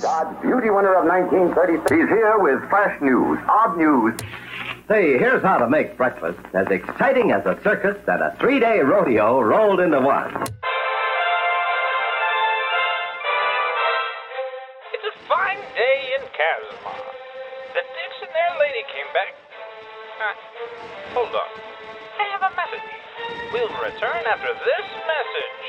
Dodge Beauty winner of 1936. He's here with fresh news, odd news. Say, here's how to make breakfast as exciting as a circus and a three day rodeo rolled into one. It's a fine day in Casmar. The Dix and their lady came back. Uh, hold on. I have a message. We'll return after this message.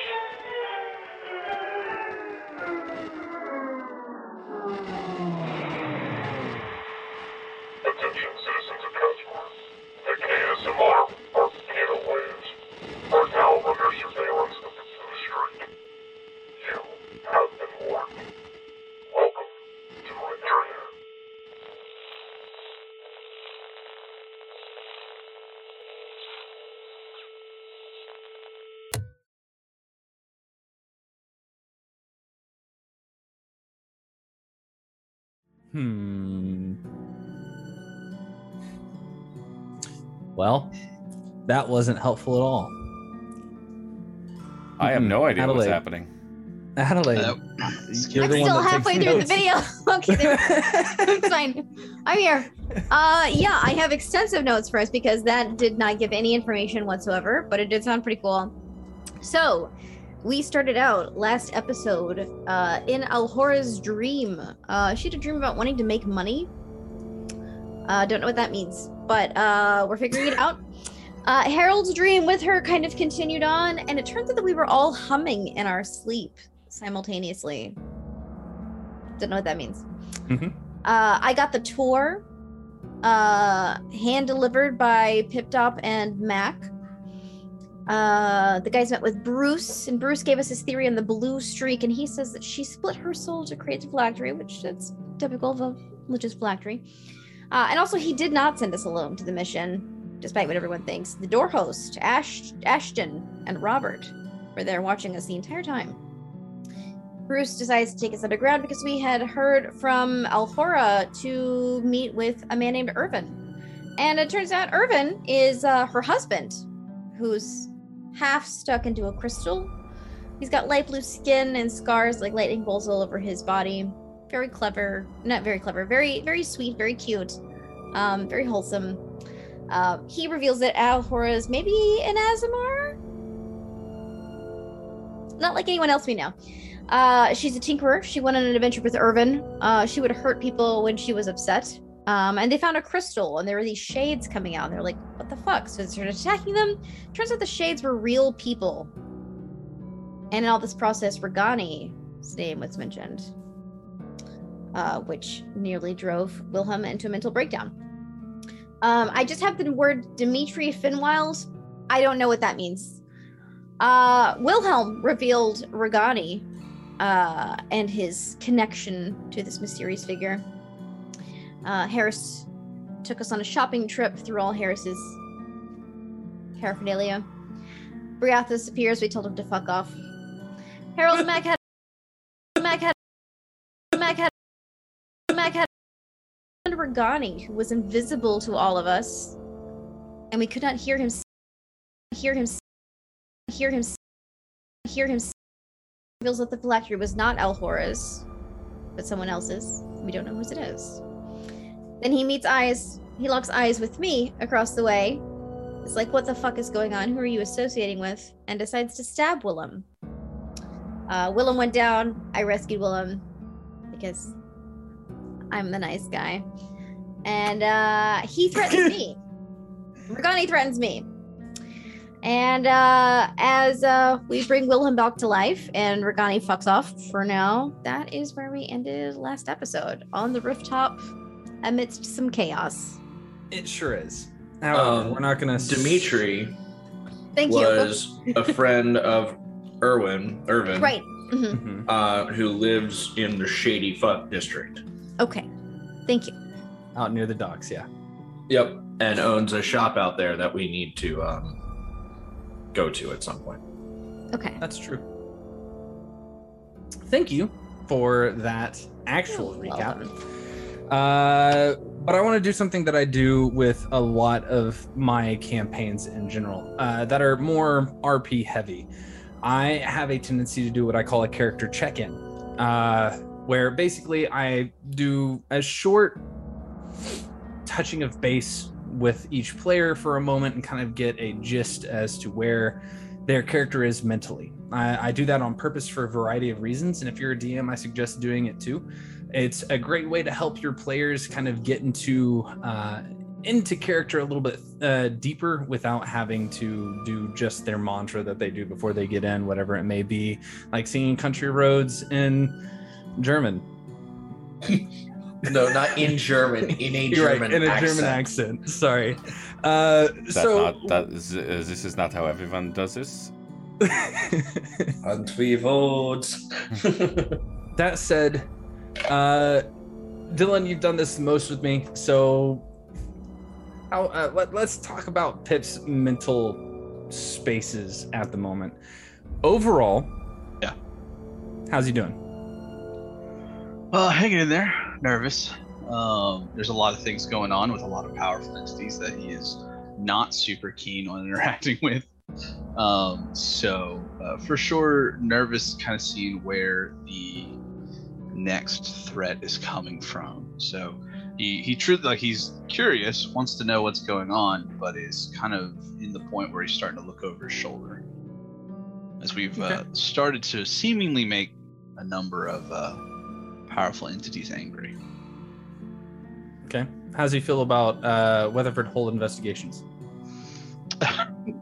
The Well, that wasn't helpful at all. I have no idea what's Adelaide. happening. Adelaide, Uh, you're I'm the one still that halfway through notes. the video. okay, there. it's fine. I'm here. Uh, yeah, I have extensive notes for us because that did not give any information whatsoever, but it did sound pretty cool. So, we started out last episode uh, in Alhora's dream. Uh, she had a dream about wanting to make money. Uh, don't know what that means, but uh, we're figuring it out. Uh, Harold's dream with her kind of continued on, and it turns out that we were all humming in our sleep simultaneously. Don't know what that means. Mhm. Uh, I got the tour, uh, hand delivered by Pip Top and Mac. Uh, the guys met with Bruce, and Bruce gave us his theory on the blue streak, and he says that she split her soul to create the phylactery, which is typical of a religious phylactery. Uh, and also, he did not send us alone to the mission, despite what everyone thinks. The door host, Ash- Ashton, and Robert were there watching us the entire time. Bruce decides to take us underground because we had heard from Alhora to meet with a man named Irvin. And it turns out Irvin is uh, her husband, who's half stuck into a crystal. He's got light blue skin and scars like lightning bolts all over his body. Very clever. Not very clever. Very, very sweet, very cute. Um, very wholesome. Uh, he reveals that Alhora is maybe an Aasimar? Not like anyone else we know. Uh, she's a tinkerer. She went on an adventure with Irvin. Uh, she would hurt people when she was upset. Um, and they found a crystal, and there were these shades coming out. And they're like, "What the fuck?" So they started attacking them. Turns out the shades were real people. And in all this process, Regani's name was mentioned, uh, which nearly drove Wilhelm into a mental breakdown. Um, I just have the word Dimitri Finwild. I don't know what that means. Uh, Wilhelm revealed Regani uh, and his connection to this mysterious figure. Uh, Harris took us on a shopping trip through all Harris's paraphernalia. Briathus appears. We told him to fuck off. Harold Mac had Regani, who was invisible to all of us, and we could not hear him. Hear him. Hear him. Hear him. Reveals that the phylactery was not El Alhora's, but someone else's. We don't know whose it is. Then he meets eyes. He locks eyes with me across the way. It's like, what the fuck is going on? Who are you associating with? And decides to stab Willem. Uh, Willem went down. I rescued Willem because I'm the nice guy. And uh, he threatens me. Regani threatens me. And uh, as uh, we bring Wilhelm back to life and Regani fucks off for now, that is where we ended last episode on the rooftop amidst some chaos. It sure is. However, Um, we're not gonna. Dimitri Thank you. was a friend of Irwin, Irvin, Right. hmm Mhm. uh, who lives in the Shady Fuck district. Okay. Thank you. Out near the docks, yeah. Yep, and owns a shop out there that we need to um, go to at some point. Okay. That's true. Thank you for that actual You're recap. welcome. Uh, but I want to do something that I do with a lot of my campaigns in general uh, that are more RP heavy. I have a tendency to do what I call a character check in. Uh, where basically I do a short touching of base with each player for a moment and kind of get a gist as to where their character is mentally. I, I do that on purpose for a variety of reasons, and if you're a DM, I suggest doing it too. It's a great way to help your players kind of get into uh, into character a little bit uh, deeper without having to do just their mantra that they do before they get in, whatever it may be, like singing "Country Roads" in German. No, not in German. In a You're German right, in a accent. German accent. Sorry. Uh, That's so not, that is, uh, this is not how everyone does this. And we vote. that said, uh, Dylan, you've done this most with me, so how, uh, let, let's talk about Pip's mental spaces at the moment. Overall, Yeah. how's he doing? Uh, hanging in there, nervous. Um, there's a lot of things going on with a lot of powerful entities that he is not super keen on interacting with. Um, so uh, for sure, nervous, kind of seeing where the next threat is coming from. So he he truly like he's curious, wants to know what's going on, but is kind of in the point where he's starting to look over his shoulder. As we've uh, started to seemingly make a number of uh, powerful entities angry. Okay. How's he feel about uh, Weatherford Hole investigations?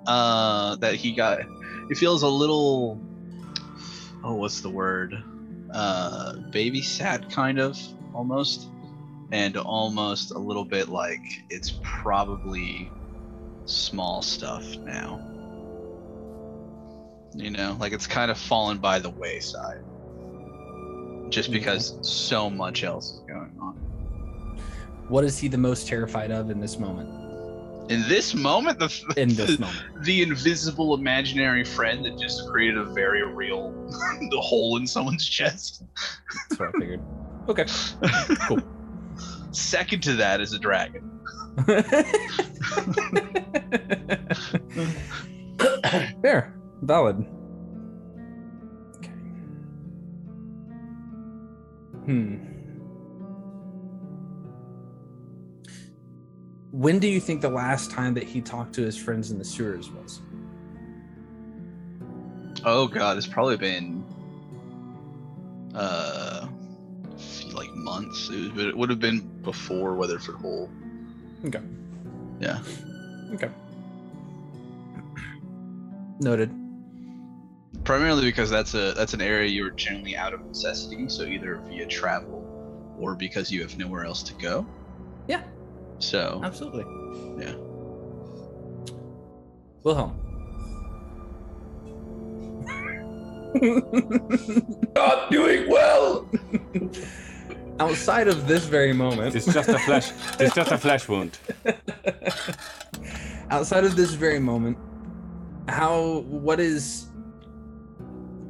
uh that he got it feels a little oh what's the word uh babysat kind of almost and almost a little bit like it's probably small stuff now you know like it's kind of fallen by the wayside just because so much else is going on What is he the most terrified of in this moment? in this moment the In this moment. the invisible imaginary friend that just created a very real the hole in someone's chest. That's what I figured. Okay. Cool. Second to that is a dragon. Fair. Valid. Hmm. When do you think the last time that he talked to his friends in the sewers was? Oh god, it's probably been uh like months. It, was, it would have been before Weatherford Hole. Okay. Yeah. Okay. Noted. Primarily because that's a that's an area you're generally out of necessity, so either via travel or because you have nowhere else to go. Yeah. So Absolutely. Yeah. Wilhelm. Not doing well. Outside of this very moment, It's just a flesh. it's just a flesh wound. outside of this very moment, how what is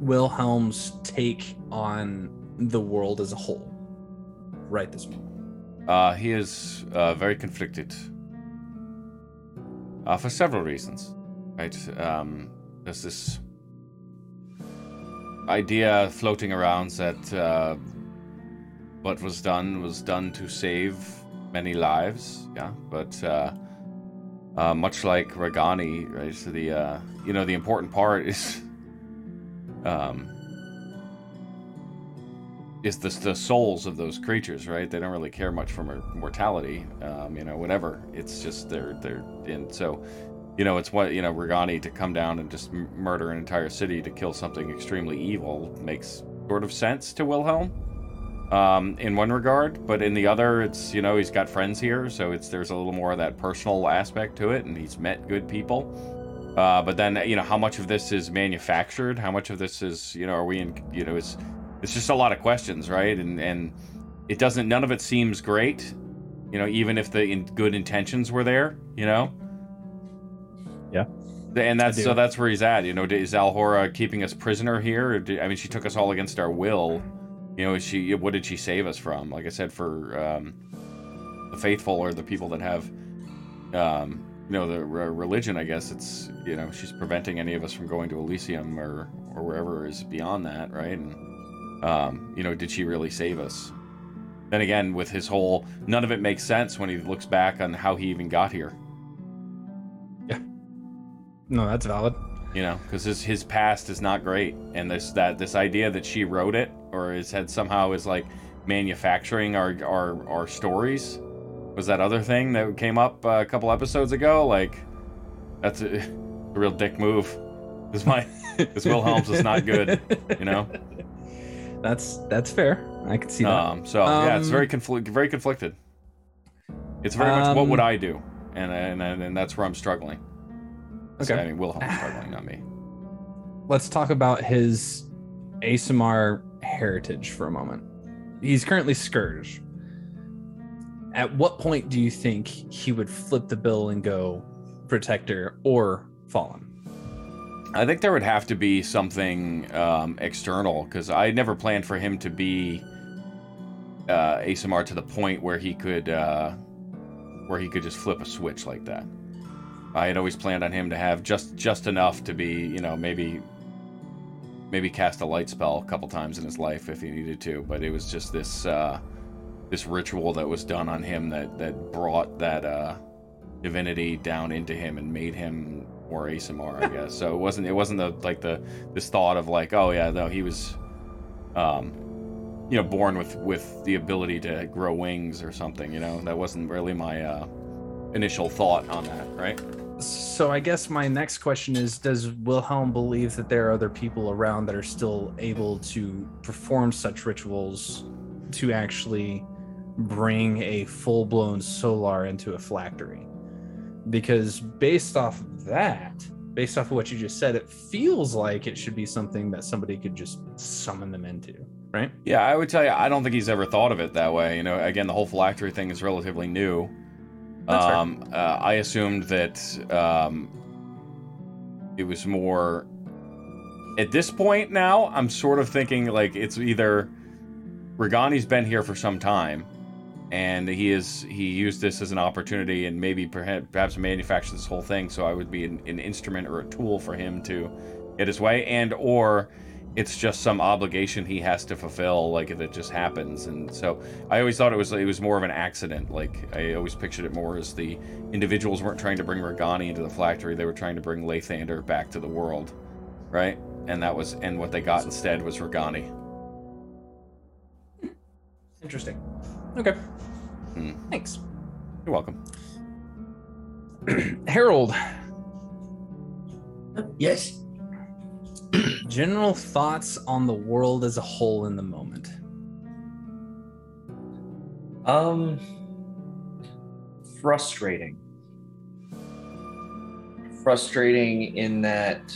Wilhelm's take on the world as a whole right this moment? Uh, he is uh, very conflicted. Uh, for several reasons, right? Um, there's this idea floating around that uh, what was done was done to save many lives, yeah. But uh, uh, much like Regani, right? So the you know the important part is um, is the, the souls of those creatures, right? They don't really care much for mortality, um, you know, whatever. It's just they're they're in. So, you know, it's what you know, Regani to come down and just murder an entire city to kill something extremely evil makes sort of sense to Wilhelm, um, in one regard, but in the other, it's you know he's got friends here, so it's there's a little more of that personal aspect to it, and he's met good people. Uh, but then you know how much of this is manufactured? How much of this is you know are we in you know is it's just a lot of questions, right? And and it doesn't. None of it seems great, you know. Even if the in, good intentions were there, you know. Yeah. And that's so that's where he's at. You know, is Alhora keeping us prisoner here? Or do, I mean, she took us all against our will. You know, is she what did she save us from? Like I said, for um, the faithful or the people that have, um, you know, the re- religion. I guess it's you know she's preventing any of us from going to Elysium or or wherever is beyond that, right? And Um, you know, did she really save us? Then again, with his whole, none of it makes sense when he looks back on how he even got here. Yeah. No, that's valid. You know, because his his past is not great, and this that this idea that she wrote it or is had somehow is like manufacturing our our our stories was that other thing that came up uh, a couple episodes ago. Like, that's a, a real dick move. This my this Wilhelms is not good. You know. That's that's fair. I can see that. Um, so yeah, it's Um, very conflict, very conflicted. It's very much what would Um, I do, and and and that's where I'm struggling. Okay. I mean, Wilhelm's struggling, not me. Let's talk about his Aasimar heritage for a moment. He's currently Scourge. At what point do you think he would flip the bill and go Protector or Fallen? I think there would have to be something um, external because I never planned for him to be uh, Aasimar to the point where he could uh, where he could just flip a switch like that. I had always planned on him to have just just enough to be, you know, maybe maybe cast a light spell a couple times in his life if he needed to, but it was just this uh, this ritual that was done on him that that brought that uh, divinity down into him and made him more Aasimar, I guess. so it wasn't it wasn't the like the this thought of like, oh yeah, no, he was um you know, born with with the ability to grow wings or something, you know. That wasn't really my uh initial thought on that, right? So I guess my next question is Does Wilhelm believe that there are other people around that are still able to perform such rituals to actually bring a full blown solar into a phylactery? Because based off of that, based off of what you just said, it feels like it should be something that somebody could just summon them into, right? Yeah, I would tell you, I don't think he's ever thought of it that way. You know, again, the whole phylactery thing is relatively new. That's um, uh, I assumed that um, it was more. At this point now, I'm sort of thinking like it's either Regani's been here for some time, and he is he used this as an opportunity and maybe perhaps, manufactured this whole thing so I would be an, an instrument or a tool for him to get his way, and or it's just some obligation he has to fulfill like if it just happens and so i always thought it was it was more of an accident like i always pictured it more as the individuals weren't trying to bring Regani into the phylactery they were trying to bring lathander back to the world right and that was and what they got instead was Regani. Interesting. Okay. Hmm. Thanks. you're welcome Harold, Yes. general thoughts on the world as a whole in the moment. Um, frustrating. Frustrating in that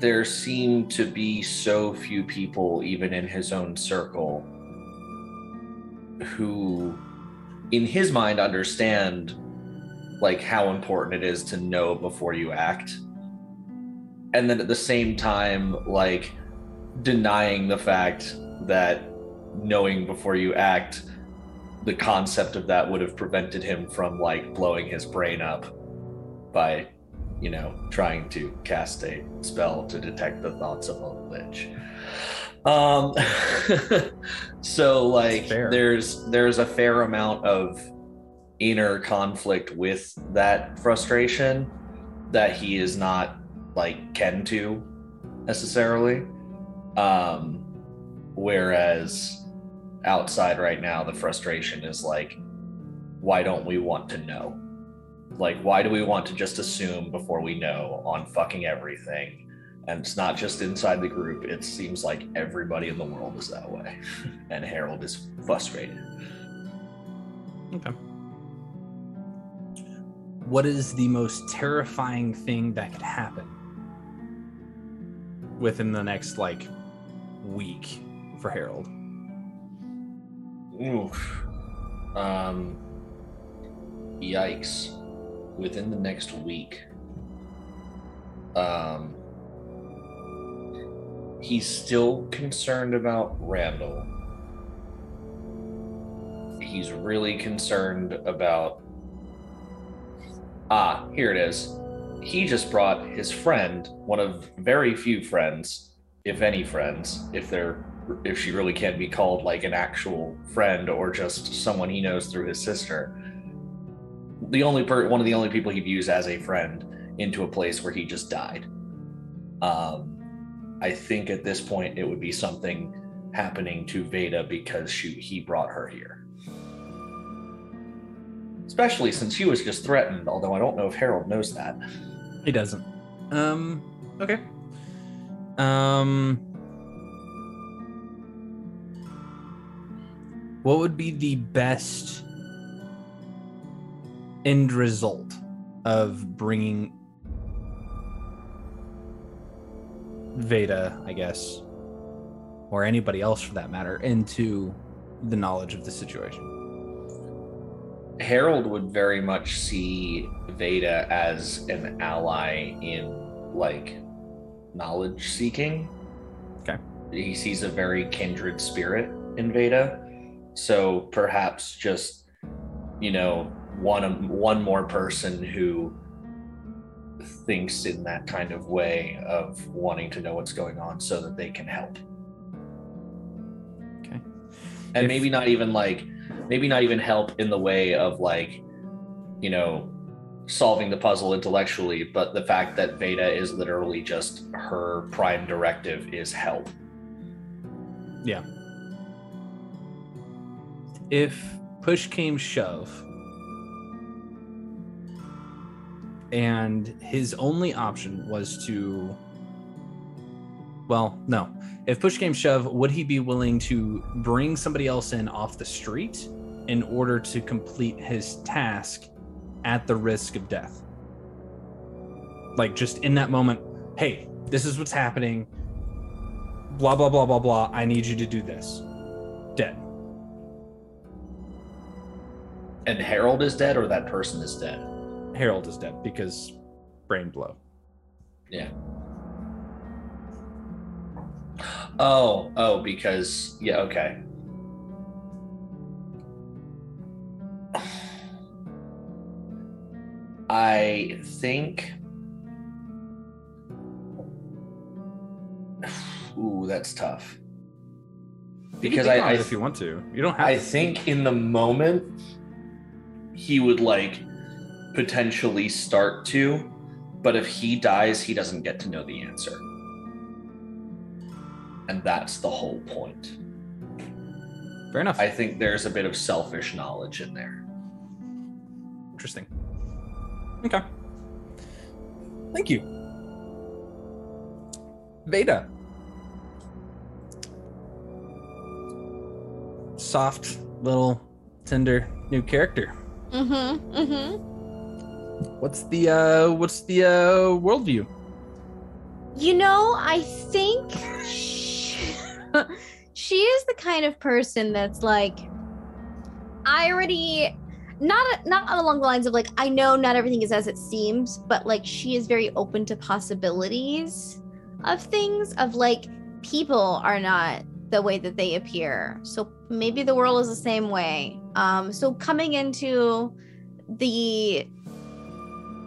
there seem to be so few people, even in his own circle, who, in his mind, understand like how important it is to know before you act. And then at the same time, like denying the fact that knowing before you act the concept of that would have prevented him from like blowing his brain up by you know trying to cast a spell to detect the thoughts of a lich um so like there's there's a fair amount of inner conflict with that frustration that he is not like ken to necessarily. Um whereas outside right now the frustration is like why don't we want to know? Like why do we want to just assume before we know on fucking everything and it's not just inside the group it seems like everybody in the world is that way and harold is frustrated Okay. What is the most terrifying thing that could happen within the next like week for Harold? Oof. Um. Yikes. Within the next week. Um. He's still concerned about Randall. He's really concerned about. Ah, here it is. He just brought his friend, one of very few friends, if any friends, if they're if she really can be called like an actual friend or just someone he knows through his sister. The only per one of the only people he views as a friend into a place where he just died. Um, I think at this point it would be something happening to Veda because she he brought her here. Especially since he was just threatened, although I don't know if Harold knows that. He doesn't. Um. Okay. Um. What would be the best end result of bringing Veda, I guess, or anybody else for that matter, into the knowledge of the situation? Harold would very much see Veda as an ally in like knowledge seeking. Okay. He sees a very kindred spirit in Veda. So perhaps just you know, one one more person who thinks in that kind of way of wanting to know what's going on so that they can help. Okay. And If- maybe not even like maybe not even help in the way of like you know solving the puzzle intellectually but the fact that veda is literally just her prime directive is help Yeah. if push came shove and his only option was to well no. If push came shove would he be willing to bring somebody else in off the street in order to complete his task at the risk of death? Like just in that moment hey this is what's happening. Blah blah blah blah blah. I need you to do this. Dead. And harold is dead or that person is dead Harold is dead because brain blow. yeah oh oh because yeah okay i think ooh that's tough because I, I if you want to, you don't have. I to. think in the moment he would like potentially start to, but if he dies, he doesn't get to know the answer. And that's the whole point. Fair enough. I think there's a bit of selfish knowledge in there. Interesting. Okay. Thank you. Veda. Soft, little, tender new character. Mm-hmm. Mm-hmm. What's the uh what's the uh worldview? You know, I think she, she is the kind of person that's like, I already, not not along the lines of like, I know not everything is as it seems, but like she is very open to possibilities of things. Of like, people are not the way that they appear, so maybe the world is the same way. Um, so coming into the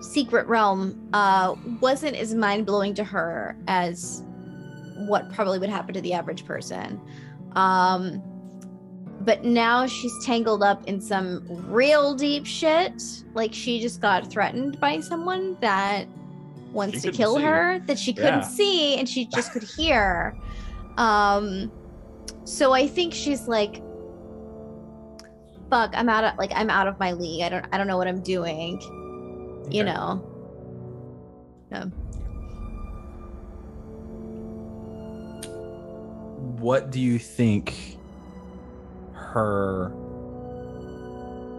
secret realm uh wasn't as mind-blowing to her as what probably would happen to the average person. Um but now she's tangled up in some real deep shit. Like she just got threatened by someone that wants She to kill her that she couldn't Yeah. see and she just could hear. Um so i think she's like fuck i'm out of like i'm out of my league. I don't i don't know what i'm doing you Okay. know What do you think her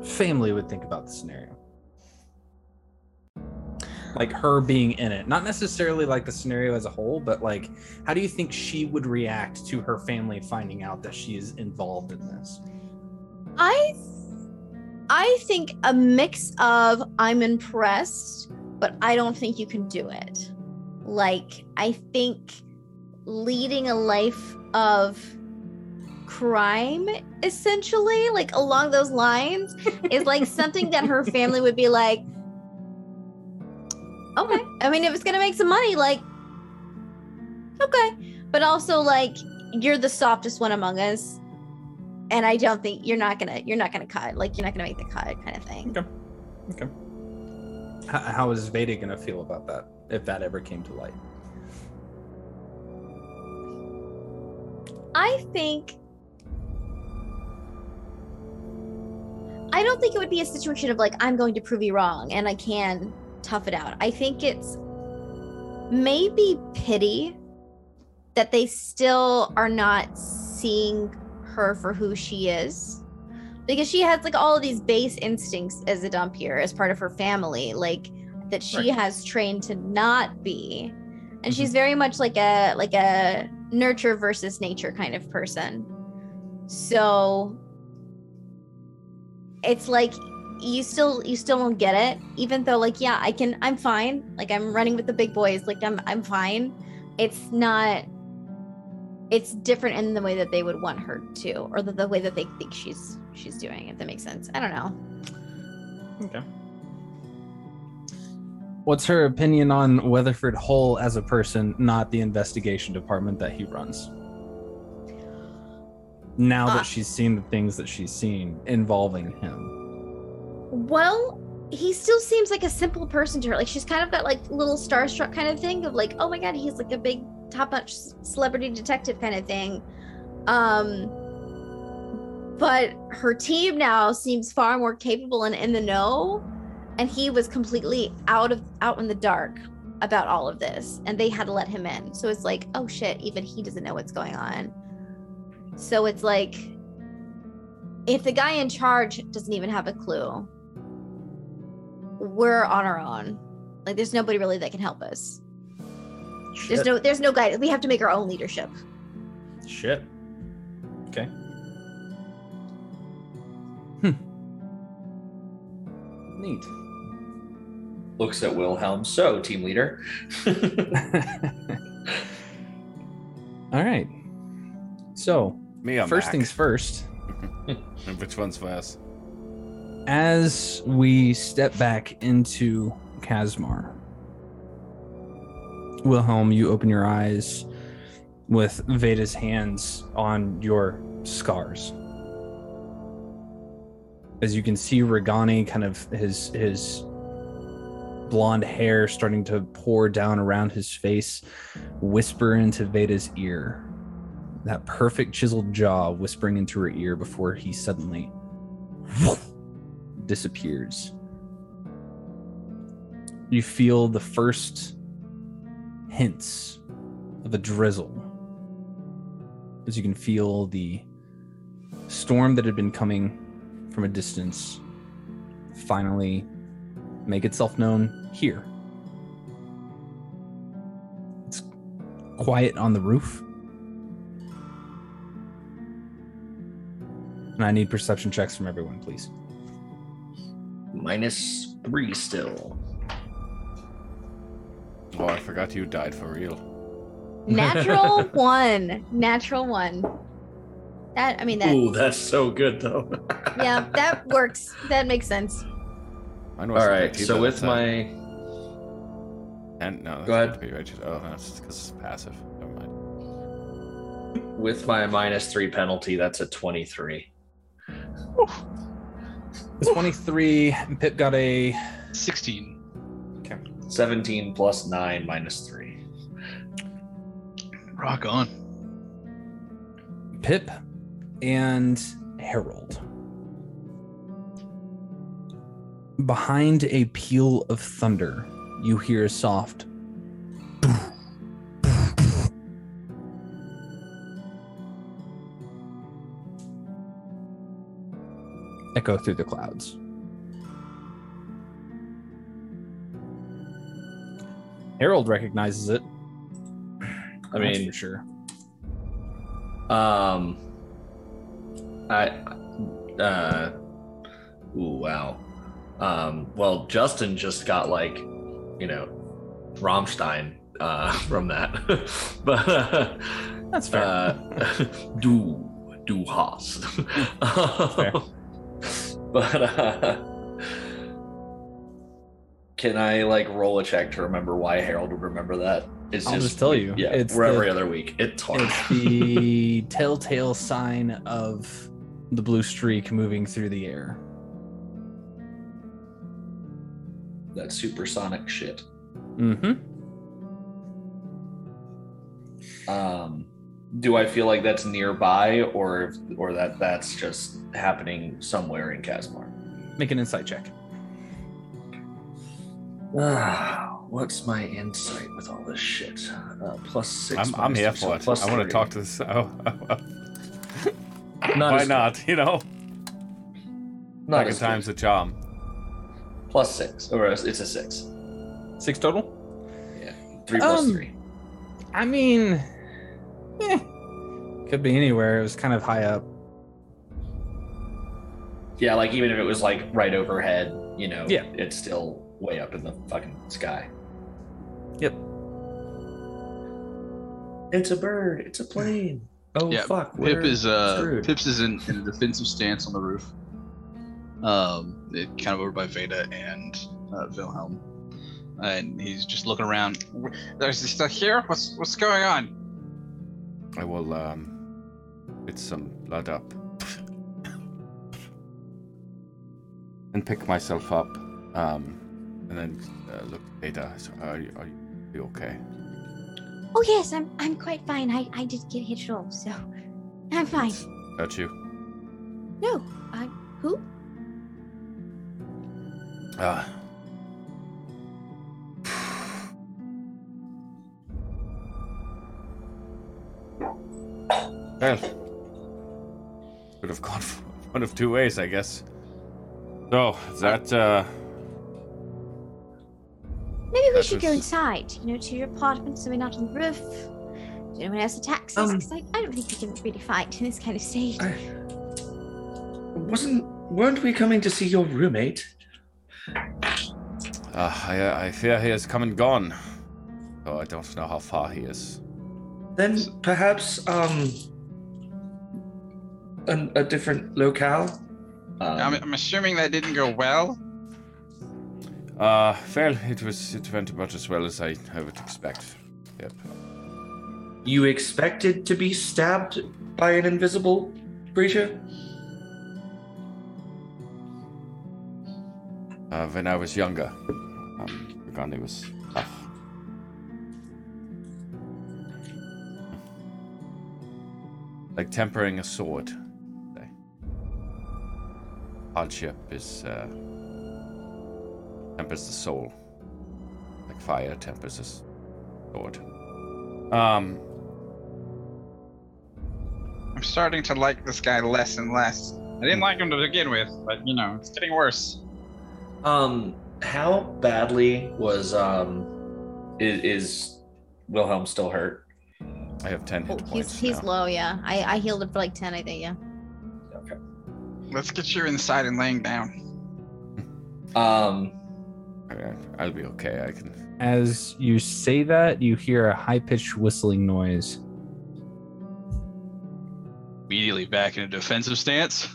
family would think about the scenario? Like her being in it, not necessarily like the scenario as a whole, but like how do you think she would react to her family finding out that she is involved in this? I I think a mix of I'm impressed, but I don't think you can do it. Like I think leading a life of crime essentially like along those lines is like something that her family would be like okay i mean if it's gonna make some money like okay but also like you're the softest one among us, and I don't think you're not gonna you're not gonna cut. Like you're not gonna make the cut, kind of thing. Okay. Okay. How, how is Veda gonna feel about that if that ever came to light? I think. I don't think it would be a situation of like, I'm going to prove you wrong and I can tough it out. I think it's maybe pity that they still are not seeing her for who she is. Because she has like all of these base instincts as a Dhampir, as part of her family, like that she Right. has trained to not be. And she's mm-hmm. very much like a like a nurture versus nature kind of person. So it's like you still you still don't get it even though like yeah I can I'm fine like I'm running with the big boys like I'm I'm fine it's not it's different in the way that they would want her to or the, the way that they think she's she's doing if that makes sense I don't know Okay. What's her opinion on Weatherford Hull as a person, not the investigation department that he runs? Now Uh, that she's seen the things that she's seen involving him. Well, he still seems like a simple person to her. Like she's kind of got like little starstruck kind of thing of like, oh my god, he's like a big top notch celebrity detective kind of thing. Um but her team now seems far more capable and in the know and he was completely out of out in the dark about all of this and they had to let him in. So it's like, oh shit, even he doesn't know what's going on. So it's like if the guy in charge doesn't even have a clue, we're on our own. Like there's nobody really that can help us. There's no there's no guide. We have to make our own leadership. Shit. Okay. Hmm. Neat. Looks at Wilhelm. So, team leader. All right. So, Me, I'm first back. things first, And Which one's fast? as we step back into Casmar, Wilhelm, you open your eyes with Veda's hands on your scars. As you can see, Regani kind of his his blonde hair starting to pour down around his face, whisper into Veda's ear. That perfect chiseled jaw whispering into her ear before he suddenly disappears. You feel the first hints of a drizzle as you can feel the storm that had been coming from a distance finally make itself known here. It's quiet on the roof. And I need perception checks from everyone, please. Minus three still. Oh, I forgot you died for real. Natural one. Natural one. That I mean that. Ooh, that's so good though. yeah, that works. That makes sense. All right. So with my. And no, go ahead. Oh, that's because it's passive. Never mind. With my minus three penalty, that's a twenty-three. Oof. It's twenty-three. Pip got a sixteen. 17 plus 9 minus 3. Rock on. Pip and Harold. Behind a peal of thunder, you hear a soft echo through the clouds. Harold recognizes it. I that's mean, for sure. Um, I, uh, ooh, wow. Um, well, Justin just got like, you know, Rammstein uh, from that, but uh, That's fair. uh, du du. Fair. but uh, can I like roll a check to remember why Harold would remember that? It's I'll just tell you, Yeah, it's we're every other week. It's hard. It's the telltale sign of the blue streak moving through the air. that supersonic shit. Mm-hmm. Um, do I feel like that's nearby, or or that that's just happening somewhere in Casmar? Make an insight check. Ah, what's my insight with all this shit? Uh, plus six. I'm, I'm minus here two, so for it. plus I want to talk to this. Oh, Not why as- not? You know, Not second as good. time's the charm. plus six, or it's it's a six. Six total. Yeah. Three plus Um, three. I mean, eh, could be anywhere. It was kind of high up. Yeah, like even if it was like right overhead, you know, Yeah. it's still way up in the fucking sky. Yep. It's a bird. It's a plane. Oh Yeah, fuck! Pip is uh screwed. Pips is in, in a defensive stance on the roof. Um, it, kind of over by Veda and uh, Wilhelm, and he's just looking around. There's this stuff here. What's what's going on? I will um, get some blood up and pick myself up, um, and then uh, look at Ada. So, are you, are you, okay? Oh yes, I'm I'm quite fine. I I did get hit roll, so I'm fine. Hurt you? No, I who? Ah. Well, could have gone one of two ways, I guess. So, is that, uh, Maybe we That should go inside. You know, to your apartment, so we're not on the roof. Do anyone else attacks us? Um, 'Cause I, I don't think we can really fight in this kind of state. Wasn't weren't we coming to see your roommate? uh I, I fear he has come and gone. So I don't know how far he is. Then perhaps um an, a different locale. I'm, I'm assuming that didn't go well. Uh, well, it was, it went about as well as I, I would expect. Yep. you expected to be stabbed by an invisible creature? Uh, when I was younger, um, Ugandi was tough. Like tempering a sword. Hardship is uh, tempers the soul. Like fire tempers a s- sword. Um, I'm starting to like this guy less and less. I didn't like him to begin with, but you know, it's getting worse. Um, how badly was um is, is Wilhelm still hurt? I have ten hit Oh, points he's he's now. low, yeah. I I healed him for like ten, I think, yeah. Okay. Let's get you inside and laying down. Um, I- I'll be okay. I can. As you say that, you hear a high pitched whistling noise. Immediately back in a defensive stance.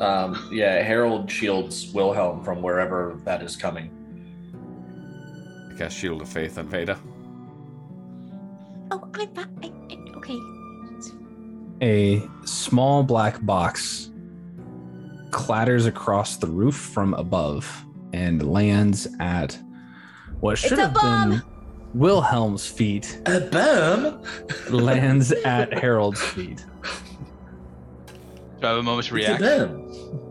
um, yeah, Harold shields Wilhelm from wherever that is coming. I cast Shield of Faith on Veda. Oh, I'm fine. I, I, okay. A small black box clatters across the roof from above and lands at what should have bomb! been Wilhelm's feet, A bomb? lands at Harold's feet. Do I have a moment's It's a reaction?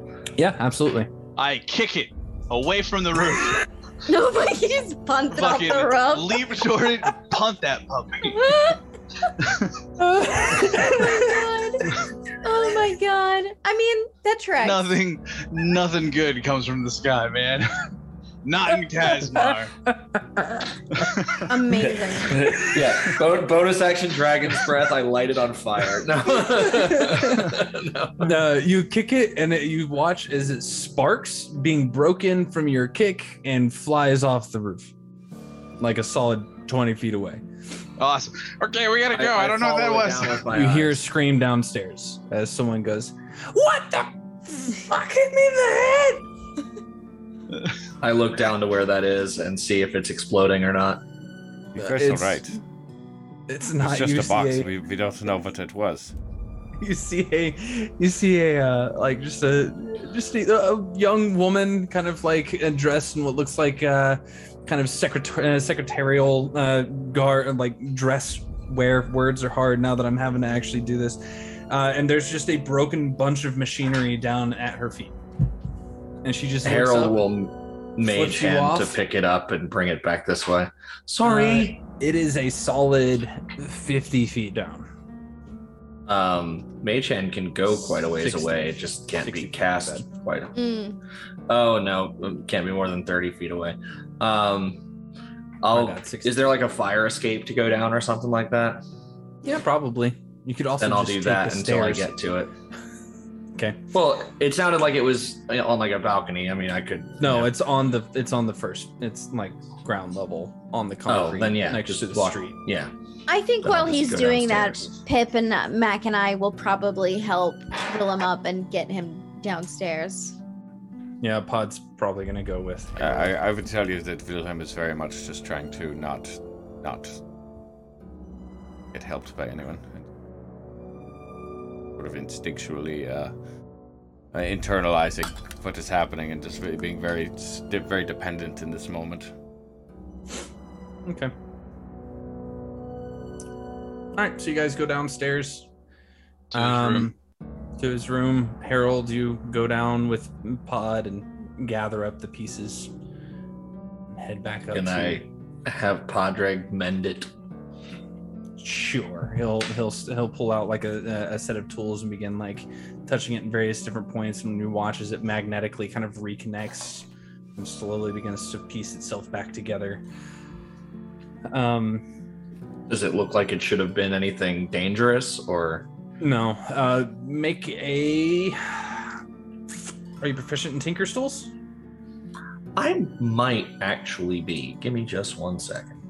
bomb. Yeah, absolutely. I kick it away from the roof. No, but he just punted off Fucking the roof. leap toward it, punt that puppy. Oh my god. Oh my god. I mean, that tracks. Nothing, nothing good comes from the sky, man. Not in Casmar. Amazing. yeah, bo- bonus action Dragon's Breath. I light it on fire. No. no. No, you kick it and it, you watch as it sparks being broken from your kick and flies off the roof like a solid 20 feet away. Awesome. Okay, we gotta go. I, don't know what that was. down with my you hear a scream downstairs as someone goes, What the fuck hit me in the head? I look down to where that is and see if it's exploding or not. You guys are it's right. It's not It's just you a box. We, we don't know what it was. you see a you see a uh, like just a just a, a young woman kind of like uh, dressed in what looks like uh kind of secretary uh, secretarial uh guard like dress wear words are hard now that i'm having to actually do this uh and there's just a broken bunch of machinery down at her feet and she just Harold up. will mage flips hand to pick it up and bring it back this way. Sorry. it is a solid 50 feet down um, mage hand can go quite a ways 60. away. It just can't be cast quite. Mm. Oh no, it can't be more than thirty feet away. Um, I'll. My bad, 60. Is there like a fire escape to go down or something like that? yeah probably you could also then I'll just do take that the until I get to it. okay Well, it sounded like it was on like a balcony. I mean, I could. No, you know, it's on the it's on the first. It's like ground level on the concrete. Oh, then yeah, next just to the walk- street. yeah. I think Then while he's doing downstairs. that, Pip and uh, Mac and I will probably help fill him up and get him downstairs. Yeah, Pod's probably gonna go with. I, I I would tell you that Wilhelm is very much just trying to not, not get helped by anyone. Sort of instinctually uh, uh, internalizing what is happening and just really being very, very dependent in this moment. Okay. All right, so you guys go downstairs. To his room. To his room. Harold, you go down with Pod and gather up the pieces. And head back up. Can I have Podreg mend it? Sure. He'll he'll he'll pull out like a, a set of tools and begin like touching it in various different points. And when you watch as it magnetically kind of reconnects and slowly begins to piece itself back together. Um, Does it look like it should have been anything dangerous or? No. Uh, make a. Are you proficient in Tinker's tools? I might actually be. Give me just one second.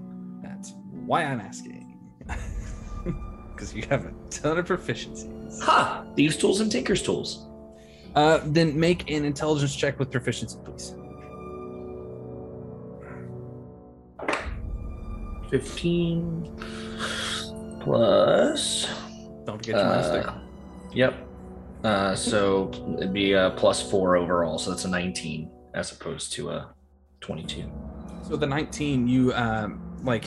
That's why I'm asking. Because you have a ton of proficiencies. Ha! Thieves' tools and Tinker's tools. Uh, then make an intelligence check with proficiency, please. 15 plus. Don't forget your. Uh, yep. Uh, so it'd be a plus four overall. So that's a 19 as opposed to a 22. So the 19, you um like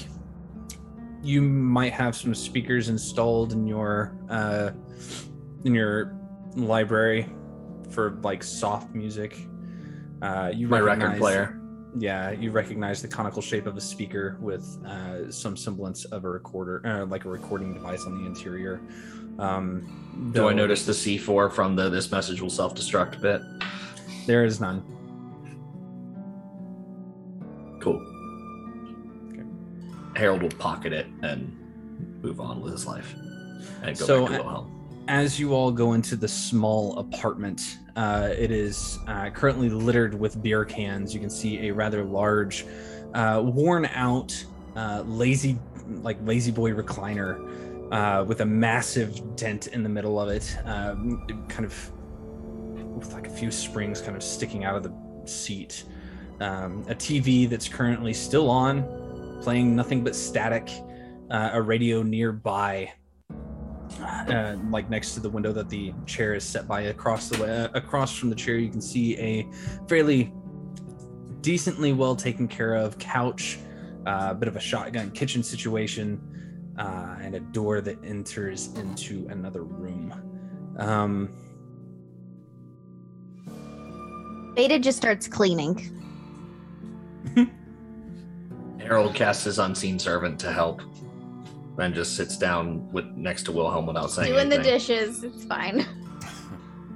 you might have some speakers installed in your uh in your library for like soft music. Uh you My record player. Yeah, you recognize the conical shape of a speaker with uh, some semblance of a recorder, uh, like a recording device on the interior. Um, Do I notice the C4 from the this message will self destruct bit? There is none. Cool. Okay. Harold will pocket it and move on with his life and go So, back to Wilhelm. As you all go into the small apartment, uh, it is uh, currently littered with beer cans. You can see a rather large, uh, worn out, uh, lazy, like La-Z-Boy recliner uh, with a massive dent in the middle of it, um, kind of with like a few springs kind of sticking out of the seat. Um, a TV that's currently still on, playing nothing but static. Uh, a radio nearby uh, like next to the window that the chair is set by across the way across from the chair you can see a fairly decently well taken care of couch uh, a bit of a shotgun kitchen situation uh, and a door that enters into another room um, Veda just starts cleaning. Harold casts his unseen servant to help and just sits down with next to Wilhelm without saying Doing the dishes. It's fine.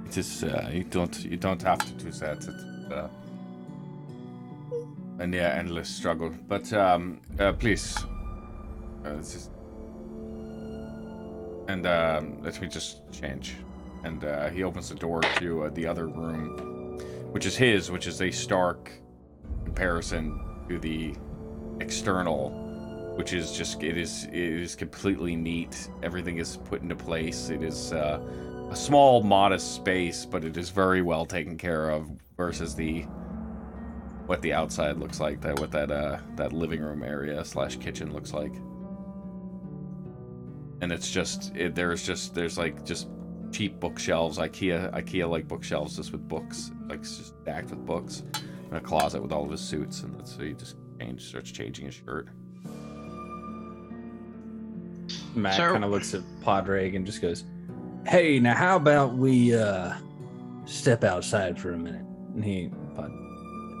It is uh, you don't you don't have to do that. It's uh, a near endless struggle. But um, uh, please, uh, this is, and um, let me just change. And uh, he opens the door to uh, the other room, which is his, which is a stark comparison to the external, which is just it is it is completely neat. Everything is put into place. It is. Uh, a small, modest space, but it is very well taken care of versus the what the outside looks like, that what that uh that living room area slash kitchen looks like. And it's just it, there's just there's like just cheap bookshelves, IKEA IKEA like bookshelves just with books, like just stacked with books, and a closet with all of his suits, and that's so he just change starts changing his shirt. Matt So- kind of looks at Padraig and just goes, "Hey, now how about we uh step outside for a minute?" And he, Pod,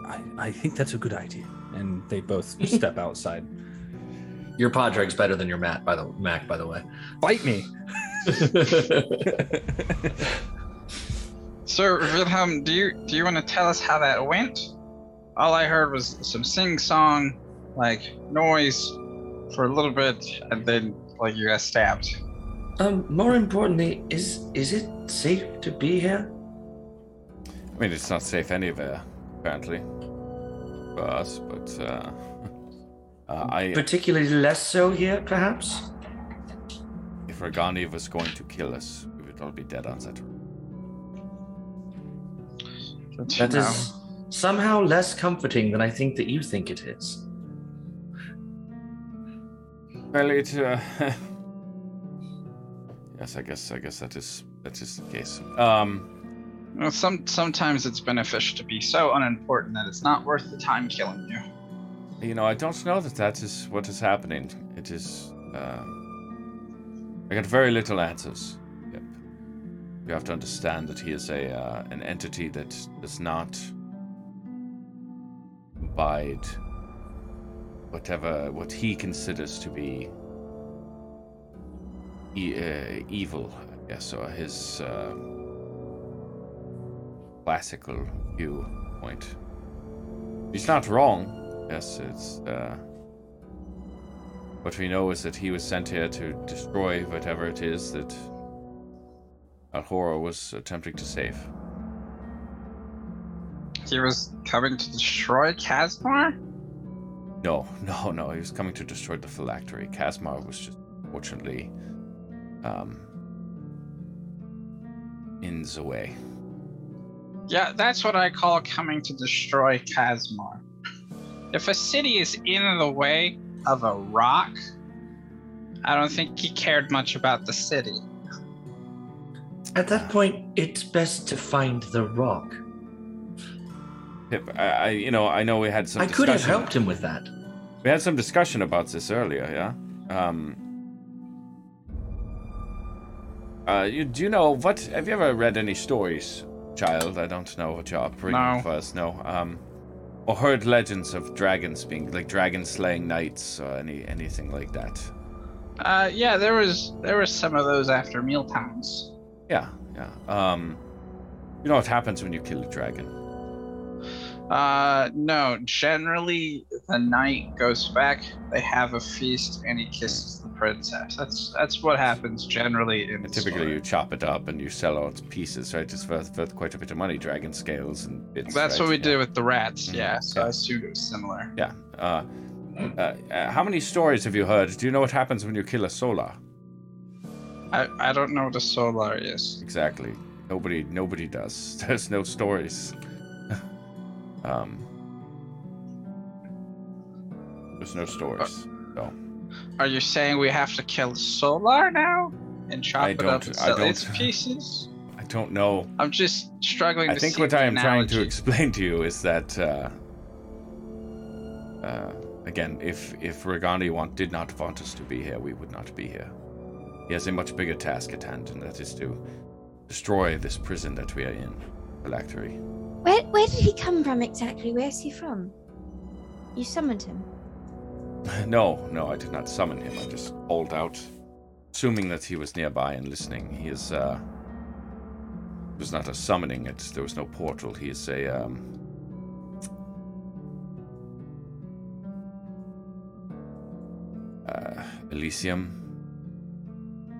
I, I think that's a good idea. And they both step outside. Your Podreg's better than your Matt, by the Mac, by the way. Bite me. So, Wilhelm, do you do you want to tell us how that went? All I heard was some sing-song, like noise, for a little bit, and then like you got stabbed. Um, more importantly, is is it safe to be here? I mean, it's not safe anywhere, apparently, for us. But uh, uh, I, Particularly less so here, perhaps? if Regani was going to kill us, we would all be dead on that. Good to That know. is somehow less comforting than I think that you think it is. Well, it. Uh, yes, I guess. I guess that is that is the case. Um, Well, some sometimes it's beneficial to be so unimportant that it's not worth the time killing you. you know, I don't know that that is what is happening. It is. Uh, I got very little answers. Yep. You have to understand that he is a uh, an entity that does not abide whatever what he considers to be e- uh, evil, I guess, or his uh, classical viewpoint. He's not wrong. Yes, it's. Uh, what we know is that he was sent here to destroy whatever it is that Alhora was attempting to save. He was coming to destroy Casmar? No, no, no. He was coming to destroy the phylactery. Casmar was just, fortunately, um, in the way. Yeah, that's what I call coming to destroy Casmar. If a city is in the way of a rock, I don't think he cared much about the city. At that point, it's best to find the rock. Pip, I, I, you know, I know we had some. I could have helped him with that. We had some discussion about this earlier, yeah. Um. Uh, you do you know what? Have you ever read any stories, child? I don't know what you're bringing No. for us. No. Um, or heard legends of dragons being like dragon slaying knights or any anything like that. Uh, yeah, there was there was some of those after meal times. Yeah, yeah. Um, you know what happens when you kill a dragon? Uh, no, generally the knight goes back. They have a feast, and he kisses the princess. That's that's what happens generally in. The typically, story. you chop it up and you sell all its pieces, right? It's worth, worth quite a bit of money. Dragon scales and bits. That's right? what we Yeah. did with the rats. Mhm. Yeah, so Yeah. I assumed it was similar. Yeah. Uh, uh, uh, how many stories have you heard? Do you know what happens when you kill a solar? I I don't know what a solar is. Exactly. Nobody nobody does. There's no stories. Um There's no stories. So Are you saying we have to kill Solar now and chop I it up don't- and I sell its pieces? I don't know. I'm just struggling I to think see what I think what I am trying to explain to you is that uh, uh, again, if if Regani want did not want us to be here, we would not be here. He has a much bigger task at hand, and that is to destroy this prison that we are in, Phylactery. Where where did he come from exactly? Where's he from? You summoned him. No, no, I did not summon him. I just called out, assuming that he was nearby and listening. He is, uh, it was not a summoning. It there was no portal. He is a, um, uh, Elysium,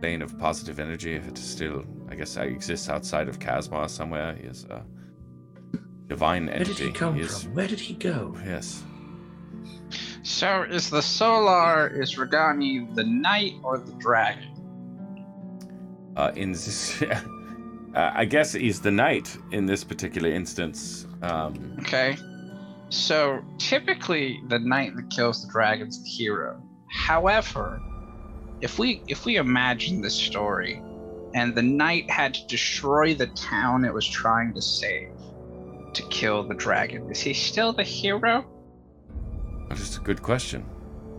plane of positive energy. If it still, I guess, I exists outside of Casmar somewhere. He is a divine Where did he come is, from? Where did he go? Yes. So is the Solar is Regani the knight or the dragon? uh, in this. uh, I guess he's the knight in this particular instance. Um, Okay. So typically, the knight that kills the dragon's the hero. However, if we if we imagine this story, and the knight had to destroy the town it was trying to save to kill the dragon, is he still the hero? That is a good question,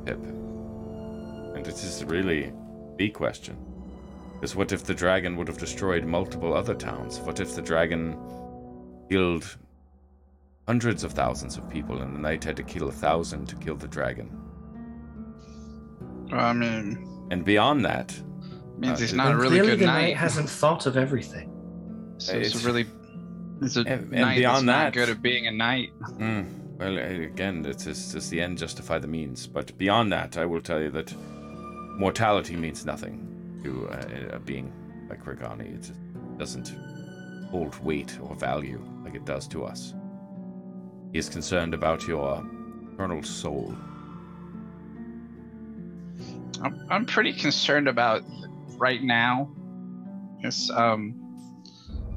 Pip. And it is a really the question. Because what if the dragon would have destroyed multiple other towns? What if the dragon killed hundreds of thousands of people and the knight had to kill a thousand to kill the dragon? I mean, And beyond that, means Uh, he's it- not a And really clearly good the knight. knight hasn't thought of everything. So it's, It's- a really it's a and- and beyond that- good at being a knight. Mm, well, again, it's the end justify the means? But beyond that, I will tell you that mortality means nothing to uh, a being like Regani. It doesn't hold weight or value like it does to us. He is concerned about your eternal soul. I'm, I'm pretty concerned about right now. It's um,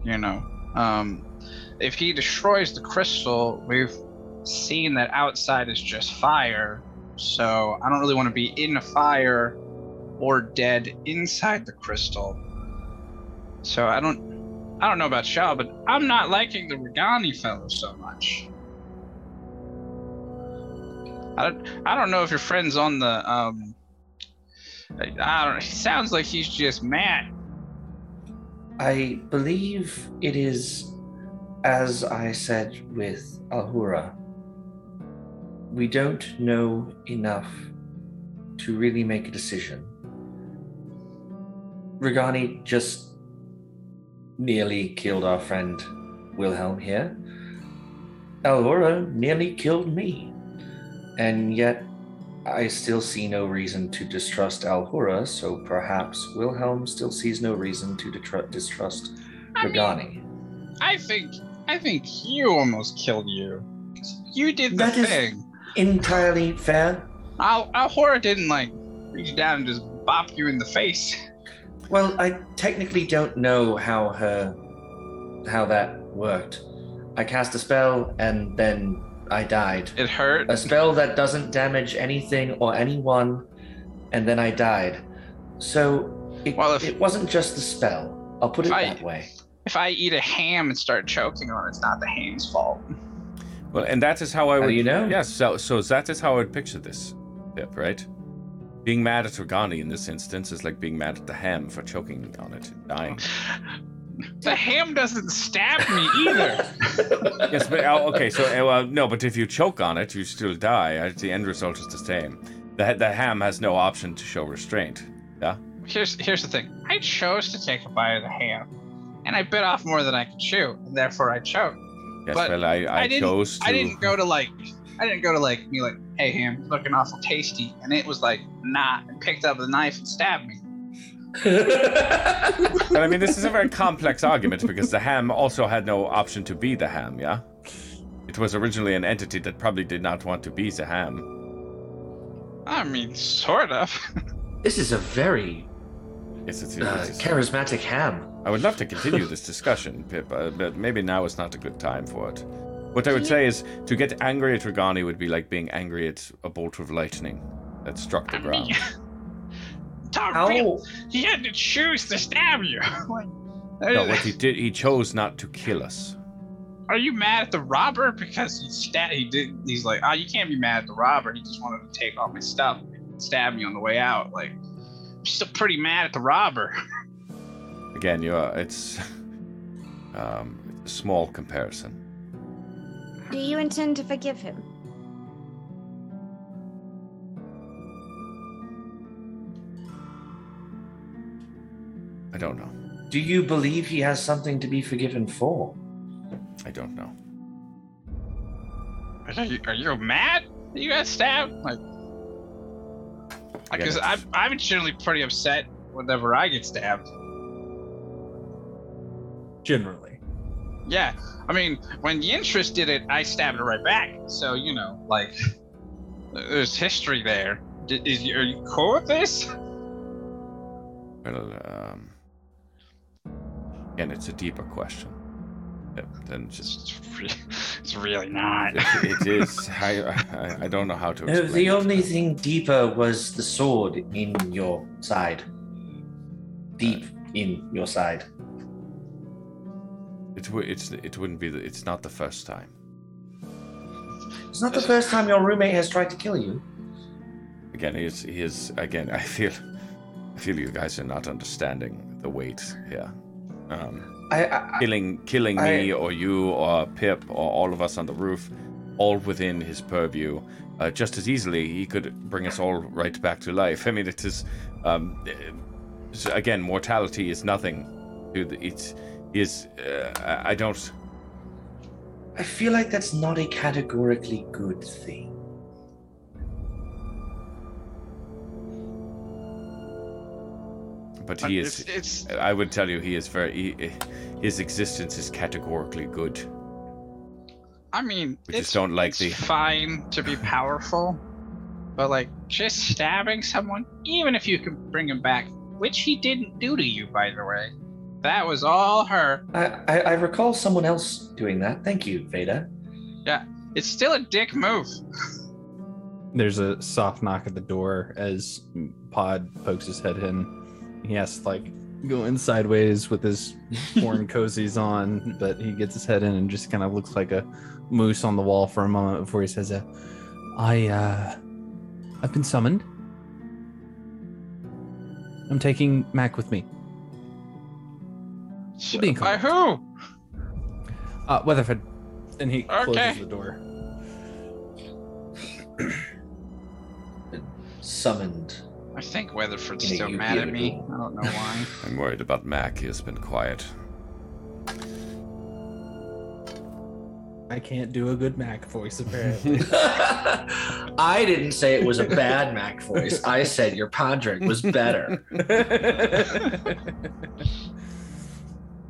you know, um, if he destroys the crystal, we've seen that outside is just fire. So I don't really want to be in a fire or dead inside the crystal. So I don't, I don't know about y'all, but I'm not liking the Regani fellow so much. I don't, I don't know if your friend's on the um. I don't. He sounds like he's just mad. I believe it is, as I said with Ahura, we don't know enough to really make a decision. Regani just nearly killed our friend Wilhelm here. Alhura nearly killed me. And yet, I still see no reason to distrust Alhura, so perhaps Wilhelm still sees no reason to detr- distrust I mean- I think. I think you almost killed you. You did the That is- thing. Entirely fair. Al Alhora didn't like reach down and just bop you in the face. Well, I technically don't know how her how that worked. I cast a spell and then I died. It hurt. A spell that doesn't damage anything or anyone, and then I died. So it, Well, if- it wasn't just the spell. I'll put it I- that way. If I eat a ham and start choking on it, it's not the ham's fault. Well, and that is how I would. do you know? Yes, so so that is how I would picture this, Pip. Right? Being mad at Regani in this instance is like being mad at the ham for choking on it and dying. The ham doesn't stab me either. yes, but oh, okay. So uh, well, no, but if you choke on it, you still die. The end result is the same. The the ham has no option to show restraint. Yeah. here's here's the thing. I chose to take a bite of the ham, and I bit off more than I could chew, and therefore I choked. Yes. But well, I I, didn't. chose to. I didn't go to like. I didn't go to like be like, "Hey, ham, looking awful tasty," and it was like, "Nah," and picked up the knife and stabbed me. But I mean, this is a very complex argument because the ham also had no option to be the ham. Yeah. It was originally an entity that probably did not want to be the ham. I mean, sort of. This is a very Yes, it's, uh, it's charismatic ham. I would love to continue this discussion, Pip, uh, but maybe now is not a good time for it. What I would say is to get angry at Regani would be like being angry at a bolt of lightning that struck the I ground. mean, Tom, How? He had to choose to stab you. like, No, what he did, he chose not to kill us. Are you mad at the robber because he stab? He did. He's like, oh, you can't be mad at the robber. He just wanted to take all my stuff, and stab me on the way out. Like, I'm still pretty mad at the robber. Again, you are, it's um, it's a small comparison. Do you intend to forgive him? I don't know. Do you believe he has something to be forgiven for? I don't know. Are you, are you mad? that You got stabbed? Like, because I'm I'm generally pretty upset whenever I get stabbed. Generally. Yeah, I mean, when Yintrus did it, I stabbed her right back. So you know, like, there's history there. D- Is are you cool with this? Well, um, again, it's a deeper question. Yeah, Then just It's, re- it's really not. it, it is. I, I I don't know how to No, explain. the it. only thing deeper was the sword in your side. Deep in your side. It w- it's it wouldn't be. The, it's not the first time. It's not the first time your roommate has tried to kill you. Again, he is. He is. Again, I feel. I feel you guys are not understanding the weight here. Um, I, I, killing killing me I- or you or Pip or all of us on the roof, all within his purview. Uh, just as easily, he could bring us all right back to life. I mean, it is. Um, uh, again, mortality is nothing. to the- It's is. Uh, I I don't. I feel like that's not a categorically good thing. But he It's, is. it's I would tell you, he is very. He, his existence is categorically good. I mean, We it's, just don't like it's the- fine to be powerful, but like just stabbing someone, even if you can bring him back, which he didn't do to you, by the way, that was all her. I, I, I recall someone else doing that. Thank you, Veda. Yeah, it's still a dick move. There's a soft knock at the door as Pod pokes his head in. He has to like go in sideways with his worn cozies on, but he gets his head in and just kind of looks like a moose on the wall for a moment before he says, uh, "I, uh, I've been summoned. I'm taking Mac with me. We'll be in By who? Uh, Weatherford." And he closes the door. Summoned. I think Weatherford's Yeah, still you mad at me. I don't know why. I'm worried about Mac. He has been quiet. I can't do a good Mac voice apparently. I didn't say it was a bad Mac voice. I said your Podrick was better.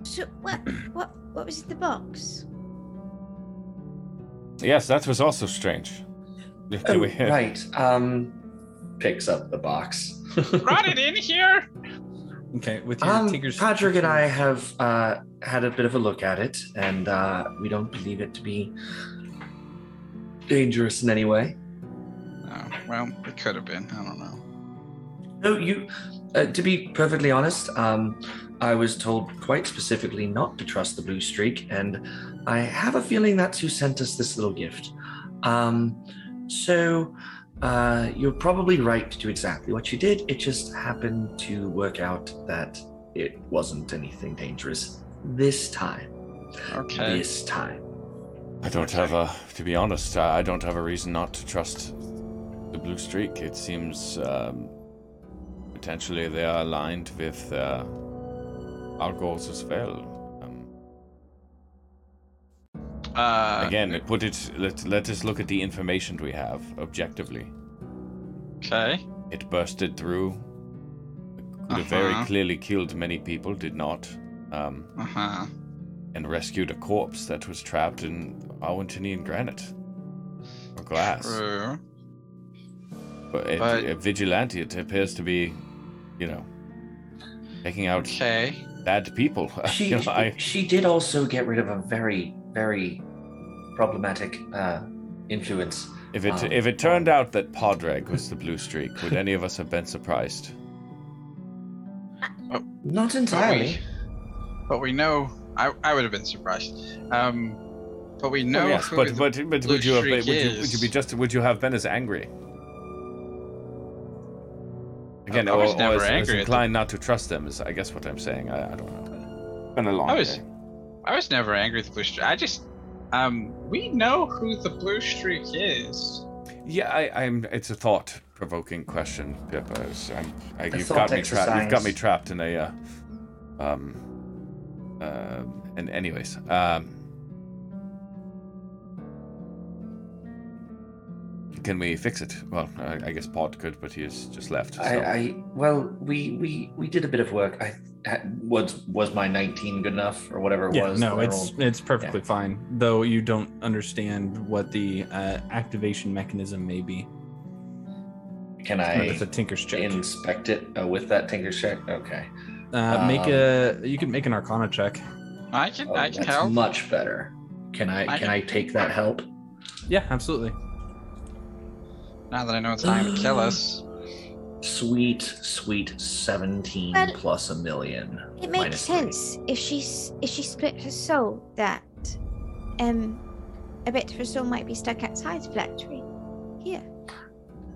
So what? What? What was in the box? Yes, that was also strange. Oh, we- right. Um, picks up the box. Brought it in here. okay, with your Um, Tinker's Patrick and I have uh, had a bit of a look at it, and uh, we don't believe it to be dangerous in any way. Oh, well, it could have been. I don't know. No, you. Uh, to be perfectly honest, um, I was told quite specifically not to trust the blue streak, and I have a feeling that's who sent us this little gift. Um, so uh, you're probably right to do exactly what you did. It just happened to work out that it wasn't anything dangerous this time. Okay. This time. I don't have a, to be honest, I I don't have a reason not to trust the blue streak. It seems um, potentially they are aligned with uh, our goals as well. Um, Uh, again, put it. Let let us look at the information we have objectively. Okay. It bursted through. Could have very Uh-huh. clearly killed many people. Did not. Um, Uh huh. and rescued a corpse that was trapped in Awantinian granite or glass. True. But, it, But- a vigilante, it appears to be, you know, taking out Okay. Bad people. She, You know, I, she did also get rid of a very, very problematic uh, influence. if it Um, if it turned out that Podreg was the blue streak, would any of us have been surprised? Not But entirely. we, but we know. I, I would have been surprised. Um, but we know Oh, yes, who but the but but blue would you have been, streak would you, would you be just would you have been as angry? Again, I or, was or never as, as angry at the- inclined not to trust them is I guess what I'm saying. I, I don't know. Been a long I was- day. I was never angry at the blue streak. I just, um, we know who the blue streak is. Yeah, I, I'm. It's a thought-provoking question, Pip. I was, I'm, I, A you've got me trapped. You've got me trapped in a. Uh, um. Uh, and anyways, um. Can we fix it? Well, I, I guess Pod could, but he has just left. So. I, I well, we we we did a bit of work. I was was my 19 good enough or whatever it Yeah, was. no, it's rolled? it's perfectly fine. Though you don't understand what the uh, activation mechanism may be. Can I? It's I a tinker's check. inspect it uh, with that tinker check? Okay. Uh, make um, a you can make an Arcana check. I can Oh, I can that's help. much better. Can I, I can can- I take that help? Yeah, absolutely. Now that I know it's not gonna kill us. Sweet, sweet 17 Well, plus a million. It minus makes three. sense if she's if she split her soul that um a bit of her soul might be stuck outside the tree. Here.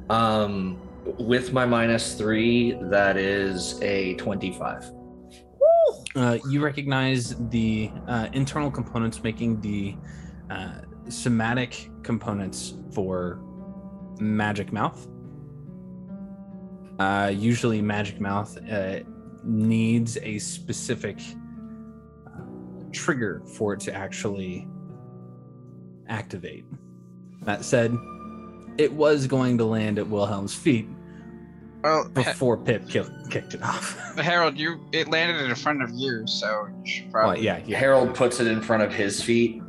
Um, with my minus three, that is a 25. Uh, you recognize the uh, internal components making the uh, somatic components for magic mouth. Uh, usually, magic mouth uh, needs a specific uh, trigger for it to actually activate. That said, it was going to land at Wilhelm's feet Well, Ha- before Pip kill- kicked it off. Harold, you it landed in front of you, so you should well, probably. yeah, yeah, Harold puts it in front of his feet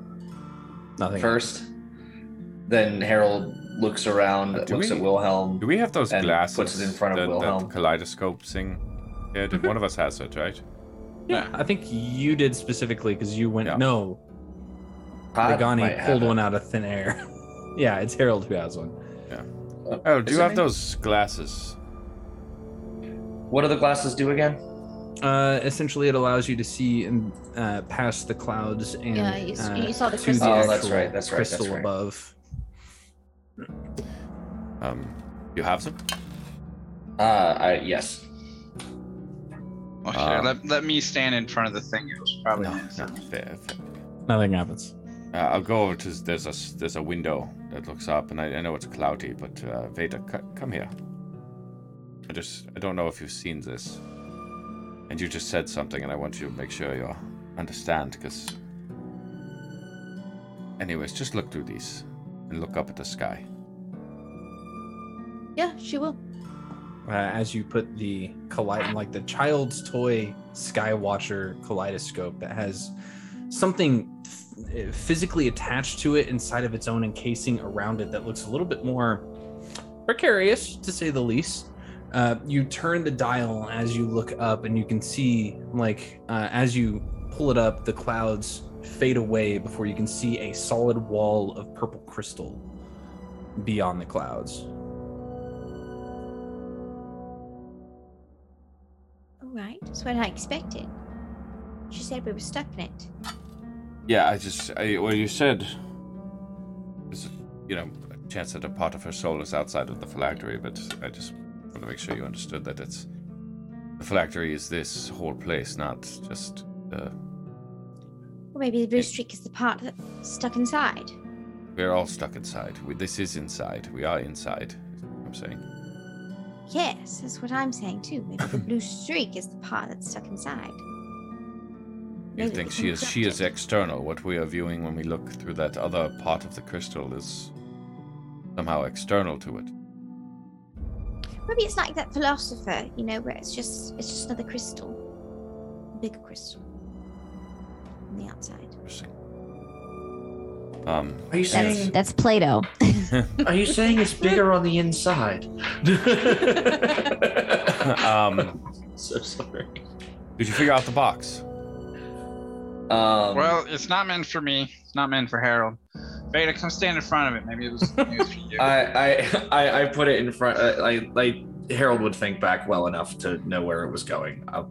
nothing. first. Then Harold looks around, Uh, looks we- at Wilhelm. Do we have those And glasses? puts it in front of that, Wilhelm. That kaleidoscope thing. Yeah, did, one of us has it, right? Yeah, I think you did specifically because you went. Yeah. No, Todd Regani pulled one out of thin air. yeah, it's Harold who has one. Yeah. Oh, do you have me? those glasses? What do the glasses do again? Uh, essentially, it allows you to see and uh, past the clouds and Yeah, you uh, you saw the to crystal. Oh, actual that's right, that's right, that's crystal right. above. Um, you have some? Uh, I, yes. Well, here, Uh, let, let me stand in front of the thing. It was probably No, no. Fair, fair. Nothing happens. Uh, I'll go over to there's a s- there's a window that looks up, and I, I know it's cloudy, but uh, Veda, c- come here. I just I don't know if you've seen this, and you just said something, and I want you to make sure you understand, because. Anyways, just look through these, and look up at the sky. Yeah, she will. Uh, as you put the kaleid like the child's toy Skywatcher kaleidoscope that has something f- physically attached to it inside of its own encasing around it that looks a little bit more precarious to say the least. Uh, you turn the dial as you look up, and you can see, like, uh, as you pull it up, the clouds fade away before you can see a solid wall of purple crystal beyond the clouds. All right, that's what I expected. She said we were stuck in it. Yeah, I just I, well, you said there's you know a chance that a part of her soul is outside of the phylactery, but I just want to make sure you understood that it's the phylactery is this whole place, not just uh, Or maybe the blue streak is the part that's stuck inside. we're all stuck inside. We, this is inside. We are inside. I'm saying. Yes, that's what I'm saying too. Maybe the blue streak is the part that's stuck inside. You Maybe think she is she is external? What we are viewing when we look through that other part of the crystal is somehow external to it. it. Maybe it's like that philosopher, you know, where it's just it's just another crystal, a bigger crystal on the outside. Interesting. Um, Are you saying that's Plato. Are you saying it's bigger on the inside? um, so sorry. did you figure out the box? Um, Well, it's not meant for me. It's not meant for Harold. Veda, come stand in front of it. Maybe it was, maybe it was for you. I, I I I put it in front. Uh, I like Harold would think back well enough to know where it was going. I'll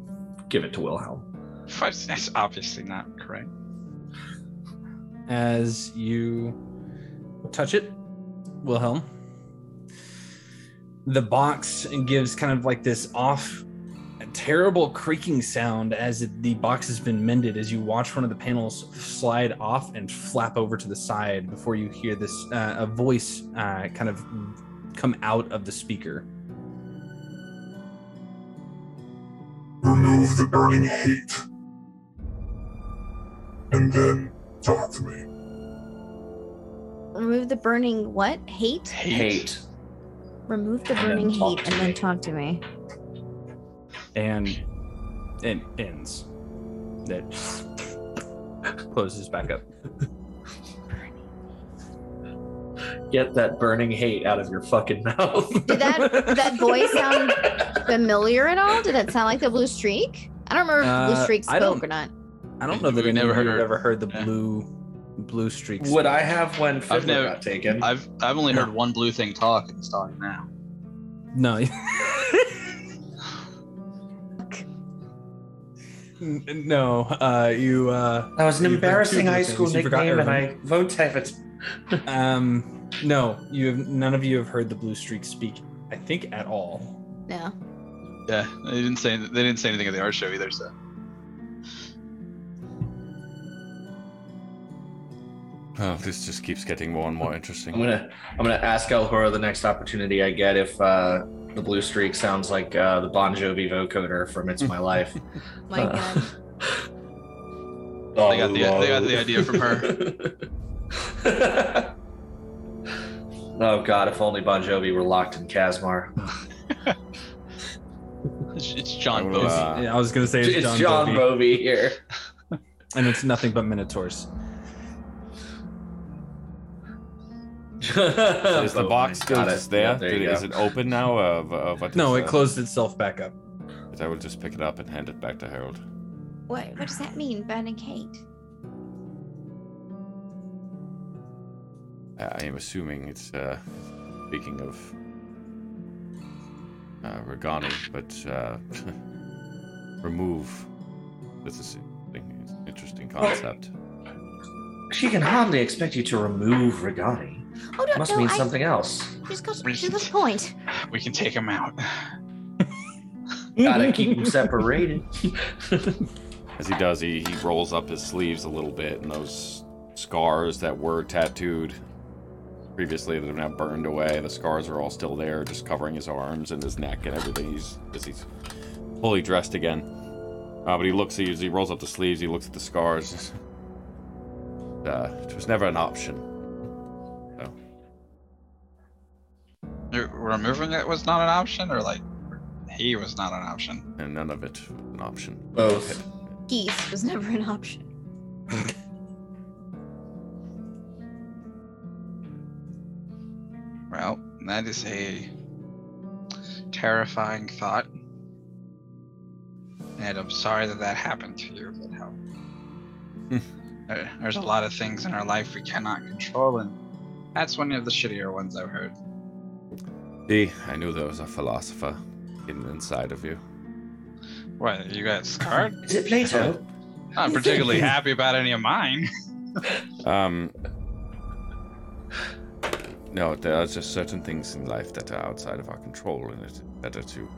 give it to Wilhelm. But That's obviously not correct. as you touch it, Wilhelm. The box gives kind of like this off, terrible creaking sound as it, the box has been mended. As you watch one of the panels slide off and flap over to the side before you hear this uh, a voice uh, kind of come out of the speaker. Remove the burning hate. And then talk to me. Remove the burning what? Hate? Hate. Remove the burning talk hate to and then talk to me. and it ends. That closes back up. Get that burning hate out of your fucking mouth. Did that that voice sound familiar at all? Did it sound like the blue streak? I don't remember if the blue Uh, streak I spoke don't- or not. I don't know that We any never of you have heard- ever heard the yeah. blue blue streaks. Would I have when I've never- got taken? I've I've only heard one blue thing talk, and it's talking now. No. No, uh, you. Uh, that was an you've heard two embarrassing high school things. You forgot nickname, and I won't have it. Um, no, you have none of you have heard the blue streak speak. I think at all. No. Yeah, they didn't say they didn't say anything at the art show either. So Oh, this just keeps getting more and more interesting. I'm gonna I'm gonna ask Elhora the next opportunity I get if uh, the blue streak sounds like uh, the Bon Jovi vocoder from "It's My Life." My Uh, God. They got the- they got the idea from her. oh God! If only Bon Jovi were locked in Casmar. it's, it's John I uh, Yeah, I was gonna say it's, It's John, John Bovey, Bovey here. and it's nothing but minotaurs. Is the box still Got it. just there? Yeah, there you Did- go. is it open now? Of, of what No, it uh, closed itself back up. I will just pick it up and hand it back to Harold. What, what does that mean, Ben and Kate? Uh, I am assuming it's uh, speaking of uh, Regani, but uh, remove. This is it's an interesting concept. She can hardly expect you to remove Regani. Oh, no, Must no, mean I, something else. She's got, she's got a point. We can take him out. Gotta keep them separated. As he does, he, he rolls up his sleeves a little bit, and those scars that were tattooed previously that have now burned away, the scars are all still there, just covering his arms and his neck and everything. He's as he's fully dressed again. Uh, but he looks, he, he rolls up the sleeves, he looks at the scars. Uh, it was never an option. Removing it was not an option, or like he was not an option. and none of it was an option. Both. Geese was never an option. Well, that is a terrifying thought. And I'm sorry that that happened to you, but how? There's a lot of things in our life we cannot control, and that's one of the shittier ones I've heard. See, I knew there was a philosopher hidden inside of you. What, you got scarred? Is it Plato? I'm not particularly happy about any of mine. Um. No, there are just certain things in life that are outside of our control, and it's better to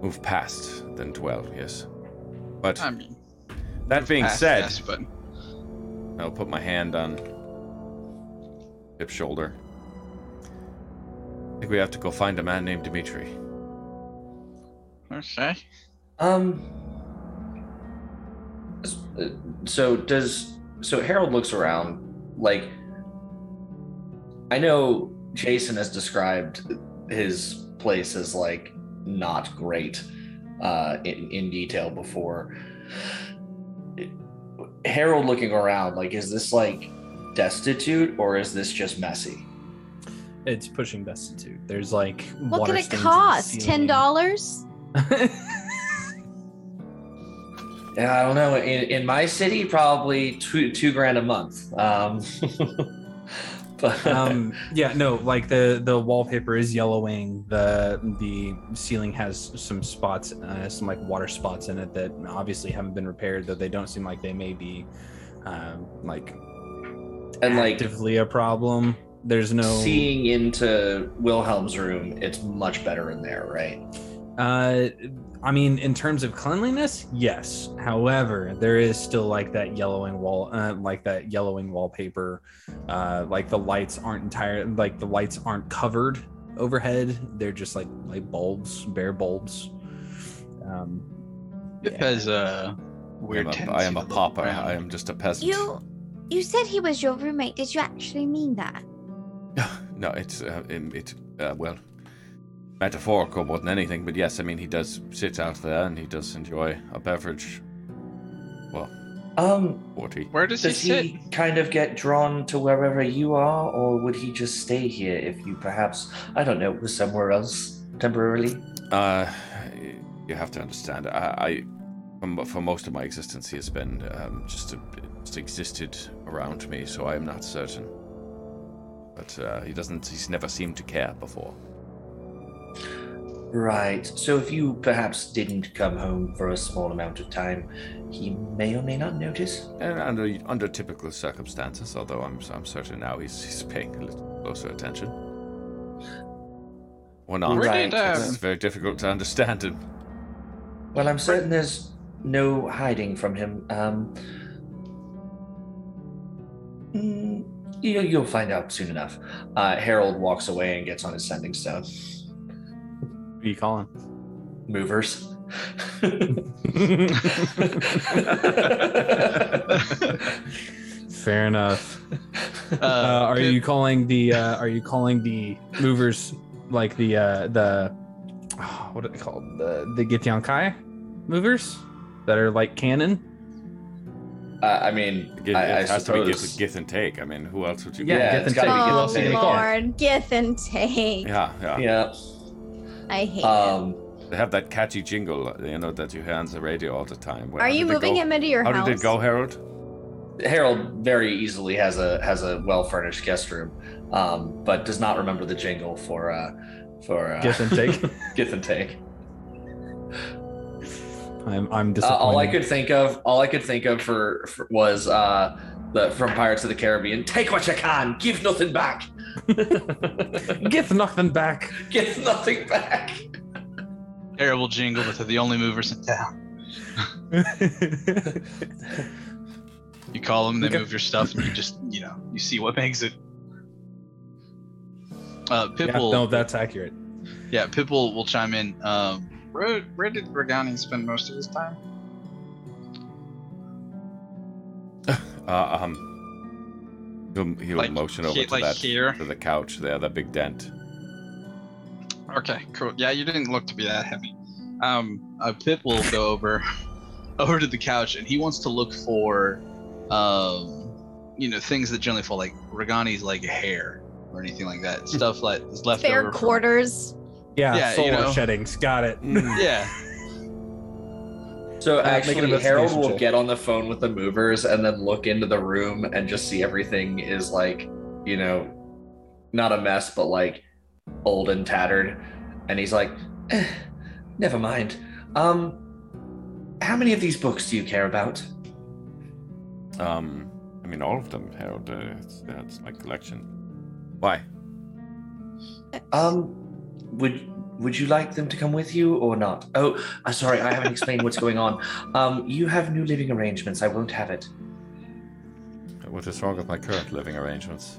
move past than dwell. Yes, but I mean, that being past said, yes, but I'll put my hand on Pip's shoulder. I think we have to go find a man named Dimitri. okay. Um. uh, So does so Harold looks around like I know Jason has described his place as like not great uh in, in detail before. Harold looking around like is this like destitute or is this just messy? It's pushing destitute. There's like What water could it stains in the cost? Ten dollars? Yeah, I don't know. In, in my city, probably two two grand a month. Um, but um yeah no like the the wallpaper is yellowing the the ceiling has some spots uh, some like water spots in it that obviously haven't been repaired though they don't seem like they may be um like and like actively a problem there's no seeing into Wilhelm's room, it's much better in there, right? uh i mean in terms of cleanliness yes however there is still like that yellowing wall uh, like that yellowing wallpaper uh like the lights aren't entire like the lights aren't covered overhead they're just like like bulbs bare bulbs um Because uh, I am a, tendency I am a to look pauper. around. I am just a peasant. You you said he was your roommate. Did you actually mean that? No, it's uh, it, it uh, well metaphorical more than anything. But yes, I mean he does sit out there and he does enjoy a beverage. Well, Um, forty. Where does, does he sit? he kind of get drawn to wherever you are, or would he just stay here if you perhaps, I don't know, was somewhere else temporarily? Uh, you have to understand. I, I for, for most of my existence, he has been um, just, a, just existed around me, so I am not certain. But uh, he doesn't. He's never seemed to care before. Right. So if you perhaps didn't come home for a small amount of time, he may or may not notice. And under under typical circumstances, although I'm I'm certain now he's he's paying a little closer attention. Or not. Where Right. did, um, It's very difficult to understand him. Well, I'm certain there's no hiding from him. Um, mm, you, you'll find out soon enough. Uh, Harold walks away and gets on his sending stone. Who you calling? Movers. Fair enough. Uh, Uh, are you calling the uh, Are you calling the movers like the uh, the oh, what are they called the the Githyanki movers that are like canon? Uh, I mean, It, I, I it has to be suppose. give, give and take. I mean, who else would you? Yeah, Yeah, Gith and gotta take. be Who Gith else are and you take. gonna? Lord, Gith and take. Yeah, yeah. Yeah. I hate him. Um, They have that catchy jingle, you know, that you hear on the radio all the time. Well, Are you moving go? him into your How house? did it go, Harold? Harold very easily has a has a well furnished guest room, um, but does not remember the jingle for uh, for uh, Gith and take. Gith and take. I'm I'm Uh, all I could think of, all I could think of for, for was uh, the from Pirates of the Caribbean. Take what you can, give nothing back. give nothing back. Give nothing back. terrible jingle, but they're the only movers in town. You call them, they Okay. move your stuff, and you just, you know, you see what makes it. Uh, Yeah, Pipple, no, that's accurate. yeah, Pipple will chime in. Um, where, where did Regani spend most of his time? Uh, um, he'll, he'll Like motion over he- to like that here? to the couch there, that big dent. Okay, cool. Yeah, you didn't look to be that heavy. Um, uh, Pip will go over, over to the couch, and he wants to look for, um, you know, things that generally fall like Regani's like hair or anything like that. Stuff like is left Fair over. from- quarters. Yeah, Yeah, you solar know. sheddings. Got it. yeah. So Uh, make actually, Harold will check. get on the phone with the movers and then look into the room and just see everything is like, you know, not a mess, but like old and tattered. And he's like, eh, never mind. Um, how many of these books do you care about? Um, I mean, all of them, Harold. Uh, it's, uh, my collection. Why? Um, would would you like them to come with you or not? Oh, uh, sorry, I haven't explained what's going on. Um, you have new living arrangements. I won't have it. What is wrong with my current living arrangements?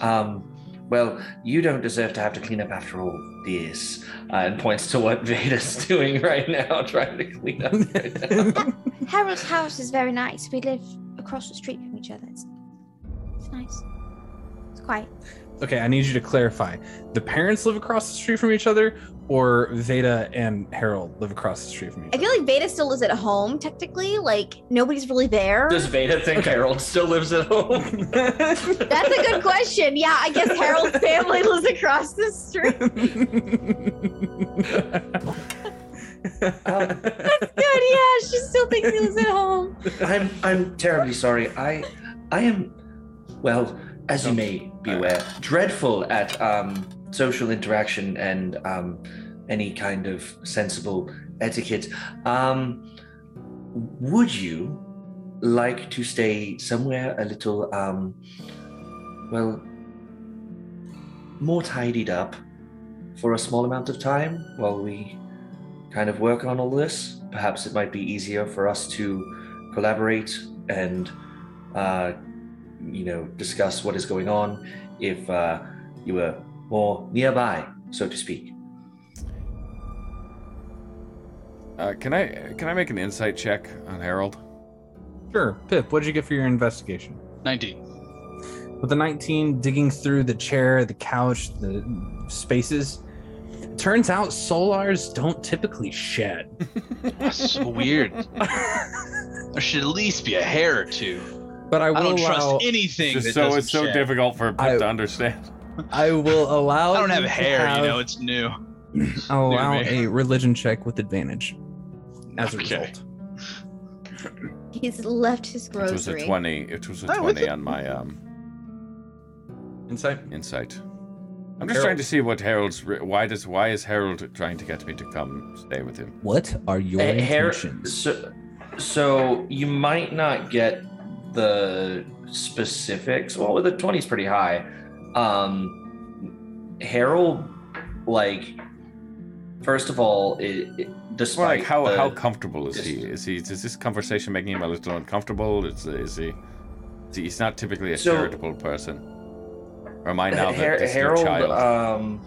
Um, well, you don't deserve to have to clean up after all this. Uh, and points to what Veda's doing right now, trying to clean up. Right. Harold's house is very nice. We live across the street from each other. It's, it's nice. It's quiet. Okay, I need you to clarify. The parents live across the street from each other, or Veda and Harold live across the street from each I other? feel like Veda still lives at home, technically. Like, nobody's really there. Does Veda think Harold still lives at home? That's a good question. Yeah, I guess Harold's family lives across the street. Um, Good, yeah, she still thinks he lives at home. I'm I'm terribly sorry. I I am well, as you may be aware, dreadful at um, social interaction and um, any kind of sensible etiquette. Um, would you like to stay somewhere a little um, well more tidied up for a small amount of time while we kind of work on all this? Perhaps it might be easier for us to collaborate and uh, you know discuss what is going on if uh, you were more nearby, so to speak. Uh, can I can I make an insight check on Harold? Sure. Pip, what did you get for your investigation? 19. With the 19 digging through the chair, the couch, the spaces, turns out solars don't typically shed. That's so weird. There should at least be a hair or two. But I I will don't trust allow anything Just that so it's so shed. difficult for Pip I- to understand. I will allow I don't have hair, have- you know, it's new. I'll New allow a religion check with advantage as a Okay. result. He's left his It was a twenty. It was a Oh, was twenty on my um Insight. insight. I'm just Harold. trying to see what Harold's. re- Why does why is Harold trying to get me to come stay with him? What are your Eh, Har- intentions? so, so you might not get the specifics. Well, the 20 is pretty high. Um, Harold, like, first of all, it, it, Well, like how the- how comfortable is he? Is he? Is this conversation making him a little uncomfortable? Is is he? Is he he's not typically a So- charitable person. Or am I now this new Harold, child? um,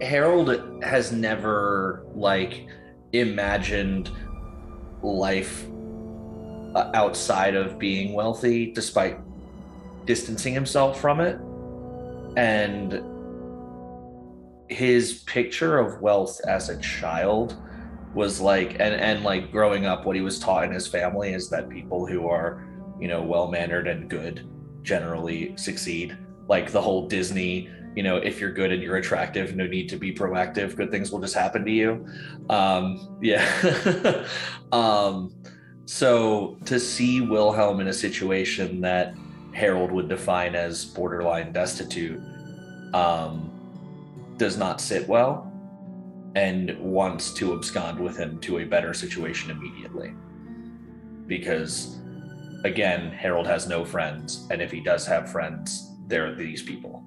Harold has never like imagined life uh, outside of being wealthy, despite distancing himself from it, and his picture of wealth as a child was like and and like growing up what he was taught in his family is that people who are you know well mannered and good generally succeed. Like the whole disney you know if you're good and you're attractive no need to be proactive. Good things will just happen to you. Um yeah. Um so to see wilhelm in a situation that harold would define as borderline destitute um does not sit well and wants to abscond with him to a better situation immediately because again harold has no friends and if he does have friends they're these people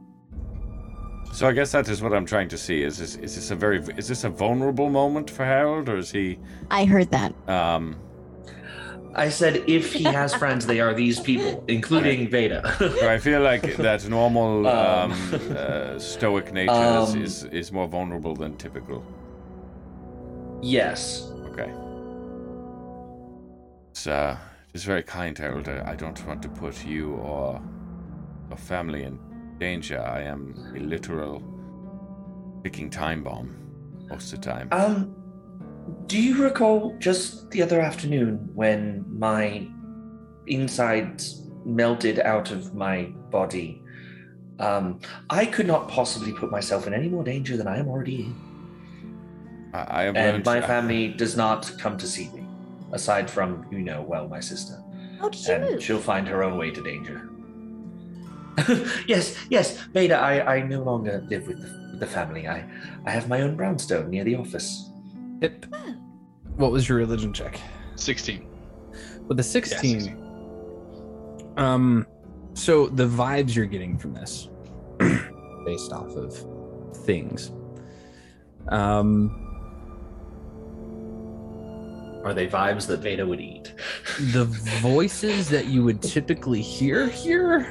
So I guess that is what I'm trying to see. Is this is this a very is this a vulnerable moment for Harold, or is he? I heard that. Um, i said if he has friends they are these people including veda so I feel like that normal um, Um, uh, stoic nature is, um, is is more vulnerable than typical. yes Okay. It's uh, it's very kind, Harold. I, I don't want to put you or your family in danger. I am a literal ticking time bomb most of the time. um do you recall just the other afternoon when my insides melted out of my body? Um i could not possibly put myself in any more danger than i am already in. I, I and learned. my family does not come to see me aside from you know well my sister. How did you and move? she'll find her own way to danger. Yes yes Veda, i i no longer live with the, with the family. I i have my own brownstone near the office Pip. What was your religion check? 16. With the 16. um, so the vibes you're getting from this, based off of things, um, are they vibes that veda would eat the voices that you would typically hear here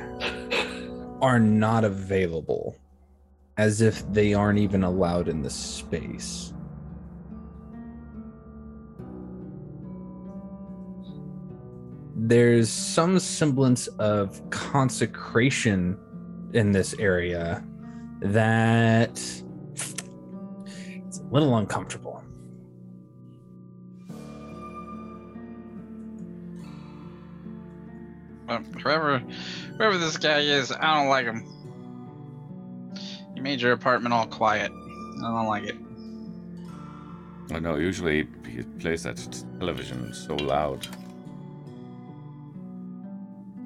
are not available, as if they aren't even allowed in the space. There's some semblance of consecration in this area that it's a little uncomfortable. Um, whoever, whoever this guy is, I don't like him. You made your apartment all quiet. I don't like it. I know. Usually he plays that television so loud.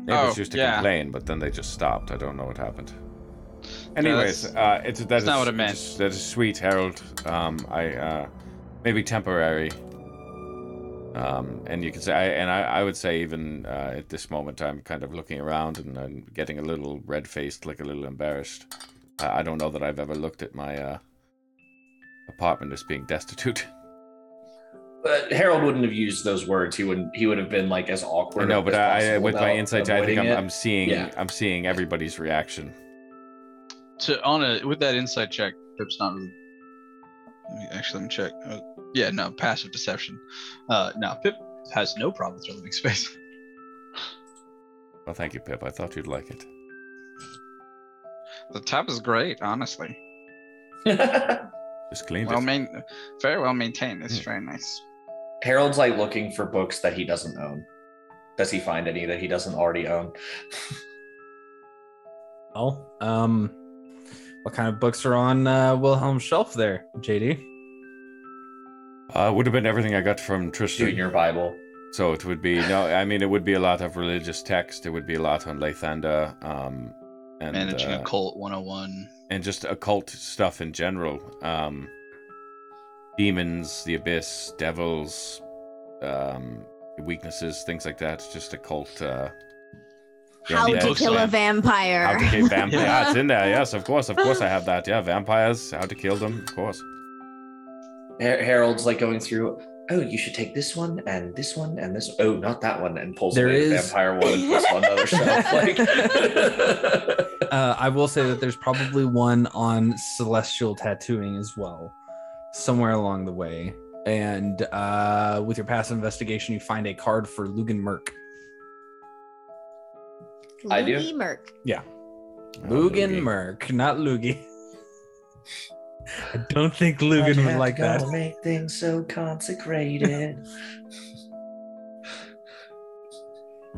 Neighbors Oh, used to yeah. complain, but then they just stopped. I don't know what happened. Anyways, uh, it's that that's is- not what it meant. That is sweet, Harold. Um, I uh, maybe temporary. Um, and you can say, I, and I, I would say even uh, at this moment, I'm kind of looking around and I'm getting a little red faced, like a little embarrassed. I, I don't know that I've ever looked at my uh, apartment as being destitute. but harold wouldn't have used those words he wouldn't he would have been like as awkward I know, as but I, I, with my about insight, I think I'm. I'm seeing, Yeah. I'm seeing everybody's reaction. To on a with that insight check, Pip's not really. Let me actually let me check. Uh, yeah, no, passive deception. Uh, no, Pip has no problem with their living space. Well, thank you, Pip. I thought you'd like it. The tub is great, honestly. Just cleaned Well, it. main, very well maintained. It's Hmm. very nice. Harold's like looking for books that he doesn't own does he find any that he doesn't already own Well, um, what kind of books are on uh, Wilhelm's shelf there, JD? Uh, would have been everything I got from Tristan. junior bible So it would be no. I mean, it would be a lot of religious text. It would be a lot on Lathander, um, and Managing uh, a cult 101. and just occult stuff in general. Um, demons, the abyss, devils, um, weaknesses, things like that. Just occult. Uh, yeah, How yeah, to it's kill a vampire. How to kill vampire? yeah, it's in there. Yes, of course, of course, I have that. Yeah, vampires. How to kill them? Of course. Her- Harold's like going through. Oh, you should take this one and this one and this. Oh, not that one, and pulls There away the vampire one and puts it on another shelf. Like, Uh, I will say that there's probably one on celestial tattooing as well, somewhere along the way. And uh, with your past investigation, you find a card for Lugan Merc. I do? Loogie Merc. Yeah, Lugan Lugie. Merc, not Loogie. I don't think Lugan would like that. and Make things so consecrated.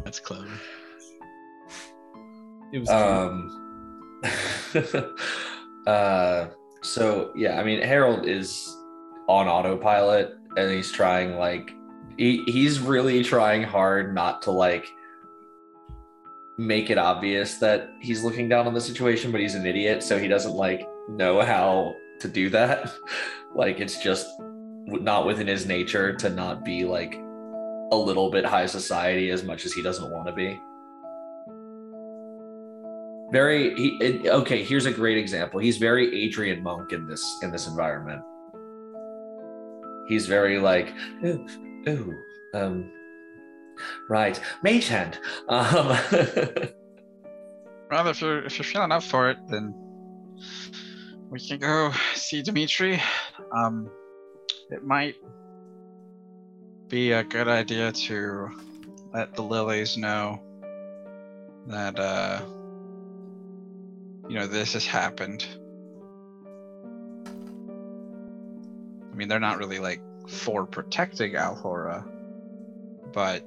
That's clever. It was um uh so yeah i mean harold is on autopilot and he's trying like he, he's really trying hard not to like make it obvious that he's looking down on the situation but he's an idiot so he doesn't like know how to do that. Like it's just not within his nature to not be like a little bit high society as much as he doesn't want to be very he okay here's a great example. He's very adrian monk in this in this environment. He's very like oh, oh um right mage hand um Well, if you're if you're feeling up for it, then we can go see Dimitri. Um, it might be a good idea to let the lilies know that uh, you know this has happened. I mean, they're not really like for protecting Alhora, but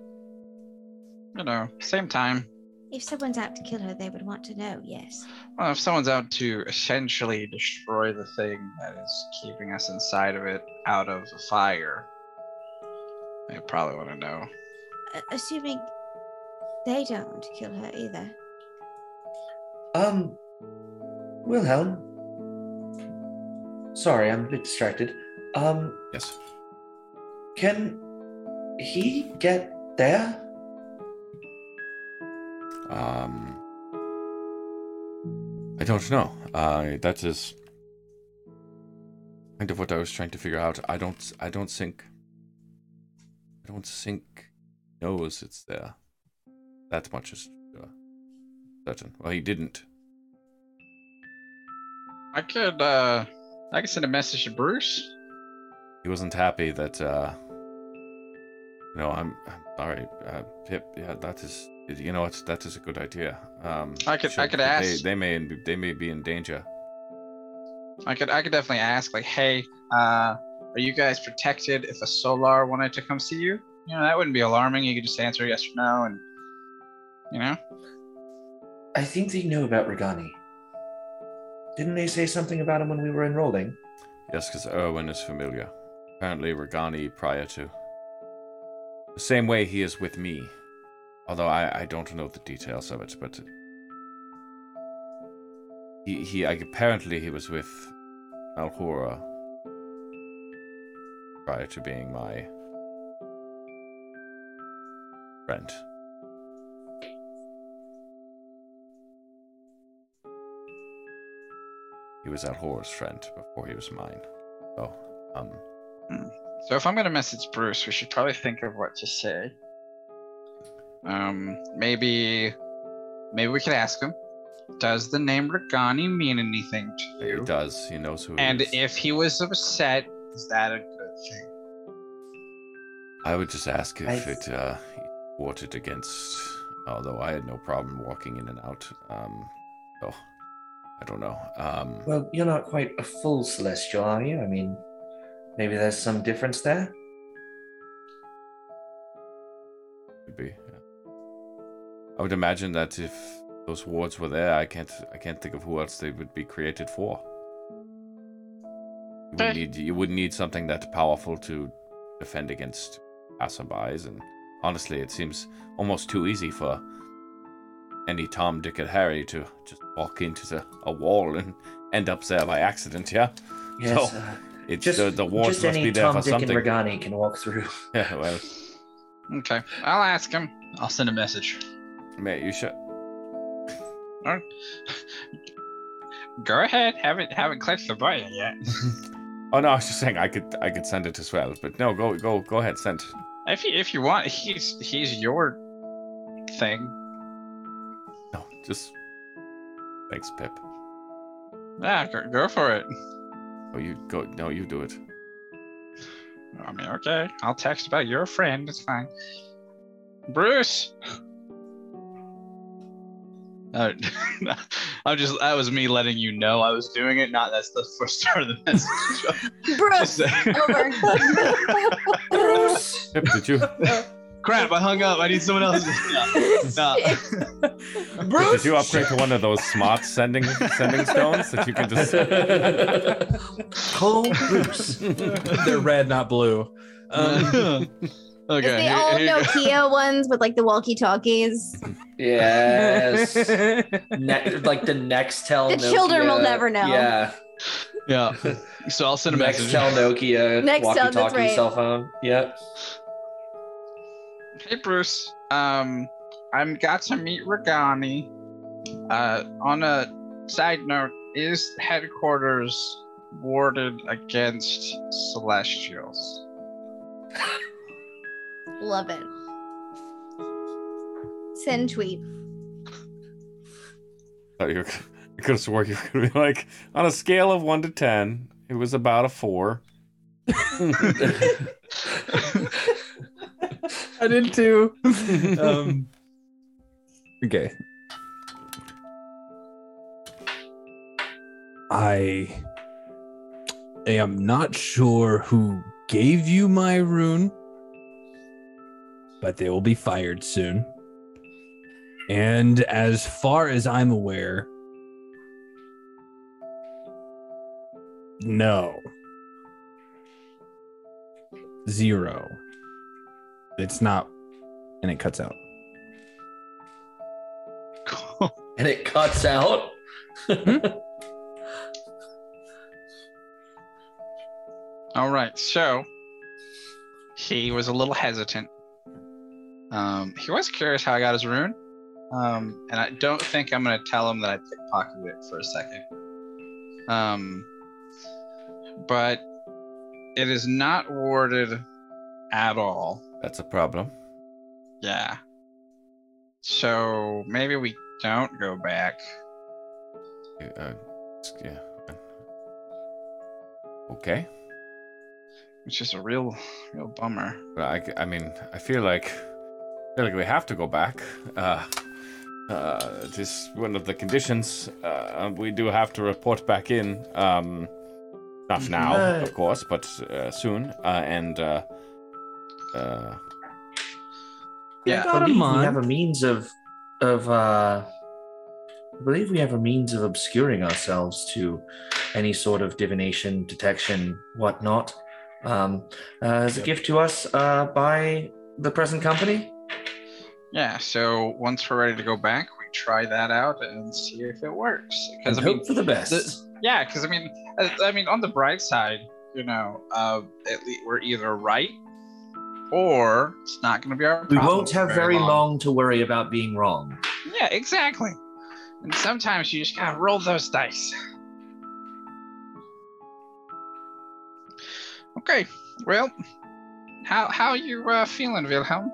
you know, same time, If someone's out to kill her, they would want to know, yes. Well, if someone's out to essentially destroy the thing that is keeping us inside of it out of the fire, they probably want to know. Uh, assuming they don't want to kill her either. um wilhelm sorry i'm a bit distracted um Yes. can he get there Um, I don't know. Uh, that is kind of what I was trying to figure out. I don't. I don't think. I don't think he knows it's there. That much is uh, certain. Well, he didn't. I could, uh, I could send a message to Bruce. He wasn't happy that. uh No, I'm. I'm sorry, uh, Pip. Yeah, that is. You know what? That is a good idea. Um, I could- I should- could they, ask- They may. They may be in danger. I could, I could definitely ask, like, hey, uh, are you guys protected if a Solar wanted to come see you? You know, that wouldn't be alarming. You could just answer yes or no, and you know. I think they know about Regani. Didn't they say something about him when we were enrolling? Yes, because Erwin is familiar. Apparently, Regani prior to. The same way he is with me. Although I, I don't know the details of it, but. He, he apparently he was with Alhura prior to being my friend. He was Alhura's friend before he was mine. So, um, So if I'm gonna message Bruce, we should probably think of what to say. Um, maybe, maybe we could ask him. Does the name Regani mean anything to he you? does. He knows who he And is. if he was upset, is that a good thing? I would just ask if I- it uh, he voted against. Although I had no problem walking in and out. Um, so I don't know. Um, Well, you're not quite a full celestial, are you? I mean, maybe there's some difference there. could be. Yeah. I would imagine that if those wards were there, I can't. I can't think of who else they would be created for. You would need. You would need something that powerful to defend against passerbys and honestly, it seems almost too easy for any Tom, Dick, and Harry to just walk into the, a wall and end up there by accident. Yeah. Yes, So, uh, it's just, the the wards just must any be there Tom, for Dick, something. and Regani can walk through. Yeah. Well, Okay, I'll ask him. I'll send a message. mate, you should. Go ahead. Haven't haven't clicked the button yet. Oh no, I was just saying I could I could send it as well, but no, go go go ahead, send. If you if you want, he's he's your thing. No, just thanks, Pip. Yeah, go, go for it. Oh, you go. No, you do it. I mean, okay. I'll text about your friend. It's fine. Bruce. Uh, I'm just that was me letting you know I was doing it, not that's the first start of the message. Bruce, over. Pip, did you Crap, I hung up. I need someone else. No, no. did you upgrade to one of those smart sending sending stones that you can just? Call Bruce. They're red, not blue. Um, okay. Is the here- old here. Nokia ones with like the walkie talkies? Yes. ne- like the Nextel. The children will never know. Yeah. Yeah. So I'll send a message. Nextel Nokia Nextel, that's walkie-talkie right. cell phone. Yep. Hey Bruce. Um, I'm got to meet Regani. Uh, on a side note, is headquarters warded against celestials? Love it. Send tweet. Oh, you I could have swore you were gonna be like on a scale of one to ten, it was about a four. I did too. um, okay. I am not sure who gave you my rune, but they will be fired soon. And as far as I'm aware, no. Zero. It's not, and it cuts out. and it cuts out. All right, so he was a little hesitant. Um, he was curious how I got his rune, um, and I don't think I'm going to tell him that I pickpocketed it for a second. Um, but it is not warded at all. That's a problem. Yeah. So maybe we don't go back. Uh, yeah. Okay. Which is a real, real bummer. But I, I mean, I feel like, I feel like we have to go back. Uh, uh, this one of the conditions. Uh, we do have to report back in. Um, not now, Uh, of course, but uh, soon. Uh, and uh, uh, Yeah. I believe we have a means of of uh I believe we have a means of obscuring ourselves to any sort of divination, detection, whatnot. Um, uh, as a gift to us uh, by the present company. Yeah, so once we're ready to go back, we try that out and see if it works. Because And I mean, hope for the best. the- yeah, because I mean, I, I mean, on the bright side, you know, uh, at least we're either right or it's not going to be our. we won't have very long to worry about being wrong. Yeah, exactly. And sometimes you just gotta roll those dice. Okay, well, how how are you uh, feeling, Wilhelm?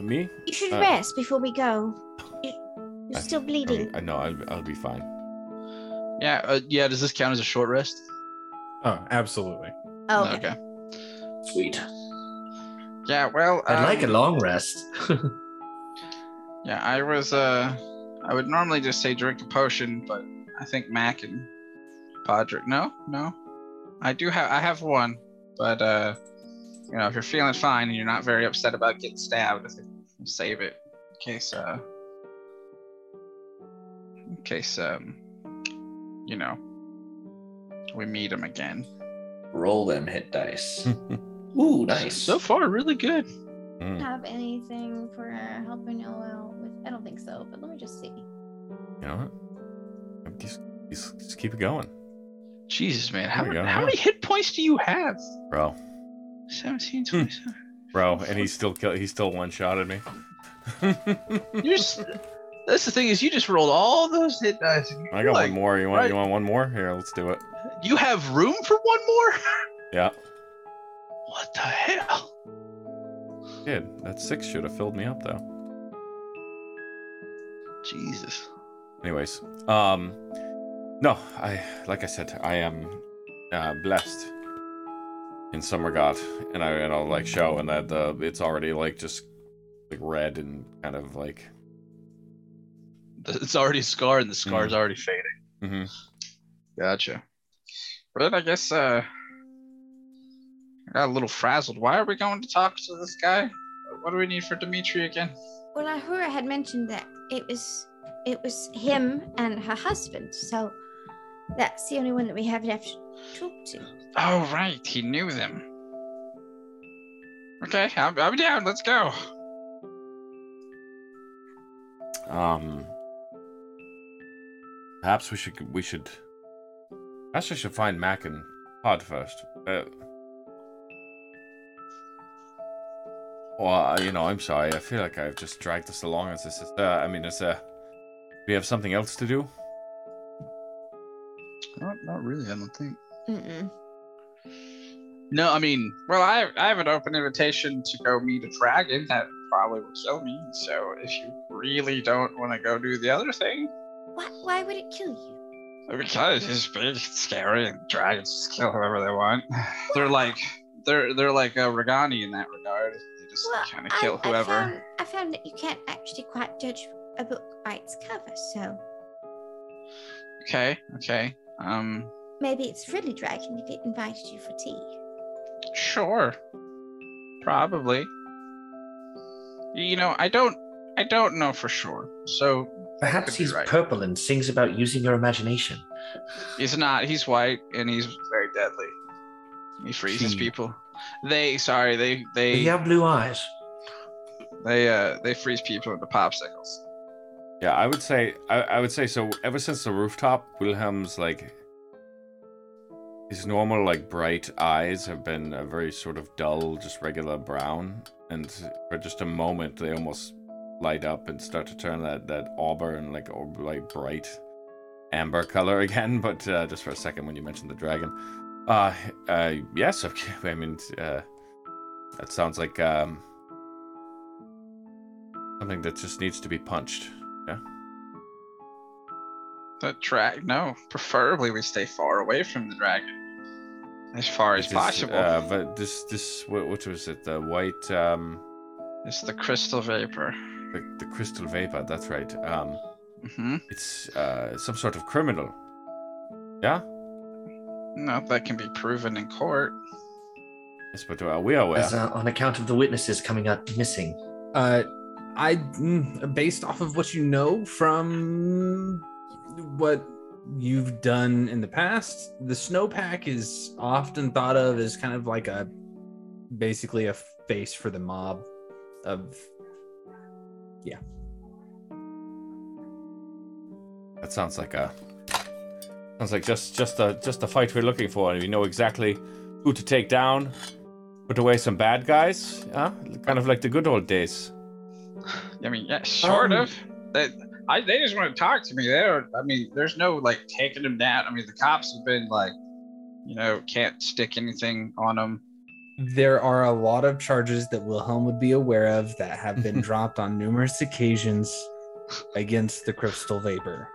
me? You should Uh, rest before we go. You, you're still bleeding. I know I'll, I'll be fine. Yeah, uh, yeah. Does this count as a short rest? Oh, absolutely. Oh, okay. Okay. Sweet. Yeah, well, I'd like a um, long rest. Yeah, I was. Uh, I would normally just say drink a potion, but I think Mac and Podrick. No, no. I do have. I have one, but uh, you know, if you're feeling fine and you're not very upset about getting stabbed, I think save it in case. Uh, in case um, you know, we meet him again. Roll them hit dice. Ooh, nice. So far, really good. Mm. have anything for helping Noel with? I don't think so, but let me just see. You know what? Just, just, just keep it going, Jesus, man. How, go. how many hit points do you have? bro. 17, 27. Bro, and he still kill. He still one shot at me. You're just, that's the thing is you just rolled all those hit dice. I got like, one more. You want? right. You want one more? Here, let's do it. You have room for one more? Yeah, What the hell? kid. That six should have filled me up though. Jesus. Anyways, um, no, I like I said, I am uh, blessed in some regard, and I and I'll like show, and that the it's already like just like red and kind of like It's already scarred and the scar's Mm. already fading. Mm-hmm. Gotcha. Well, then I guess uh, got a little frazzled. Why are we going to talk to this guy? What do we need for Dimitri again? Well, Ahura had mentioned that it was it was him and her husband, so that's the only one that we have left to talk to. Oh, right. He knew them. Okay, I'm, I'm down. Let's go. Um, perhaps we should we should. Perhaps we should find Mac and Pod first. Uh, well, uh, you know, I'm sorry. I feel like I've just dragged us along as this is. Uh, I mean, it's uh, do we have something else to do. Not, not really. I don't think. Mm-mm. No, I mean, well, I, I have an open invitation to go meet a dragon that probably will kill me. So if you really don't want to go do the other thing, Why, why would it kill you? because it's big, scary, and dragons just kill whoever they want. They're like they're they're like a Regani in that regard. They just Well, kind of I- kill I, whoever. found, I found that you can't actually quite judge a book by its cover, so Okay, okay. Um, maybe it's really dragon if it invited you for tea. sure. Probably. You know, I don't I don't know for sure. So Perhaps he's right. purple and sings about using your imagination. he's not. He's white and he's very deadly. He freezes He- people. They sorry, they Does they he have blue eyes? they uh they freeze people into popsicles. Yeah, I would say I, I would say so. Ever since the rooftop, Wilhelm's like his normal like bright eyes have been a very sort of dull, just regular brown, and for just a moment they almost light up and start to turn that that auburn like or like bright amber color again. But uh, just for a second, when you mentioned the dragon, uh, uh yes, okay. I mean, uh, that sounds like um something that just needs to be punched. Yeah. The drag no, preferably we stay far away from the dragon. As far as It is, possible. Uh, but this, this, what, what was it? The white, um, it's the crystal vapor. the, the crystal vapor. That's right. Um, hmm it's uh, some sort of criminal. Yeah. No, that can be proven in court. Yes, but uh, we are aware. As uh, on account of the witnesses coming up missing. Uh, I mm, based off of what you know from what you've done in the past, the snowpack is often thought of as kind of like a basically a face for the mob of yeah. That sounds like a sounds like just just the just the fight we're looking for, and we know exactly who to take down, put away some bad guys. Huh? Kind of like the good old days. I mean, yeah, sort Um, of. They, I, they just want to talk to me. They don't. I mean, there's no like taking them down. I mean, the cops have been like, you know, can't stick anything on them. there are a lot of charges that Wilhelm would be aware of that have been dropped on numerous occasions against the crystal vapor.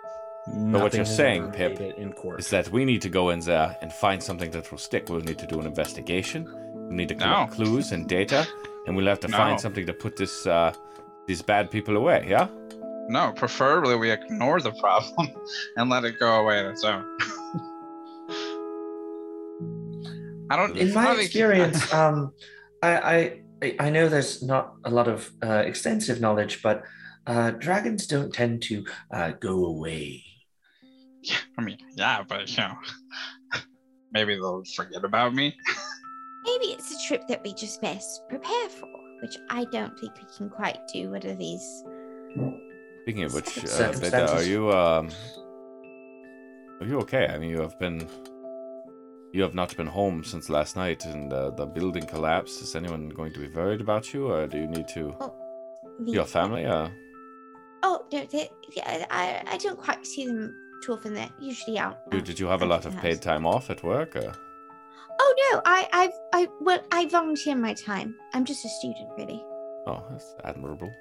What you're saying, Pip, in court. Is that we need to go in there and find something that will stick. We'll need to do an investigation. We need to collect No. clues and data, and we'll have to No. find something to put this uh, these bad people away. Yeah. No, preferably we ignore the problem and let it go away on its own. I don't. In my don't think- experience, um, I, I I- I know there's not a lot of uh, extensive knowledge, but uh, dragons don't tend to uh, go away. I mean, yeah, but you know, maybe they'll forget about me. Maybe it's a trip that we just best prepare for. which I don't think we can quite do under these. Speaking of which, uh, Veda, are Circumstances. you um, are you okay? I mean, you have been, you have not been home since last night, and uh, the building collapsed. Is anyone going to be worried about you, or do you need to The- your family? Uh, Oh no, they, yeah, I I don't quite see them too often. They're usually out. you- did you have a lot of paid time off at work? Or? Oh no, I I've I well I volunteer my time. I'm just a student, really. Oh, that's admirable.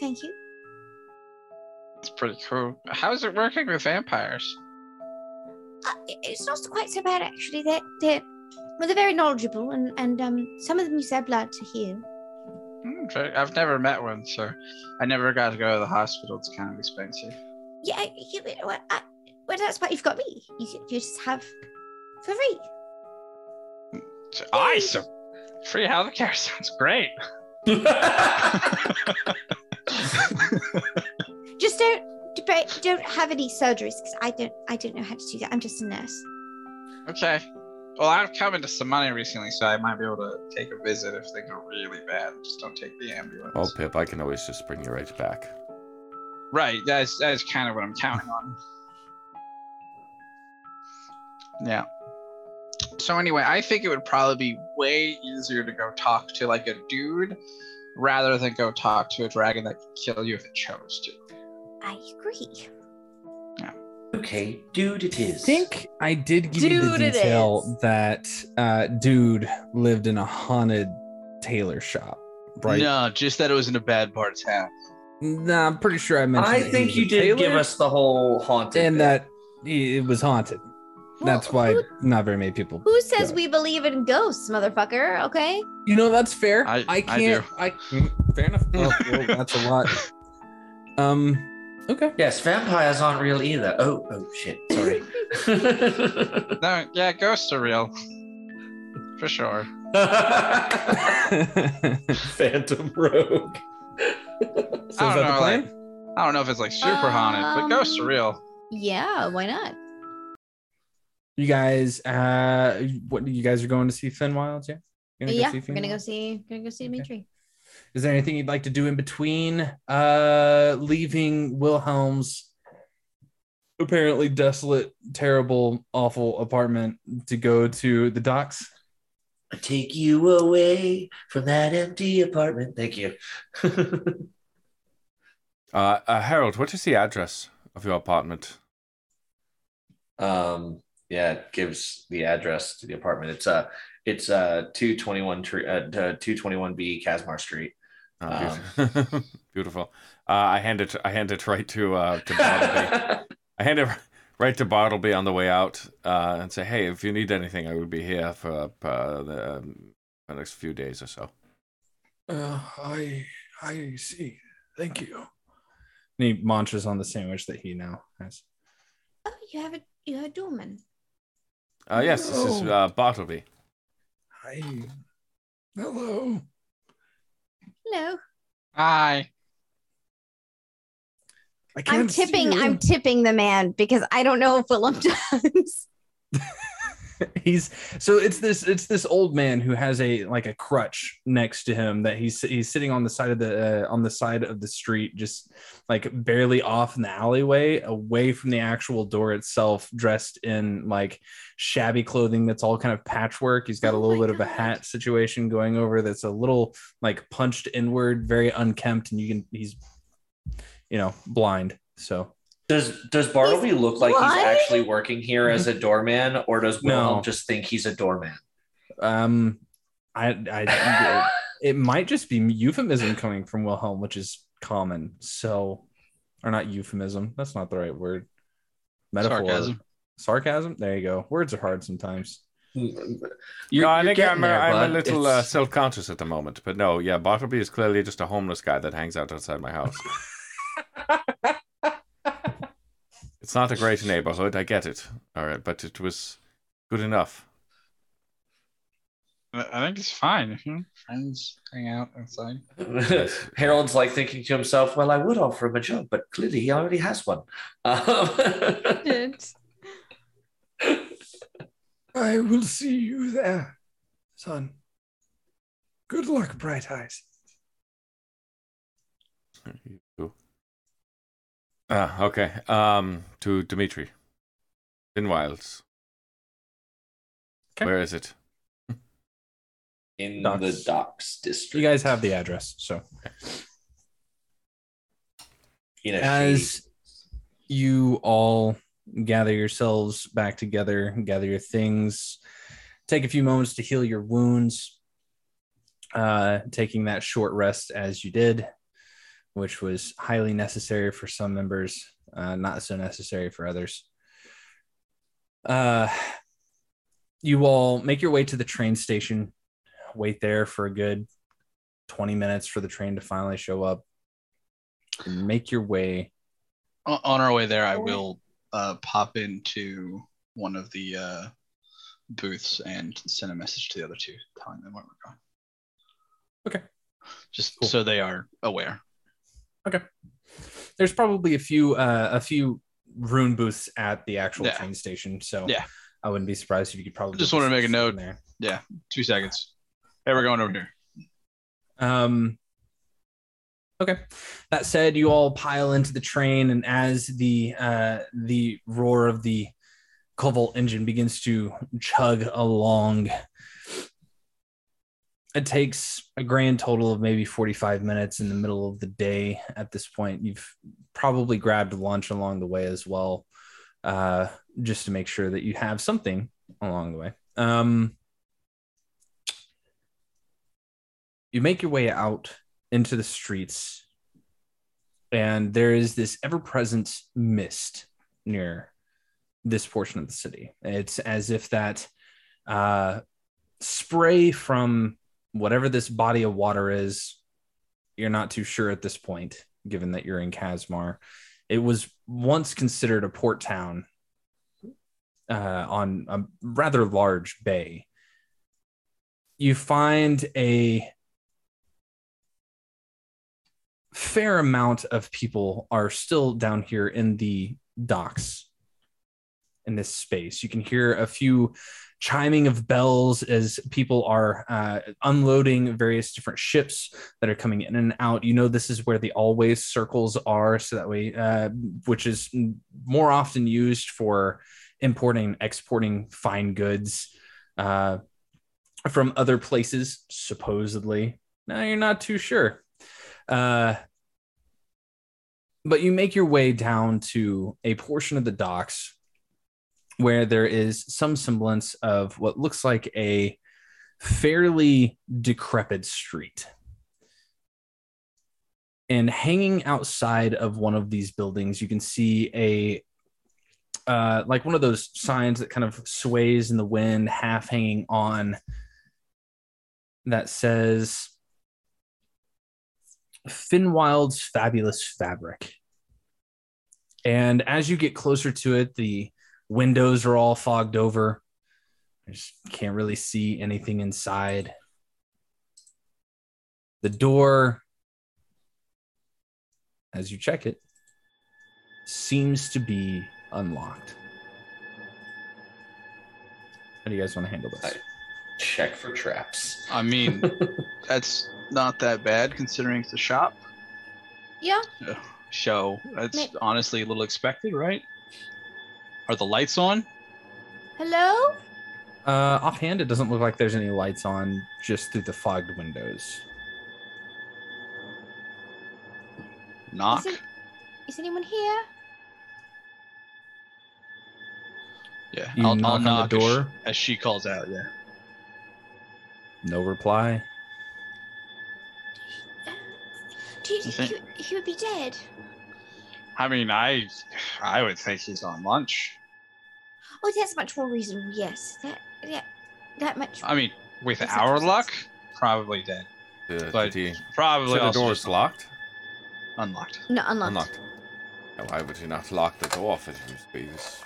Thank you. It's pretty cool. How's it working with vampires? Uh, it's not quite so bad actually. They're they're well, they're very knowledgeable, and and um some of them use their blood to heal. I've never met one, so I never got to go to the hospital. It's kind of expensive. Yeah, you, well, I, well, that's why you've got me. You you just have for free. So, awesome. Free healthcare sounds great. Just don't don't- don't have any surgeries because I don't I don't know how to do that. I'm just a nurse. Okay. Well, I've come into some money recently, so I might be able to take a visit if things are really bad. Just don't take the ambulance. Oh, Pip, I can always just bring you right back. Right. That's that's kind of what I'm counting on. Yeah. So anyway, I think it would probably be way easier to go talk to like a dude rather than go talk to a dragon that could kill you if it chose to. I agree. Okay, dude, it is. I think I did give you the Dude, it detail is. that uh, dude lived in a haunted tailor shop, right? No, just that it was in a bad part of town. Nah, I'm pretty sure I mentioned. I that he think was you a did give us the whole haunted. and bit. that it was haunted. That's Well, why who- not very many people. Who says go. we believe in ghosts, motherfucker? Okay. You know that's fair. I- I I can't. I, mm, fair enough. Well, well, that's a lot. Um. Okay. Yes, vampires aren't real either. Oh, oh shit. Sorry. No, yeah, ghosts are real. For sure. Phantom Rogue. So I don't know, like- I don't know if it's like super haunted, but ghosts are Um, real. Yeah, why not? You guys, uh, what you guys are going to see Finn Wilds? Yeah. You're yeah, see we're Finn gonna go Wilds? see gonna go see Dimitri. Is there anything you'd like to do in between uh leaving Wilhelm's apparently desolate, terrible, awful apartment to go to the docks? I take you away from that empty apartment. Thank you. Uh, uh, Harold, what is the address of your apartment? um, yeah, it gives the address to the apartment. It's uh, it's uh, two twenty one tree, uh, two twenty one B Casmar Street. Oh, Um, beautiful. Beautiful. Uh, I hand it. I hand it right to uh, to Bartleby. I hand it right to Bartleby on the way out, uh, and say, "Hey, if you need anything, I will be here for uh, the, um, the next few days or so." Uh, I I see. Thank you. And he munches on the sandwich that he now has. Oh, you have a you have a doorman. Uh, yes, this is Oh. uh, Bartleby. Hi. Hello. Hello. Hi. I I'm see tipping. you. I'm tipping the man because I don't know if Willem does. he's so it's this it's this old man who has a like a crutch next to him that he's he's sitting on the side of the uh, on the side of the street just like barely off in the alleyway away from the actual door itself dressed in like shabby clothing that's all kind of patchwork. He's got a Oh little my bit of a hat situation going over that's a little like punched inward very unkempt and you can he's you know blind. So Does Does Bartleby look like blind? he's actually working here as a doorman, or does Wilhelm No. just think he's a doorman? Um, I, I, it might just be euphemism coming from Wilhelm, which is common. So, or not euphemism. That's not the right word. Metaphor. Sarcasm. Sarcasm. There you go. Words are hard sometimes. You're, no, I think I'm, a, there, I'm a little uh, self-conscious at the moment, but no, yeah, Bartleby is clearly just a homeless guy that hangs out outside my house. it's not a great neighborhood, I get it. All right, but it was good enough. I I think it's fine. if your Friends hang out outside. Harold's like thinking to himself, "Well, I would offer him a job, but clearly he already has one." Um, I will see you there, son. Good luck, Bright Eyes. You. Ah, okay. Um, to Dimitri. Finwilds. Okay. Where is it? In Docks. the docks district. You guys have the address, so in a as shade. you all gather yourselves back together, gather your things, take a few moments to heal your wounds, uh, taking that short rest as you did, which was highly necessary for some members, uh, not so necessary for others. Uh, you all make your way to the train station, wait there for a good 20 minutes for the train to finally show up. and Make your way On our way there, I will uh, pop into one of the uh, booths and send a message to the other two, telling them where we're going. Okay. Just Cool. so they are aware. There's probably a few uh, a few rune booths at the actual Yeah. train station so Yeah. i wouldn't be surprised if you could probably Just wanted to make a note. there Yeah, two seconds. Hey, we're going over here. um okay that said you all pile into the train and as the uh the roar of the cobalt engine begins to chug along it takes a grand total of maybe 45 minutes in the middle of the day at this point. You've probably grabbed lunch along the way as well uh, just to make sure that you have something along the way. Um, you make your way out into the streets and there is this ever-present mist near this portion of the city. It's as if that uh, spray from whatever this body of water is, you're not too sure at this point, given that you're in Casmar. It was once considered a port town uh, on a rather large bay. You find a fair amount of people are still down here in the docks in this space. You can hear a few chiming of bells as people are uh, unloading various different ships that are coming in and out. You know, this is where the always circles are, so that way, uh, which is more often used for importing, exporting fine goods uh, from other places, supposedly. Now you're not too sure. Uh, but you make your way down to a portion of the docks where there is some semblance of what looks like a fairly decrepit street. And hanging outside of one of these buildings, you can see a uh, like one of those signs that kind of sways in the wind, half hanging on, that says Finwild's Fabulous Fabric. And as you get closer to it, the windows are all fogged over. I just can't really see anything inside. The door, as you check it, seems to be unlocked. How do you guys want to handle this? Check for traps. I mean, that's not that bad considering it's a shop. Yeah. Show. That's Nick. honestly a little expected, right? Are the lights on? Hello? Uh, offhand, it doesn't look like there's any lights on just through the fogged windows. Knock. Is, it, is anyone here? Yeah, You I'll, knock I'll on the knock as door? she- as she calls out. Yeah. No reply. Do you You think think- he, he would be dead? I mean, I, I would think he's on lunch. Oh, that's much more reasonable. Yes, that yeah, that much. I mean, with Makes our sense. luck, probably dead. Uh, But he probably say the also door's locked? unlocked. no, unlocked. Unlocked. Now, why would you not lock the door if it was he's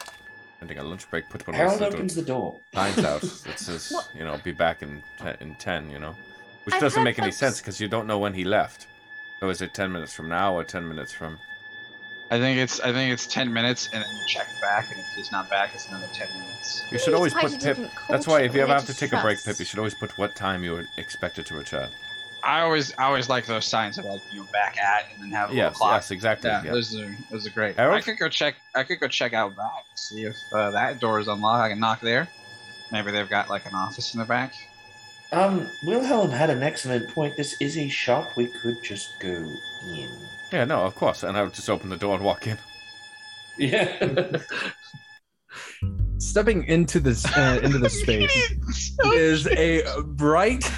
ending a lunch break? Put one Harold of opens the door. signs out It says, What? you know, be back in ten, in ten. You know, which I've doesn't make any folks- sense because you don't know when he left. So is it ten minutes from now or ten minutes from? I think it's I think it's ten minutes, and then you check back, and if he's not back, it's another ten minutes. You should always put quite a Pip. different That's why if you ever have to take a break. Pip, you should always put what time you would expect it to return. I always I always like those signs of like you know, back at, and then have a Yes, little clock. yes, exactly. Yeah, yeah. those are those are great. Harold? I could go check. I could go check out back, see if uh, that door is unlocked. I can knock there. Maybe they've got like an office in the back. Um, Wilhelm had an excellent point. This is a shop. We could just go in. Yeah, no, of course. And I would just open the door and walk in. Yeah. Stepping into this uh, into the space is a bright,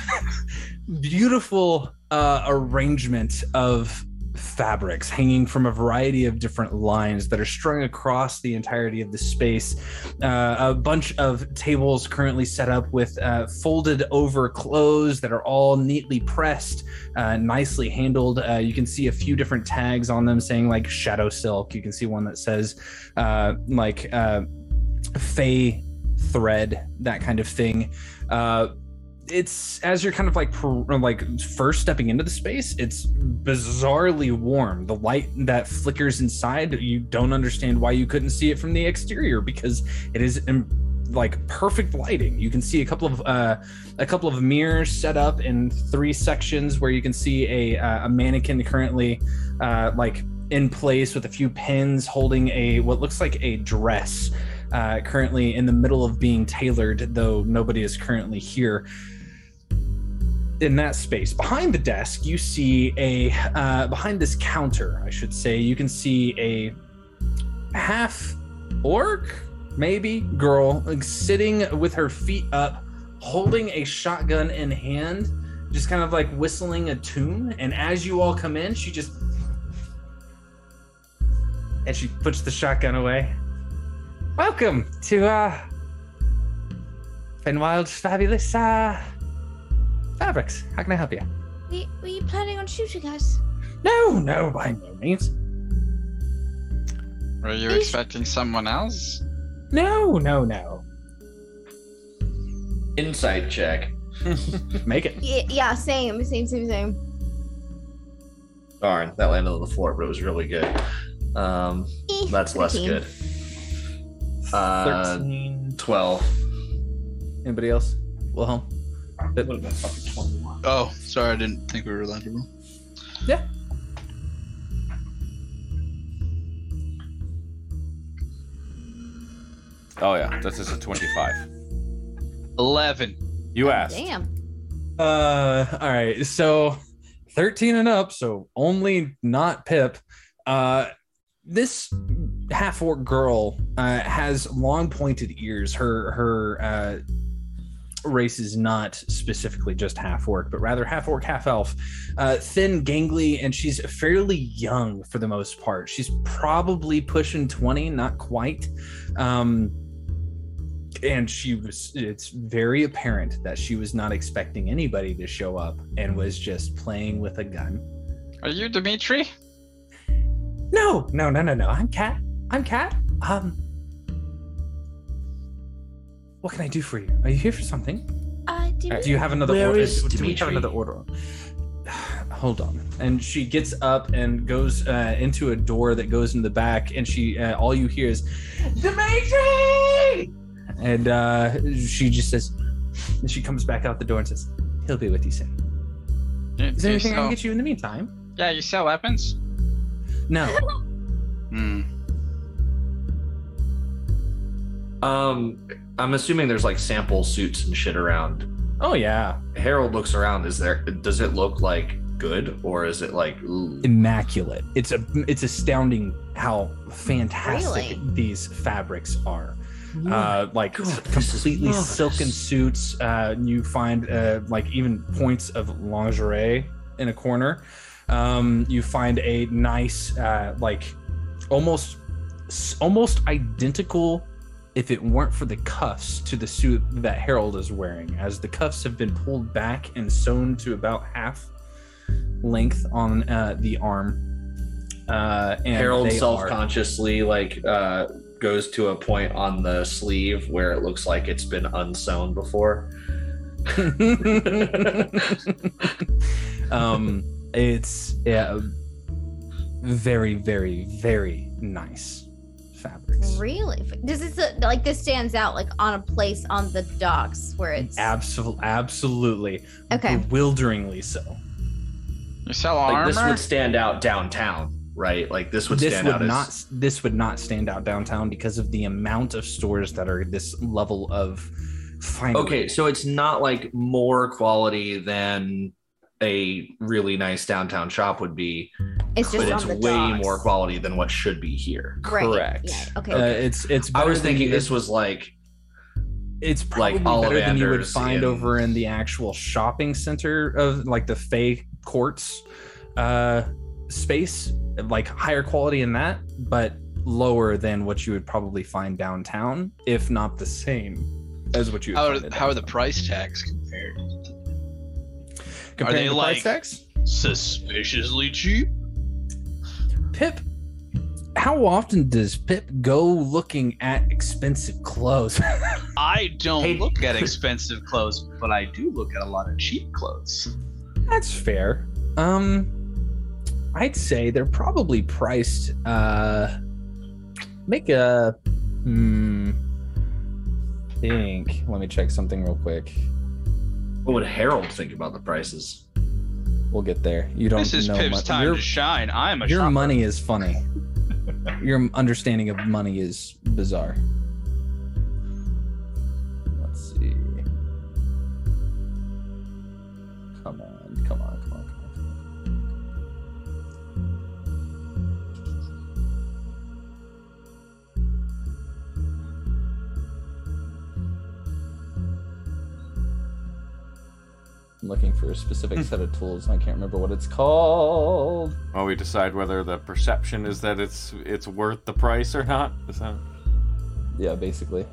beautiful uh, arrangement of fabrics hanging from a variety of different lines that are strung across the entirety of the space. Uh, a bunch of tables currently set up with uh, folded over clothes that are all neatly pressed, uh, nicely handled. Uh, you can see a few different tags on them saying like shadow silk. You can see one that says uh, like uh, fey thread, that kind of thing. Uh, it's as you're kind of like like first stepping into the space it's bizarrely warm the light that flickers inside you don't understand why you couldn't see it from the exterior because it is um, like perfect lighting you can see a couple of uh a couple of mirrors set up in three sections where you can see a uh, a mannequin currently uh like in place with a few pins holding a what looks like a dress uh, currently in the middle of being tailored, though nobody is currently here. In that space, behind the desk, you see a uh, behind this counter, I should say, you can see a half orc, maybe girl, like, sitting with her feet up, holding a shotgun in hand, just kind of like whistling a tune. And as you all come in, she just and she puts the shotgun away. Welcome to uh Fenwild's fabulous uh fabrics. How can I help you? Were, were you planning on shooting us? No, no, by no means. Were you Please. expecting someone else? No, no, no. Insight check. Make it. Yeah, yeah, same, same, same, same. Darn, that landed on the floor, but it was really good. Um, Eh, that's less 13. good. Uh, 13. 12. Anybody else? Wilhelm? Oh, sorry, I didn't think we were allowed to roll. Yeah. Oh yeah, this is a twenty-five. Eleven. You asked. Damn. Uh all right. So 13 and up, so only not Pip. Uh this half orc girl uh, has long pointed ears. Her her uh, race is not specifically just half orc, but rather half orc, half elf. Uh, thin, gangly, and she's fairly young for the most part. She's probably pushing twenty, not quite. Um, and she was. It's very apparent that she was not expecting anybody to show up and was just playing with a gun. Are you Dimitri? No, no, no, no, no. I'm Cat. I'm Cat. Um, what can I do for you? Are you here for something? Uh, do Do you have another Where order? is do we have another order? Hold on. And she gets up and goes uh, into a door that goes in the back, and she uh, all you hear is Dimitri, and uh, she just says, and she comes back out the door and says, "He'll be with you soon." Do- Is there you anything I can get you in the meantime? Yeah, you sell weapons. No. Hmm. Um, I'm assuming there's like sample suits and shit around. Oh yeah. Harold looks around. Is there? Does it look like good, or is it like? Ooh. immaculate. It's a it's astounding how fantastic Really? these fabrics are. Uh, like God, completely silken suits. Uh, you find uh, like even points of lingerie in a corner. Um, you find a nice uh, like almost almost identical if it weren't for the cuffs to the suit that Harold is wearing, as the cuffs have been pulled back and sewn to about half length on uh, the arm. Uh, and Harold self-consciously like uh, goes to a point on the sleeve where it looks like it's been unsewn before. um, it's yeah, very, very, very nice fabrics. Really? Does this uh, like this stands out like on a place on the docks where it's Absolutely, absolutely, okay? bewilderingly so. You sell Like armor. this would stand out downtown, right? Like this would this stand would out not. as This would not stand out downtown because of the amount of stores that are this level of fine. Okay, so it's not like more quality than a really nice downtown shop would be, It's just but it's way docks. more quality than what should be here. Right. correct. Yeah. Okay. Uh, it's it's. I was thinking this was like It's like probably better than you would find in- over in the actual shopping center of like the Fey Courts uh, space, like higher quality in that, but lower than what you would probably find downtown, if not the same as what you. Would How find are, how are the price tags compared? Comparing they the like- tags? Suspiciously cheap. Pip? How often does Pip go looking at expensive clothes? I don't Hey- look at expensive clothes, but I do look at a lot of cheap clothes. That's fair. Um, I'd say they're probably priced. Uh, make a hmm. Think. Let me check something real quick. What would Harold think about the prices? We'll get there. You don't This is know Pip's mon- time your, to shine. I'm a your shopper. money is funny. your understanding of money is bizarre. I'm looking for a specific set of tools and I can't remember what it's called. Well, we decide whether the perception is that it's it's worth the price or not. Is that? Yeah, basically.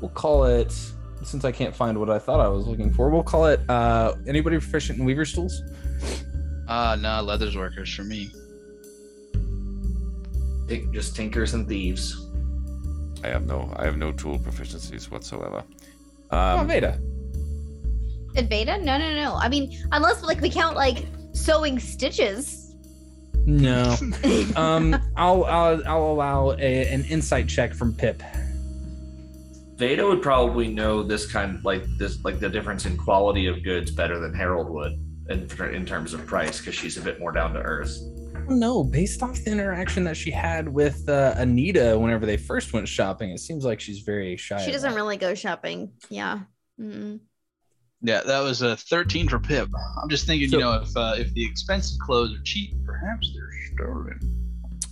We'll call it since I can't find what I thought I was looking for. We'll call it uh anybody proficient in weaver's tools? Ah, no, leathers workers for me. Tink- Just tinkers and thieves. I have no I have no tool proficiencies whatsoever. oh, Um, Veda. Adveda? No, no, no. I mean, unless like we count like sewing stitches. No. um I'll I'll I'll allow a, an insight check from Pip. Veda would probably know this kind, like this, like the difference in quality of goods better than Harold would, in in terms of price, because she's a bit more down to earth. No, based off the interaction that she had with uh, Anita whenever they first went shopping, it seems like she's very shy. She doesn't really go shopping. Yeah. Mm-mm. Yeah, that was a 13 for Pip. I'm just thinking, So- you know, if uh, if the expensive clothes are cheap, perhaps they're stolen.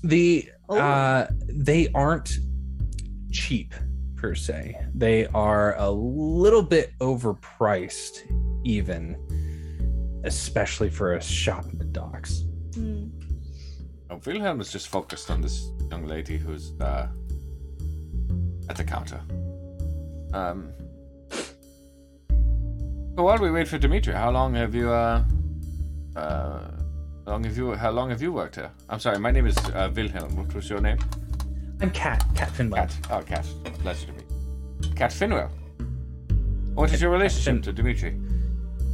The Oh. uh they aren't cheap per se. They are a little bit overpriced even especially for a shop in the docks. Mm. oh, Wilhelm is just focused on this young lady who's uh, at the counter. Um. So while we wait for Dimitri, how long have you uh, uh, how long have you how long have you worked here? I'm sorry, my name is uh, Wilhelm. What was your name? I'm Cat, Cat Finwell. Cat. Oh, Cat. Pleasure to meet. you. Cat Finwell. What is your relationship to Dimitri?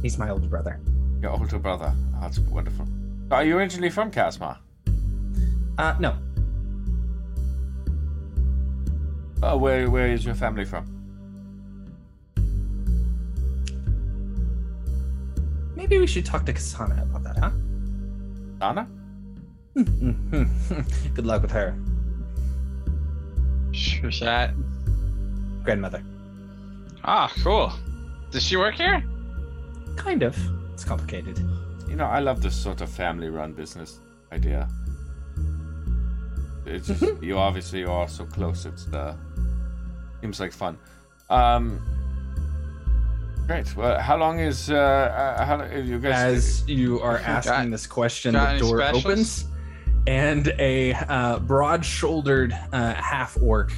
He's my older brother. Your older brother. Oh, that's wonderful. Are you originally from Casmar? Uh no. Oh, where where is your family from? Maybe we should talk to Kasana about that, huh? Anna? Good luck with her. Who's that? Grandmother. Ah, cool. Does she work here? Kind of. It's complicated. You know, I love this sort of family-run business idea. It's just, you obviously are so close. It's the. seems like fun. Um, great. Well, how long is uh, uh how long- you guys? As you are asking Got- this question, the door specials? opens, and a uh, broad-shouldered uh, half orc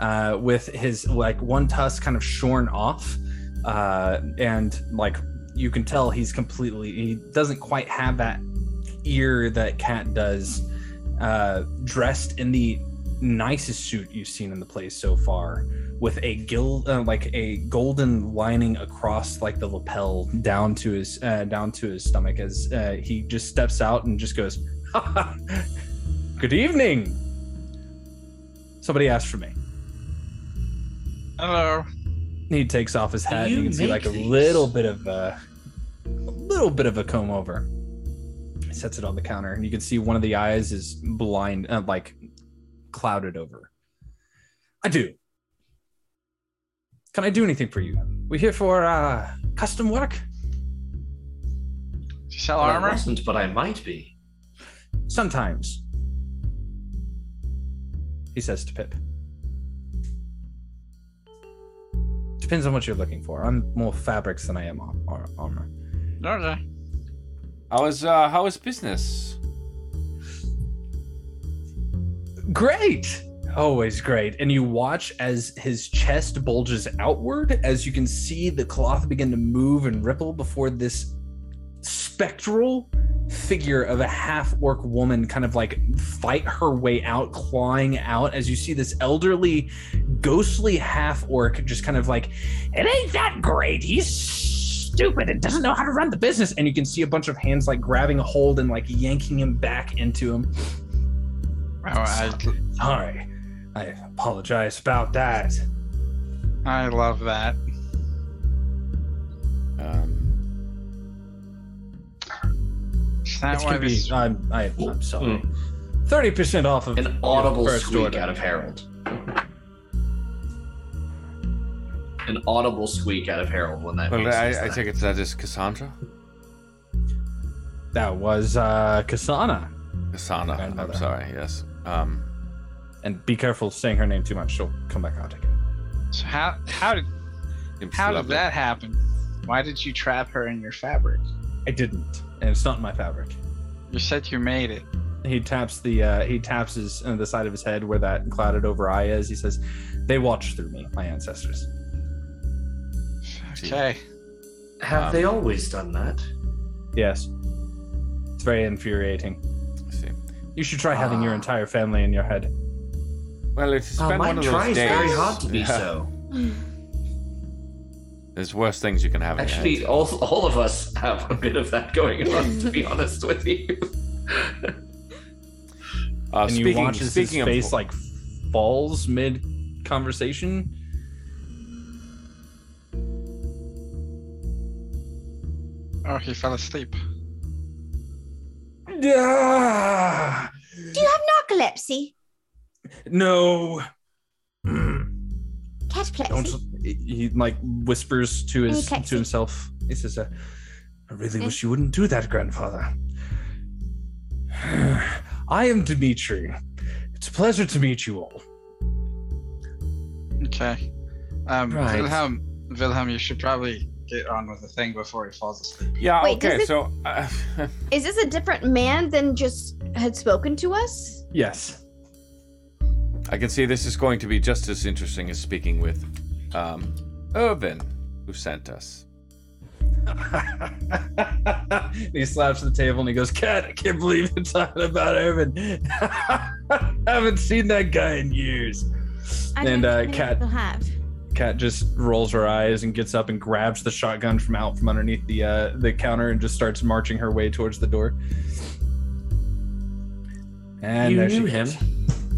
uh, with his like one tusk kind of shorn off, uh, and like you can tell he's completely he doesn't quite have that ear that Cat does. Uh, dressed in the nicest suit you've seen in the place so far, with a gil uh, like a golden lining across like the lapel down to his uh, down to his stomach as uh, he just steps out and just goes good evening. Somebody asked for me. Hello. he takes off his hat and you you can see like a little bit of uh, a little bit of a comb over. He sets it on the counter. And you can see one of the eyes is blind uh, like clouded over i do can i do anything for you we here for uh custom work Do you sell Well, I armor? wasn't, but I might be. sometimes he says to pip depends on what you're looking for i'm more fabrics than i am ar- ar- armor Okay. How is uh how is business? Great. Always great. And you watch as his chest bulges outward, as you can see the cloth begin to move and ripple before this spectral figure of a half orc woman kind of like fight her way out, clawing out, as you see this elderly, ghostly half orc just kind of like, it ain't that great. He's stupid and doesn't know how to run the business. And you can see a bunch of hands like grabbing a hold and like yanking him back into him. Oh, I, Sorry. I apologize about that. I love that. Um, Is that why gonna be, this? I'm, I, I'm sorry. Thirty percent off of An audible first squeak order. out of Harold. An audible squeak out of Harold when that. well, I, I take it that is Cassandra. That was uh, Kasana. Cassandra. I'm sorry. Yes. Um, And be careful saying her name too much; she'll come back out again. So how how did seems how did that happen? Why did you trap her in your fabric? I didn't, and it's not in my fabric. You said you made it. He taps the uh, he taps his uh, the side of his head where that clouded over eye is. He says, "They watched through me, my ancestors." Okay. Have Um, they always done that? Yes, it's very infuriating. I see. You should try having your Ah. entire family in your head. Well, it's been one of those tries days. very hard to be Yeah. so. There's worse things you can have. in your Actually, head. all, all of us have a bit of that going on, to be honest with you. Uh, and you watch as his speaking of face like falls mid conversation. Oh, he fell asleep. Ah, Do you have narcolepsy? no. Cataplexy? Don't he, he, like whispers to his Okay. to himself. He says, uh, "I really wish you wouldn't do that, grandfather." I am Dimitri. It's a pleasure to meet you all. Okay. Um, Right. Wilhelm, Wilhelm, you should probably get on with the thing before he falls asleep. Yeah. Wait, does okay. this- So. Uh, Is this a different man than just had spoken to us? Yes. I can see this is going to be just as interesting as speaking with um, Irvin, who sent us. he slaps the table and he goes, "Cat, I can't believe you're talking about Irvin. I Haven't seen that guy in years." I and don't uh, think Cat have. Cat just rolls her eyes and gets up and grabs the shotgun from out from underneath the uh, the counter and just starts marching her way towards the door. And you there she knew him. goes.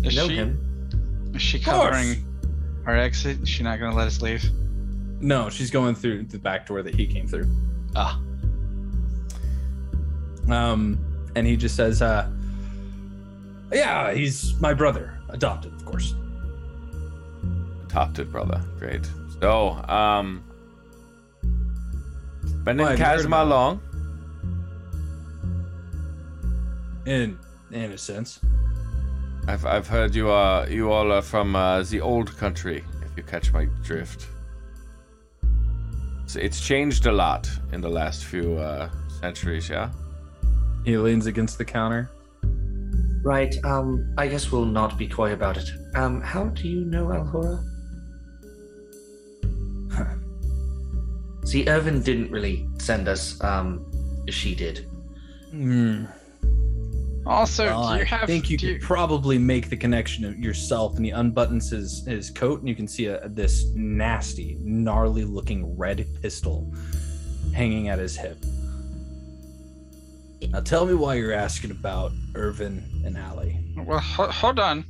Is know she, him. Is she covering our exit? Is she not going to let us leave? No, she's going through the back door that he came through. Ah. Um, and he just says, uh, "Yeah, he's my brother, adopted, of course." Adopted brother. Great. So, um, been Well, in have you heard Casmar about- long? In in a sense. I've I've heard you are you all are from uh, the old country. If you catch my drift. So it's changed a lot in the last few uh, centuries. Yeah. He leans against the counter. Right, um, I guess we'll not be coy about it. Um, how do you know Alhora? See, Irvin didn't really send us, um, she did. Hmm. Also, Well, do you have? I have? think you do could probably make the connection of yourself, and he unbuttons his his coat, and you can see a this nasty, gnarly looking red pistol hanging at his hip. Now tell me why you're asking about Irvin and Allie. Well, ho- hold on.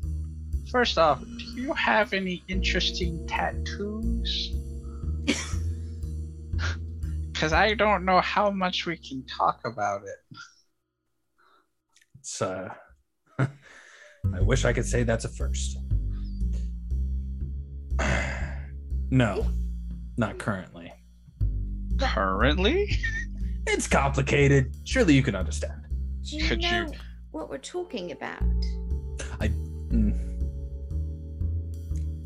First off, do you have any interesting tattoos? Because I don't know how much we can talk about it. It's uh I wish I could say that's a first. no, not currently. Currently? It's complicated. Surely you can understand. Do you Could you- know what we're talking about? Mm.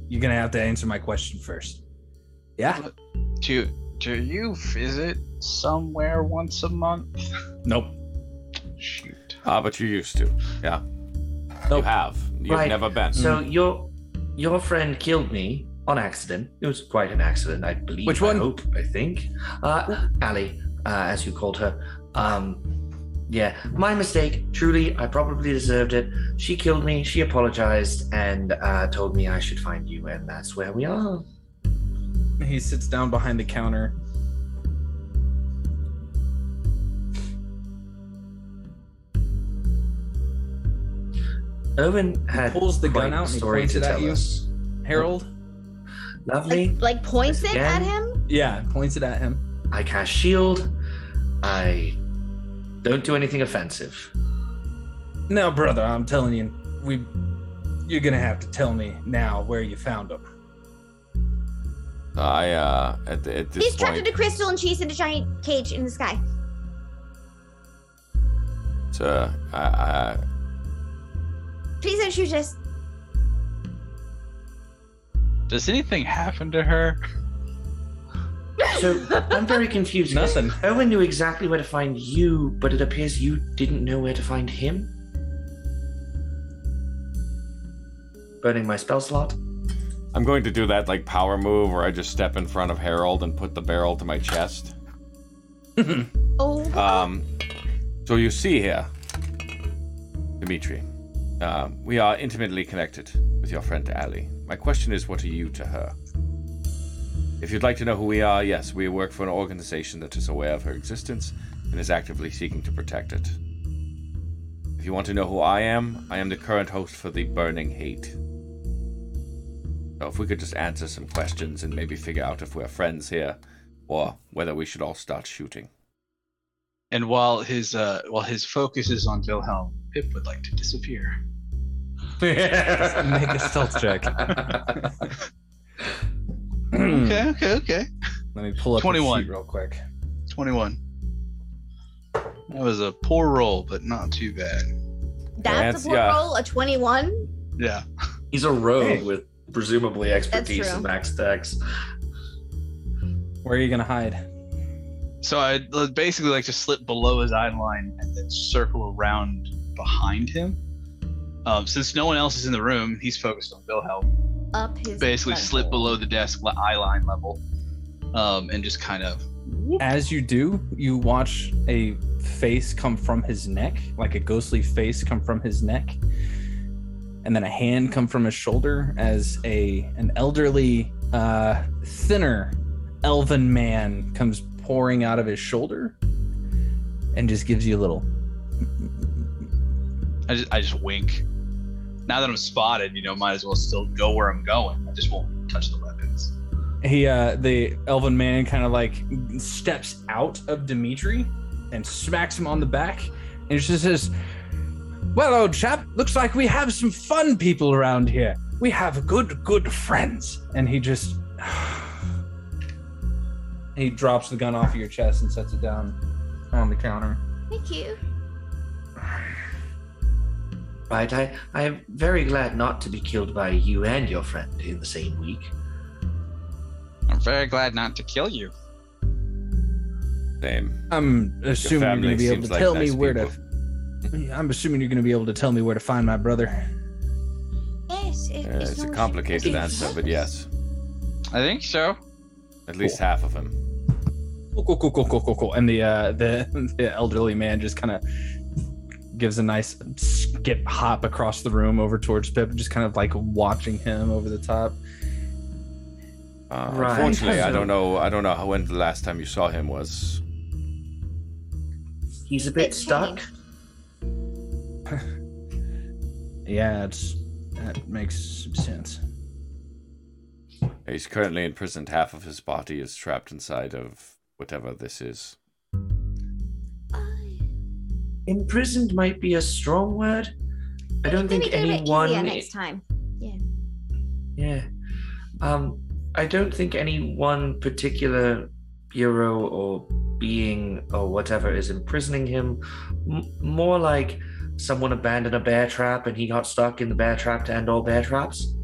You're gonna have to answer my question first. Yeah? Do do you visit somewhere once a month? Nope. Shoot. Ah, but you used to. Yeah. You Nope. have. You've Right. never been. So your your friend killed me on accident. It was quite an accident, I believe. Which I one? hope. I think. Uh, Ali, uh, as you called her. Um, yeah, my mistake. Truly, I probably deserved it. She killed me. She apologized and uh, told me I should find you, and that's where we are. He sits down behind the counter. Owen had pulls the quite gun out and he story points to it at tell you. us. Harold? Lovely. Like, like points Yes, it at him? Yeah, points it at him. I cast shield. I don't do anything offensive. No, brother, I'm telling you, we you're gonna have to tell me now where you found him. I uh at, at this He's trapped point, in a crystal and she's in a giant cage in the sky. uh, I, I, Please don't shoot us. Does anything happen to her? So I'm very confused. Nothing. Owen knew exactly where to find you, but it appears you didn't know where to find him. Burning my spell slot. I'm going to do that like power move where I just step in front of Harold and put the barrel to my chest. Oh, Um, so you see here, Dimitri, uh, we are intimately connected with your friend Ali. My question is, what are you to her? If you'd like to know who we are, yes, we work for an organization that is aware of her existence and is actively seeking to protect it. If you want to know who I am, I am the current host for the Burning Hate. So if we could just answer some questions and maybe figure out if we're friends here, or whether we should all start shooting. And while his uh, while his focus is on Wilhelm, Pip would like to disappear. Make a stealth check. okay, okay, okay. Let me pull up 21. the sheet real quick. Twenty-one. That was a poor roll, but not too bad. that's a poor yeah. roll, a 21. Yeah. He's a rogue Hey. with presumably expertise true. in max dex. Where are you gonna hide? So I'd basically like to slip below his eye line and then circle around behind him. Um, since no one else is in the room, he's focused on Wilhelm. Up his Basically, slip below the desk eye line level, um, and just kind of. As you do, you watch a face come from his neck, like a ghostly face come from his neck, and then a hand come from his shoulder as a an elderly, uh, thinner, elven man comes pouring out of his shoulder, and just gives you a little. I just, I just wink. Now that I'm spotted, you know, might as well still go where I'm going. I just won't touch the weapons. He, uh, the elven man, kind of like steps out of Dimitri and smacks him on the back, and just says, "Well, old chap, looks like we have some fun people around here. We have good, good friends." And he just he drops the gun off of your chest and sets it down on the counter. Thank you. Right, I, I am very glad not to be killed by you and your friend in the same week. I'm very glad not to kill you. Same. I'm assuming you're going to be able seems to like tell nice me where people. to. I'm assuming you're going to be able to tell me where to find my brother. Yes, it, Uh, it's, it's a complicated answer, but yes, I think so. at least half of him. Cool, cool, cool, cool, cool, cool, cool. And the uh, the the elderly man just kind of gives a nice skip hop across the room over towards Pip, just kind of like watching him over the top. Uh, Right. Unfortunately, I don't know. I don't know when the last time you saw him was. He's a bit stuck. changed. Yeah, it's that makes some sense. He's currently imprisoned. Half of his body is trapped inside of whatever this is. Imprisoned might be a strong word. I don't Maybe think do it anyone. easier next time. Yeah. Yeah. Um, I don't think any one particular bureau or being or whatever is imprisoning him. M- more like someone abandoned a bear trap and he got stuck in the bear trap to end all bear traps.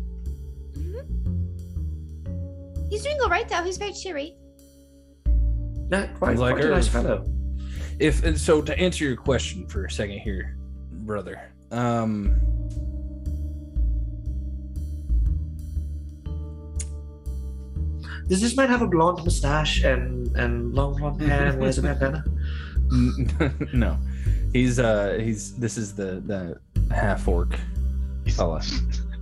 He's doing all right though. He's very cheery. Yeah, quite, like quite a nice fellow. If and so, to answer your question for a second here, brother. Um, Does this man have a blonde mustache and, and long blonde hair and wears a bandana? no, he's uh, he's this is the the half orc fella.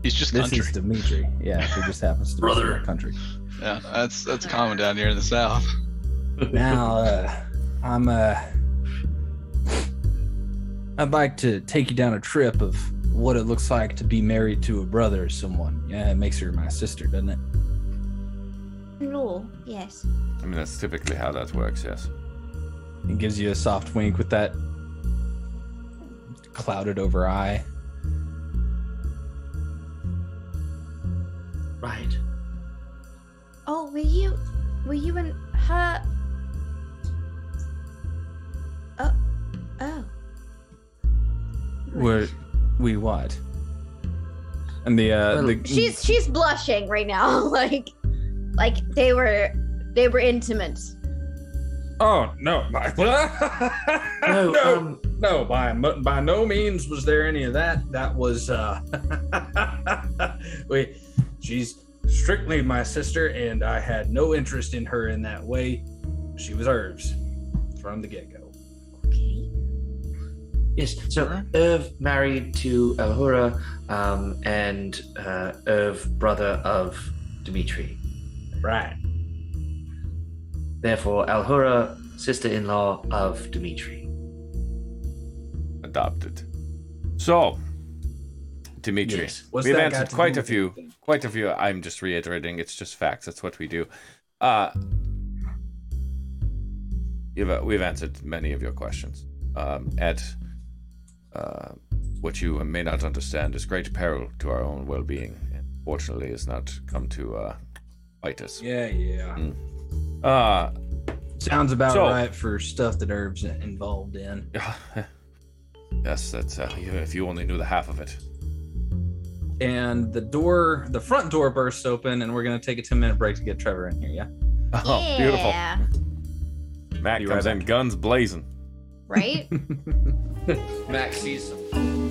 He's just This country. is Dimitri. Yeah, he just happens to be from Brother. country. Yeah, that's that's common down here in the south. Now, uh, I'm uh, I'd like to take you down a trip of what it looks like to be married to a brother or someone. Yeah, it makes her my sister, doesn't it? No. Yes. I mean, that's typically how that works. Yes. He gives you a soft wink with that clouded over eye. Right. Oh, were you, were you and her? Oh, oh. Were we what? And the uh, Well, the She's she's blushing right now, like, like they were they were intimate. Oh no, by, No, no, um, no, by by no means was there any of that. That was uh, we, she's strictly my sister, and I had no interest in her in that way. She was Irv's from the get go. Okay. Yes, so Irv married to Elhura, um, and uh, Irv brother of Dimitri. Right. Therefore, Alhura, sister-in-law of Dimitri. Adopted. So, Dimitri, Yes. We've answered quite a few. anything? Quite a few. I'm just reiterating. It's just facts. That's what we do. Uh, you've, uh, we've answered many of your questions. Um, Ed, uh, what you may not understand is great peril to our own well-being. Fortunately, has not come to uh, bite us. Yeah, yeah. Uh, Sounds about So- right for stuff that herbs involved in. yes, that's uh, if you only knew the half of it. And the door, the front door bursts open, and we're gonna take a ten minute break to get Trevor in here. Yeah. Oh, beautiful. yeah. Matt Be comes right in, guns blazing. Right. Max sees him.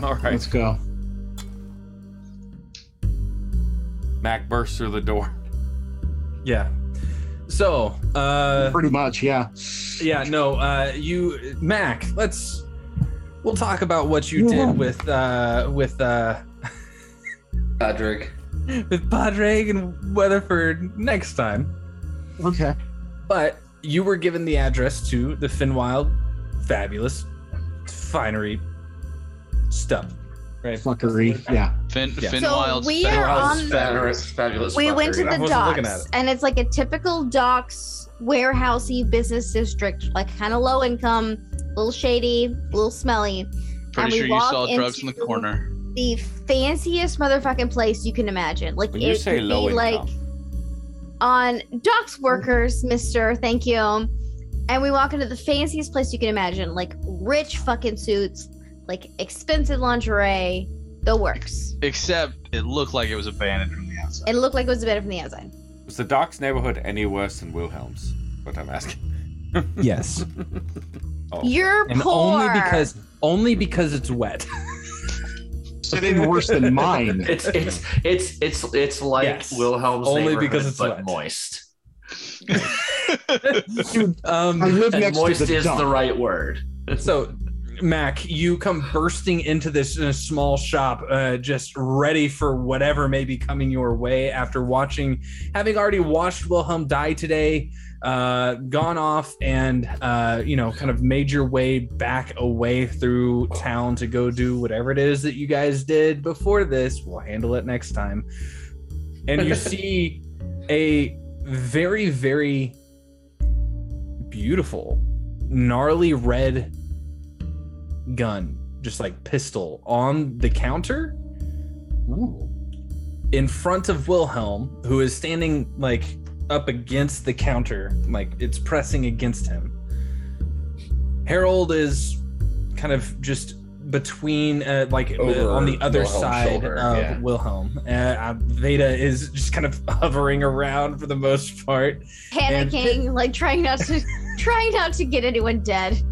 Yeah. All right. Let's go. Mac bursts through the door. Yeah. So, uh Pretty much, yeah. yeah, no, uh you Mac, let's we'll talk about what you Yeah. did with uh with uh Patrick. with Padraig and Weatherford next time. Okay. But you were given the address to the Finwild fabulous finery stuff. Right. Fuckery. Yeah. Fin, Yeah. Finwild's So we are on- Fabulous, fabulous we went to the wasn't looking at docks, it. and it's like a typical docks warehousey business district, like kind of low income, a little shady, a little smelly. Pretty and we sure you saw drugs in the corner. The fanciest motherfucking place you can imagine. Like When it you say could low be like on docks workers, Mister. Thank you. And we walk into the fanciest place you can imagine, like rich fucking suits, like expensive lingerie, the works. Except it looked like it was abandoned from the outside. It looked like it was abandoned from the outside. was the Docks neighborhood any worse than Wilhelm's? What I'm asking. Yes. Oh. You're And poor. only because only because it's wet. It ain't worse than mine. It's it's it's it's it's like Yes. Wilhelm's Only because it's but wet. moist. Dude, um I live And next moist to the is dump. the right word. So, Mac, you come bursting into this uh, small shop, uh, just ready for whatever may be coming your way after watching, having already watched Wilhelm die today, uh, gone off and, uh, you know, kind of made your way back away through town to go do whatever it is that you guys did before this. We'll handle it next time. And you see a very, very beautiful, gnarly red gun, just like pistol, on the counter in front of Wilhelm, who is standing like up against the counter, like it's pressing against him. Harold is kind of just between, uh, like Over on the other Wilhelm's side shoulder, of yeah. Wilhelm. Uh, uh, Veda is just kind of hovering around for the most part. Panicking, like trying not to trying not to get anyone dead.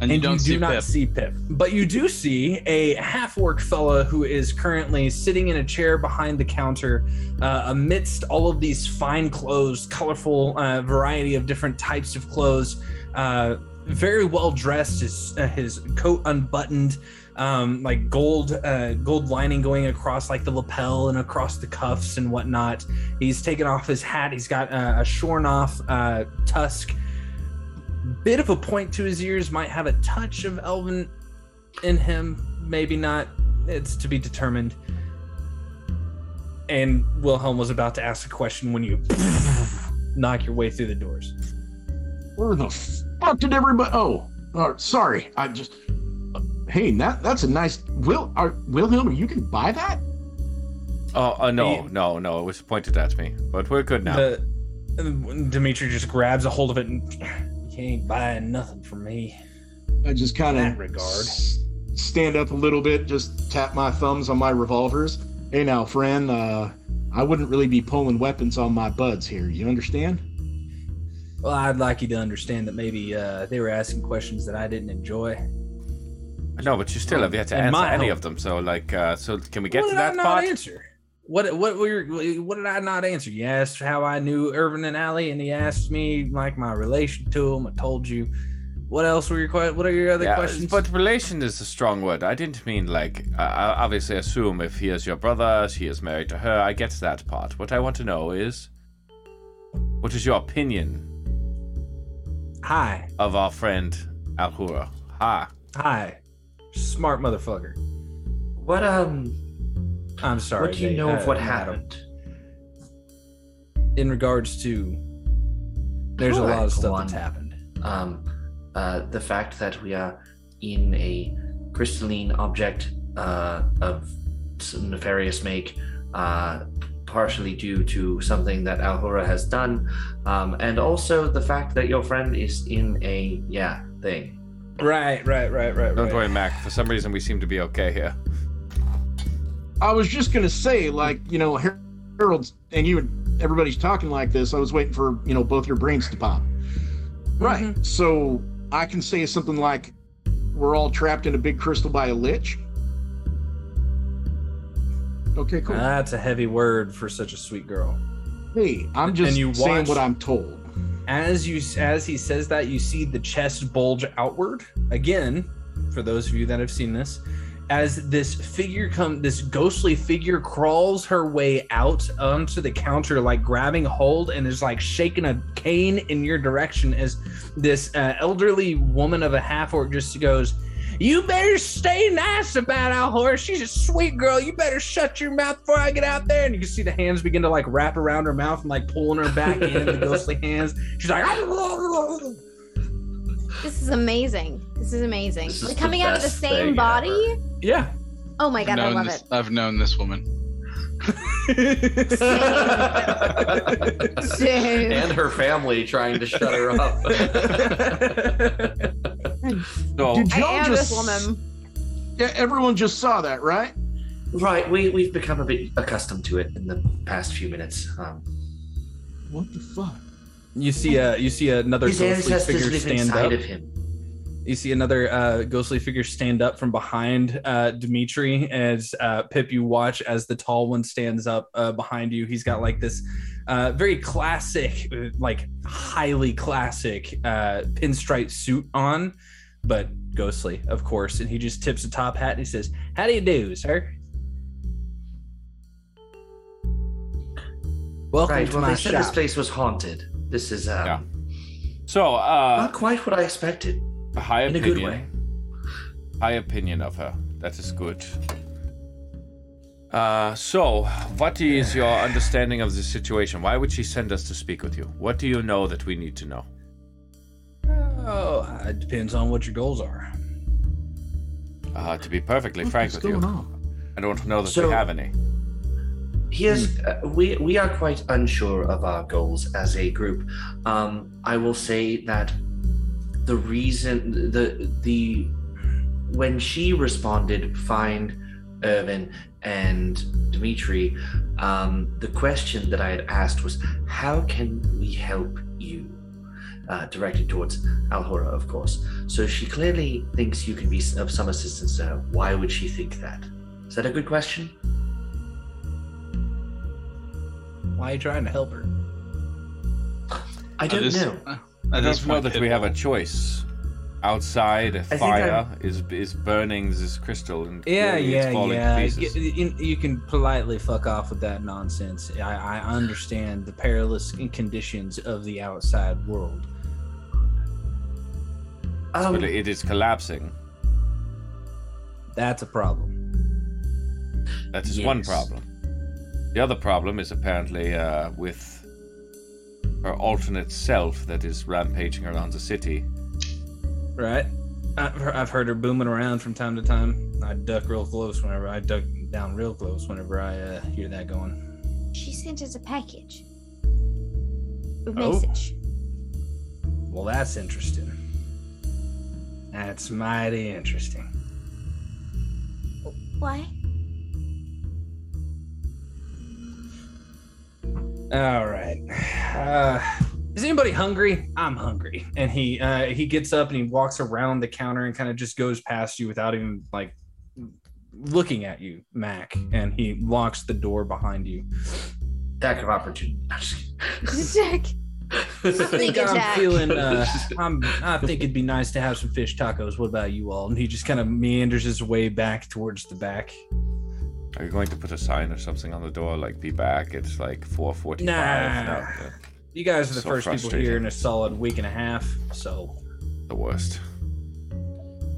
And you don't do see not Pip. see Pip. But you do see a half orc fella who is currently sitting in a chair behind the counter uh, amidst all of these fine clothes, colorful uh, variety of different types of clothes. Uh, very well dressed, his, uh, his coat unbuttoned, um, like gold uh, gold lining going across like the lapel and across the cuffs and whatnot. He's taken off his hat. He's got uh, a shorn off uh, tusk bit of a point to his ears, might have a touch of elven in him, maybe not. It's to be determined. And Wilhelm was about to ask a question when you knock your way through the doors. Where the fuck did everybody? Oh, uh, sorry. I just. uh, hey, that that's a nice. Will, are, Wilhelm, you can buy that? Oh, uh, no, no, no. It was pointed at me, but we're good now. The, Dimitri just grabs a hold of it and you ain't buying nothing from me. I just kind In that of regard. stand up a little bit, just tap my thumbs on my revolvers. Hey, now, friend, uh, I wouldn't really be pulling weapons on my buds here. You understand? Well, I'd like you to understand that maybe uh, they were asking questions that I didn't enjoy. no, but you still have yet to And answer my any help. of them. So, like, uh, so can we get what to did I that not part? answer? What what were what did I not answer? You asked how I knew Irvin and Allie, and he asked me like my relation to him. I told you. What else were your que- What are your other Yeah, questions? but relation is a strong word. I didn't mean like. I I obviously assume if he is your brother, she is married to her. I get that part. What I want to know is, what is your opinion Hi, of our friend Alhura? Ha. hi, smart motherfucker. What um? I'm sorry. what do you they- know uh, of what madam. happened? in regards to? There's a lot of stuff one. that's happened. Um, uh, the fact that we are in a crystalline object uh, of some nefarious make, uh, partially due to something that Alhura has done, um, and also the fact that your friend is in a yeah thing. Right, right, right, right. Don't right. worry, Mac. For some reason, we seem to be okay here. I was just gonna say, like, you know, Har- Harold's and you and everybody's talking like this. I was waiting for you know both your brains to pop. Right. Mm-hmm. So I can say something like, "We're all trapped in a big crystal by a lich." Okay, cool. That's a heavy word for such a sweet girl. hey, I'm just and you saying what I'm told. as you as he says that you see the chest bulge outward again for those of you that have seen this as this figure come this ghostly figure crawls her way out onto the counter like grabbing hold and is like shaking a cane in your direction as this uh, elderly woman of a half orc just goes you better stay nice about our horse. She's a sweet girl. You better shut your mouth before I get out there. And you can see the hands begin to like wrap around her mouth and like pulling her back in, the ghostly hands. She's like, This is amazing. This is amazing. This is coming out of the same thing body. yeah. Oh my god, I love this, it. I've known this woman. Same. and her family trying to shut her up. So, Did y'all am just this woman. Yeah, everyone just saw that, right? right, we we've become a bit accustomed to it in the past few minutes. Um, What the fuck? You see a you see another his ghostly figure stand inside up. of him. You see another uh, ghostly figure stand up from behind uh, Dimitri as uh, Pip. You watch as the tall one stands up uh, behind you. He's got like this uh, very classic, uh, like highly classic uh, pinstripe suit on, but ghostly, of course. And he just tips a top hat and he says, "How do you do, sir?" Welcome Right, to well, my they said shop. this place was haunted. This is um, Yeah. so uh, not quite what I expected. a high in a opinion. good way. High opinion of her. That is good. Uh, so, what is your understanding of the situation? Why would she send us to speak with you? What do you know that we need to know? Oh, it depends on what your goals are. Uh, to be perfectly What frank with you, on? I don't know that So- we have any. Here's uh, we we are quite unsure of our goals as a group. Um, I will say that the reason the the when she responded, find Irvin and Dimitri, um, the question that I had asked was, "How can we help you?" Uh, directed towards Alhora, of course. So she clearly thinks you can be of some assistance to her. Why would she think that? Is that a good question? Why are you trying to help her? I don't just- know. I don't know that we have a choice. Outside, a think fire is is burning this crystal and Yeah, clearly yeah, it's falling yeah. to pieces. Y- You, you can politely fuck off with that nonsense. I, I understand the perilous conditions of the outside world. Um, but it is collapsing. That's a problem. That is one Yes. problem. The other problem is apparently uh, with her alternate self that is rampaging around the city. Right? I've heard her booming around from time to time. I duck real close whenever I duck down real close whenever I uh, hear that going. She sent us a package. A Oh. message. Well, that's interesting. That's mighty interesting. Why? All right. Uh, is anybody hungry? I'm hungry. And he uh, he gets up and he walks around the counter and kind of just goes past you without even like looking at you, Mac. And he locks the door behind you. Attack of opportunity. Jack. I think I'm Jack. feeling. Uh, I'm. I think it'd be nice to have some fish tacos. What about you all? And he just kind of meanders his way back towards the back. Are you going to put a sign or something on the door like "Be back"? It's like 4:45. Nah. No, the- You guys are the So first people here in a solid week and a half. So the worst.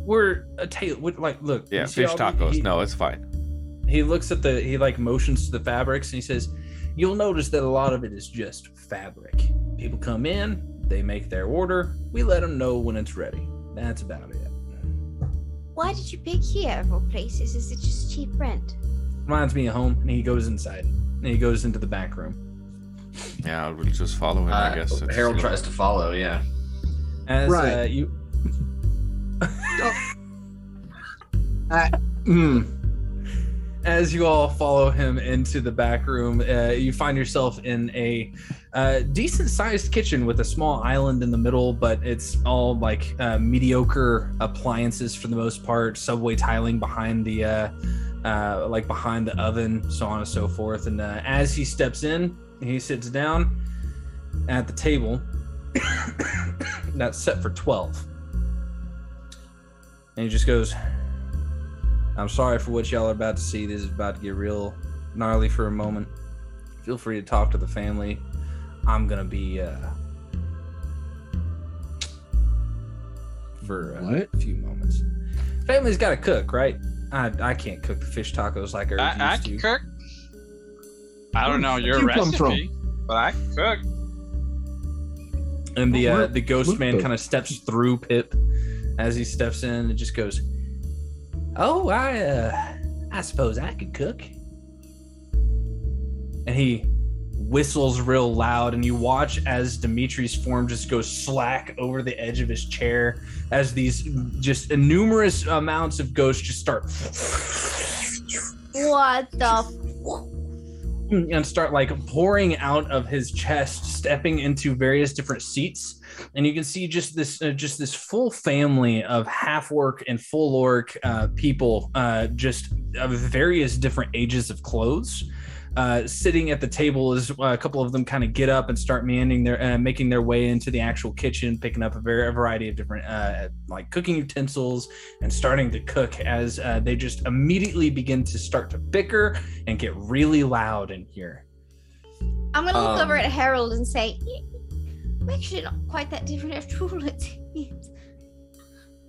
we're a tail. Like, look. Yeah, fish tacos. he- no, it's fine. he looks at the he like motions to the fabrics and he says you'll notice that a lot of it is just fabric people come in they make their order we let them know when it's ready that's about it Why did you pick here of all places? Is it just cheap rent? Reminds me of home and he goes inside and he goes into the back room Yeah, we'll just follow him. I Uh, guess It's- Harold tries to follow. Yeah. as Right. uh, you Hmm. as you all follow him into the back room, uh, you find yourself in a uh, decent sized kitchen with a small island in the middle, but it's all like uh, mediocre appliances for the most part, subway tiling behind the. Uh, like behind the oven, so on and so forth. And uh, as he steps in, he sits down at the table that's set for 12. And he just goes, I'm sorry for what y'all are about to see. This is about to get real gnarly for a moment. Feel free to talk to the family. I'm gonna be uh for uh, a few moments. Family's got to cook, right? I I can't cook the fish tacos like I, I, I used can to. cook. I don't know your you come from? recipe, but I can cook. And the uh, the ghost what man kind of steps through Pip as he steps in and just goes, "Oh, I uh, I suppose I could cook." And he whistles real loud, and you watch as Dimitri's form just goes slack over the edge of his chair as these just numerous amounts of ghosts just start What the? and start like pouring out of his chest stepping into various different seats and you can see just this uh, just this full family of half orc and full orc uh, people uh, just of various different ages of clothes uh, sitting at the table as uh, a couple of them kind of get up and start meandering their uh, making their way into the actual kitchen picking up a, very, a variety of different uh, like cooking utensils and starting to cook as uh, they just immediately begin to start to bicker and get really loud in here. I'm gonna look Um, over at Harold and say, "We're actually not quite that different after all." It seems."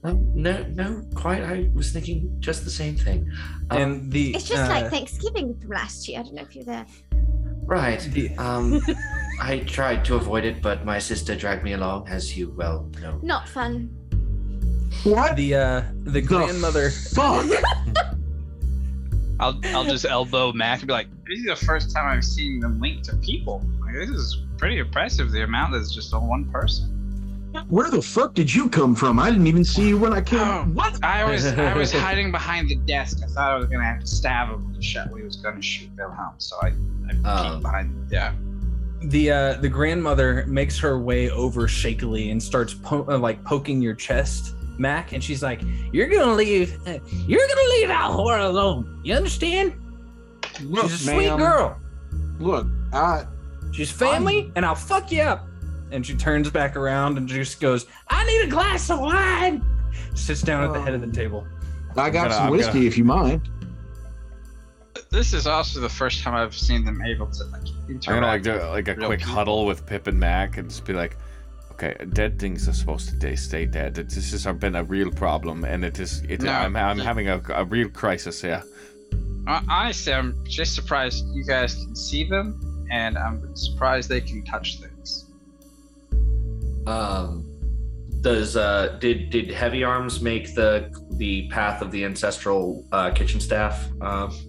Um, no, no, quite. I was thinking just the same thing. Um, and the It's just uh, like Thanksgiving from last year. I don't know if you're there. right. the- Um, I tried to avoid it, but my sister dragged me along, as you well know. Not fun. What the uh the grandmother fuck? I'll I'll just elbow Mac and be like, "This is the first time I've seen them linked to people. Like, this is pretty impressive. The amount that's just on one person." Where the fuck did you come from? I didn't even see you when I came. Oh, what? I was I was hiding behind the desk. I thought I was gonna have to stab him when he shot when he was gonna shoot Wilhelm. So I, I peeked Um, behind. Yeah. The uh, the grandmother makes her way over shakily and starts po- uh, like poking your chest, Mac, and she's like, "You're gonna leave. Uh, you're gonna leave Alhora alone. You understand? Look, She's a sweet girl. Look, I. She's family, and I'll fuck you up." And she turns back around and just goes, "I need a glass of wine." Sits down at the head of the um, table. I got gonna- some I'm whiskey gonna- if you mind. This is also the first time I've seen them able to like I'm gonna like do like a quick people. huddle with Pip and Mac and just be like, okay, dead things are supposed to stay, stay dead. This has been a real problem, and it is. It, No. I'm, I'm having a, a real crisis here. Hon- Honestly, I'm just surprised you guys can see them, and I'm surprised they can touch things. Um, does uh, did did Heavy Arms make the the path of the ancestral uh, kitchen staff um,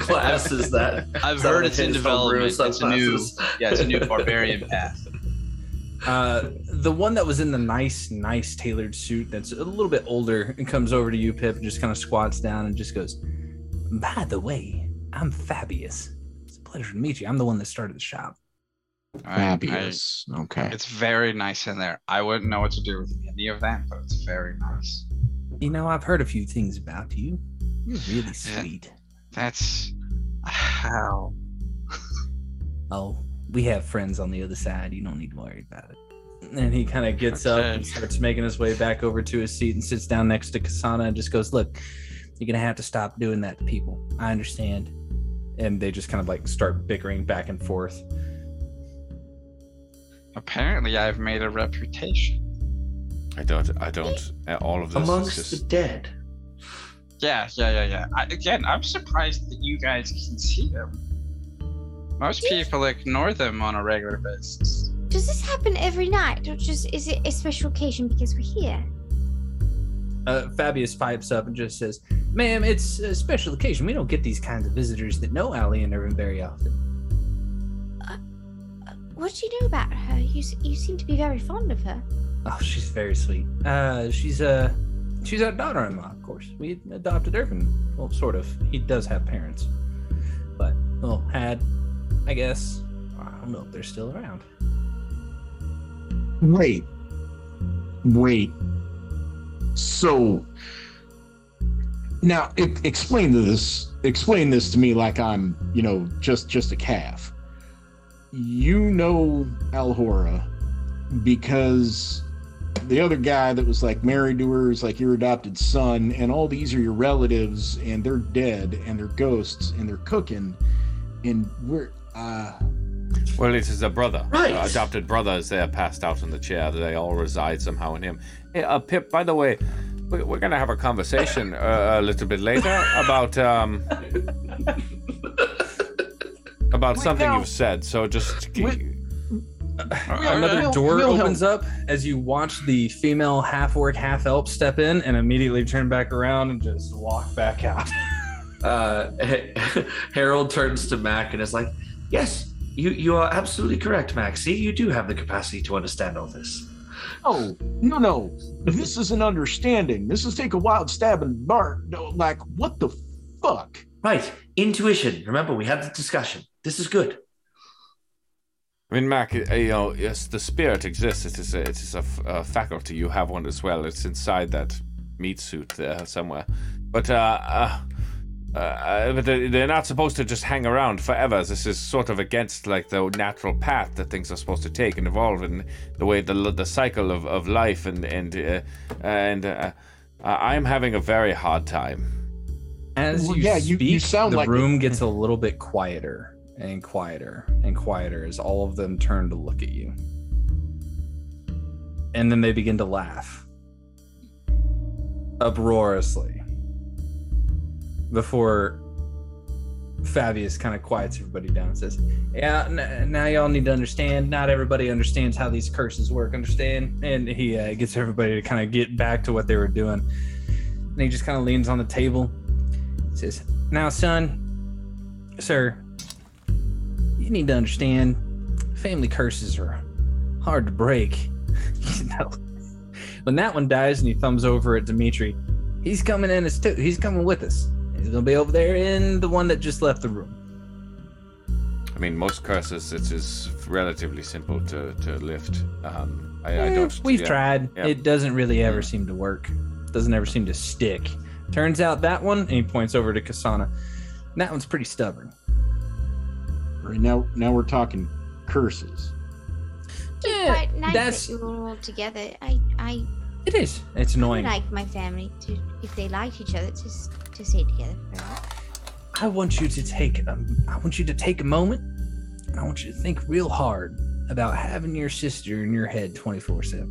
classes that I've is heard what it's it in development. It's a new, yeah, it's a new barbarian path. Uh, the one that was in the nice, nice tailored suit that's a little bit older and comes over to you, Pip, and just kind of squats down and just goes, By the way, I'm Fabius. It's a pleasure to meet you. I'm the one that started the shop. I- Fabulous. okay. It's very nice in there. I wouldn't know what to do with any of that, but it's very nice. You know, I've heard a few things about you. You're really sweet. That's how. Oh, we have friends on the other side. You don't need to worry about it. And he kind of gets up and starts making his way back over to his seat and sits down next to Kasana and just goes, Look, you're going to have to stop doing that to people. I understand. And they just kind of like start bickering back and forth. Apparently, I've made a reputation. I don't. I don't. uh, All of this amongst is the dead. Yeah, yeah, yeah, yeah. I, again, I'm surprised that you guys can see them. Most people ignore them on a regular basis. Does this happen every night, or just is it a special occasion because we're here? Uh, Fabius pipes up and just says, Ma'am, it's a special occasion. We don't get these kinds of visitors that know Allie and Irvin very often. What do you know about her? You you seem to be very fond of her. Oh, she's very sweet. Uh, she's uh, she's our daughter-in-law, of course. We adopted Irvin. Well, sort of. He does have parents, but well, had, I guess. I don't know if they're still around. Wait. Wait. So now explain this explain this to me like I'm, you know, just just a calf. You know Alhora because the other guy that was like married to her is like your adopted son, and all these are your relatives, and they're dead, and they're ghosts, and they're cooking, and we're uh Well, it is a brother, Right. uh, adopted brother, as they are passed out in the chair. They all reside somehow in him. Hey, uh, Pip. By the way, we're, we're gonna have a conversation uh, a little bit later about um about something now- you've said. So just Another Wil- door Wilhelm. opens up as you watch the female half orc, half elf step in and immediately turn back around and just walk back out. Uh, Harold turns to Mac and is like, "Yes, you you are absolutely correct, Mac. See, you do have the capacity to understand all this." Oh, no, no. This is an understanding. This is take a wild stab and the dark. No, like, what the fuck? Right, intuition. Remember, we had the discussion. This is good. I mean, Mac, uh, you know, yes, the spirit exists. It is a, it is a, f- a faculty. You have one as well. It's inside that meat suit there somewhere. But uh, uh, uh, but they- they're not supposed to just hang around forever. This is sort of against like the natural path that things are supposed to take and evolve in the way the the cycle of, of life and and uh, and uh, I'm having a very hard time. As Well, you yeah, speak, you- you sound the like- room gets a little bit quieter and quieter and quieter as all of them turn to look at you. And then they begin to laugh uproariously before Fabius kind of quiets everybody down and says, Yeah, n- now y'all need to understand. Not everybody understands how these curses work, understand? And he uh, gets everybody to kind of get back to what they were doing. And he just kind of leans on the table says, Now, son, sir, you need to understand family curses are hard to break. you know, when that one dies and he thumbs over at Dimitri, he's coming in as two. He's coming with us. He's gonna be over there in the one that just left the room. I mean, most curses, it is is relatively simple to, to lift. Um, I, I Eh, don't. We've yeah. tried. Yeah. It doesn't really ever seem to work. Doesn't ever seem to stick. Turns out that one, and he points over to Kasana. That one's pretty stubborn. Right now, now we're talking curses. It's quite nice that's- that you're all together. I, I It is. It's annoying. I like my family to, if they liked each other, to to stay together forever. I want you to take um, I want you to take a moment and I want you to think real hard about having your sister in your head 24/7.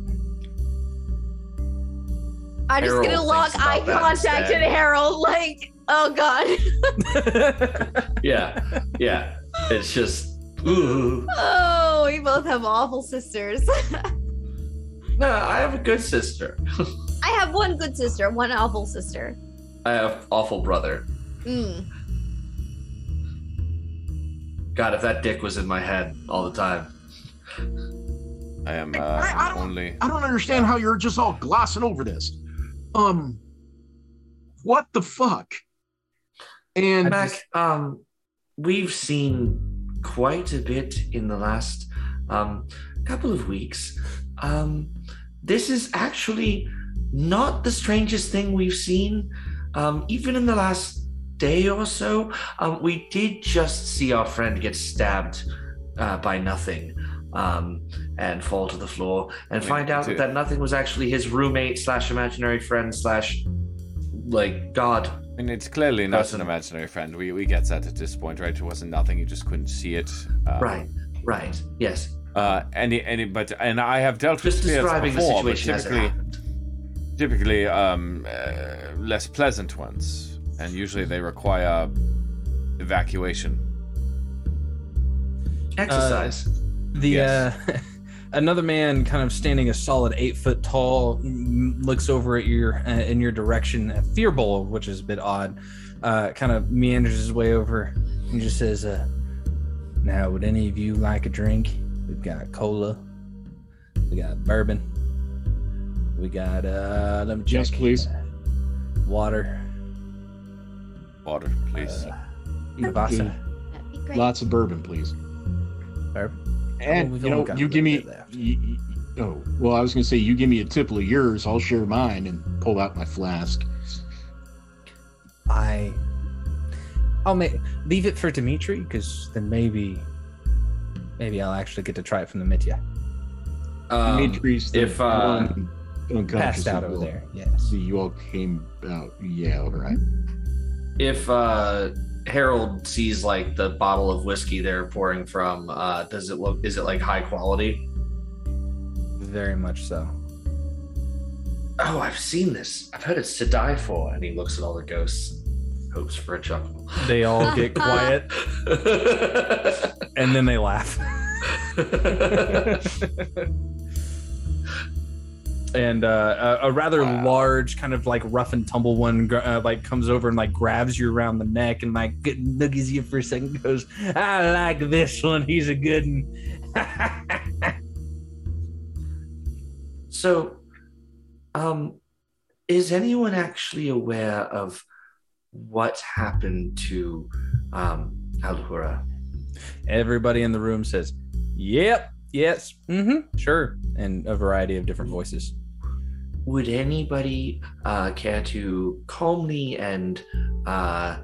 I'm just Harold gonna lock thinks eye contact instead. at Harold, like, oh god. Yeah, yeah. It's just. Ooh. oh, we both have awful sisters. No, I have a good sister. I have one good sister, one awful sister. I have awful brother. Mm. God, if that dick was in my head all the time. I am I- uh, I don't- only. I don't understand how you're just all glossing over this. Um, what the fuck? And Mac, um, we've seen quite a bit in the last um, couple of weeks. Um, this is actually not the strangest thing we've seen. Um, even in the last day or so, um, we did just see our friend get stabbed uh, by nothing. Um, and fall to the floor and Wait, find out that nothing was actually his roommate slash imaginary friend slash like god I mean, it's clearly not Person. an imaginary friend. We we get that at this point, right? It wasn't nothing. You just couldn't see it. Um, right right yes Uh, any any but and I have dealt with Just spirits describing before, but situation as typically typically um uh, less pleasant ones, and usually they require evacuation. exercise The Yes. another man, kind of standing a solid eight foot tall, looks over at your uh, in your direction. A Firbolg, which is a bit odd, uh, kind of meanders his way over and just says, uh, "Now, would any of you like a drink? We've got cola, we got bourbon, we got uh, let me check. Yes, please. Water, Water, please. uh, That'd be great. lots of bourbon, please. bourbon. And we've you know, you give me. bit left. You, you- oh, well, I was gonna say you give me a tipple of yours. I'll share mine and pull out my flask. I I'll make leave it for Dimitri because then maybe maybe I'll actually get to try it from the Mitya. um, Dimitri's the if uh one unconscious Passed out as over well. there. Yes. See, you all came out. Yeah, all right. if uh harold sees like the bottle of whiskey they're pouring from uh does it look is it like high quality Very much so. oh i've seen this i've heard it's to die for and he looks at all the ghosts hopes for a chuckle They all get quiet and then they laugh. and uh, a, a rather Wow. large, kind of like rough and tumble one, uh, like comes over and like grabs you around the neck and like nuggies you for a second. and Goes, I like this one. He's a good one. so um is anyone actually aware of what happened to um alhura Everybody in the room says, "Yep, yes, mm-hmm, sure," and a variety of different voices. Would anybody uh, care to calmly and uh,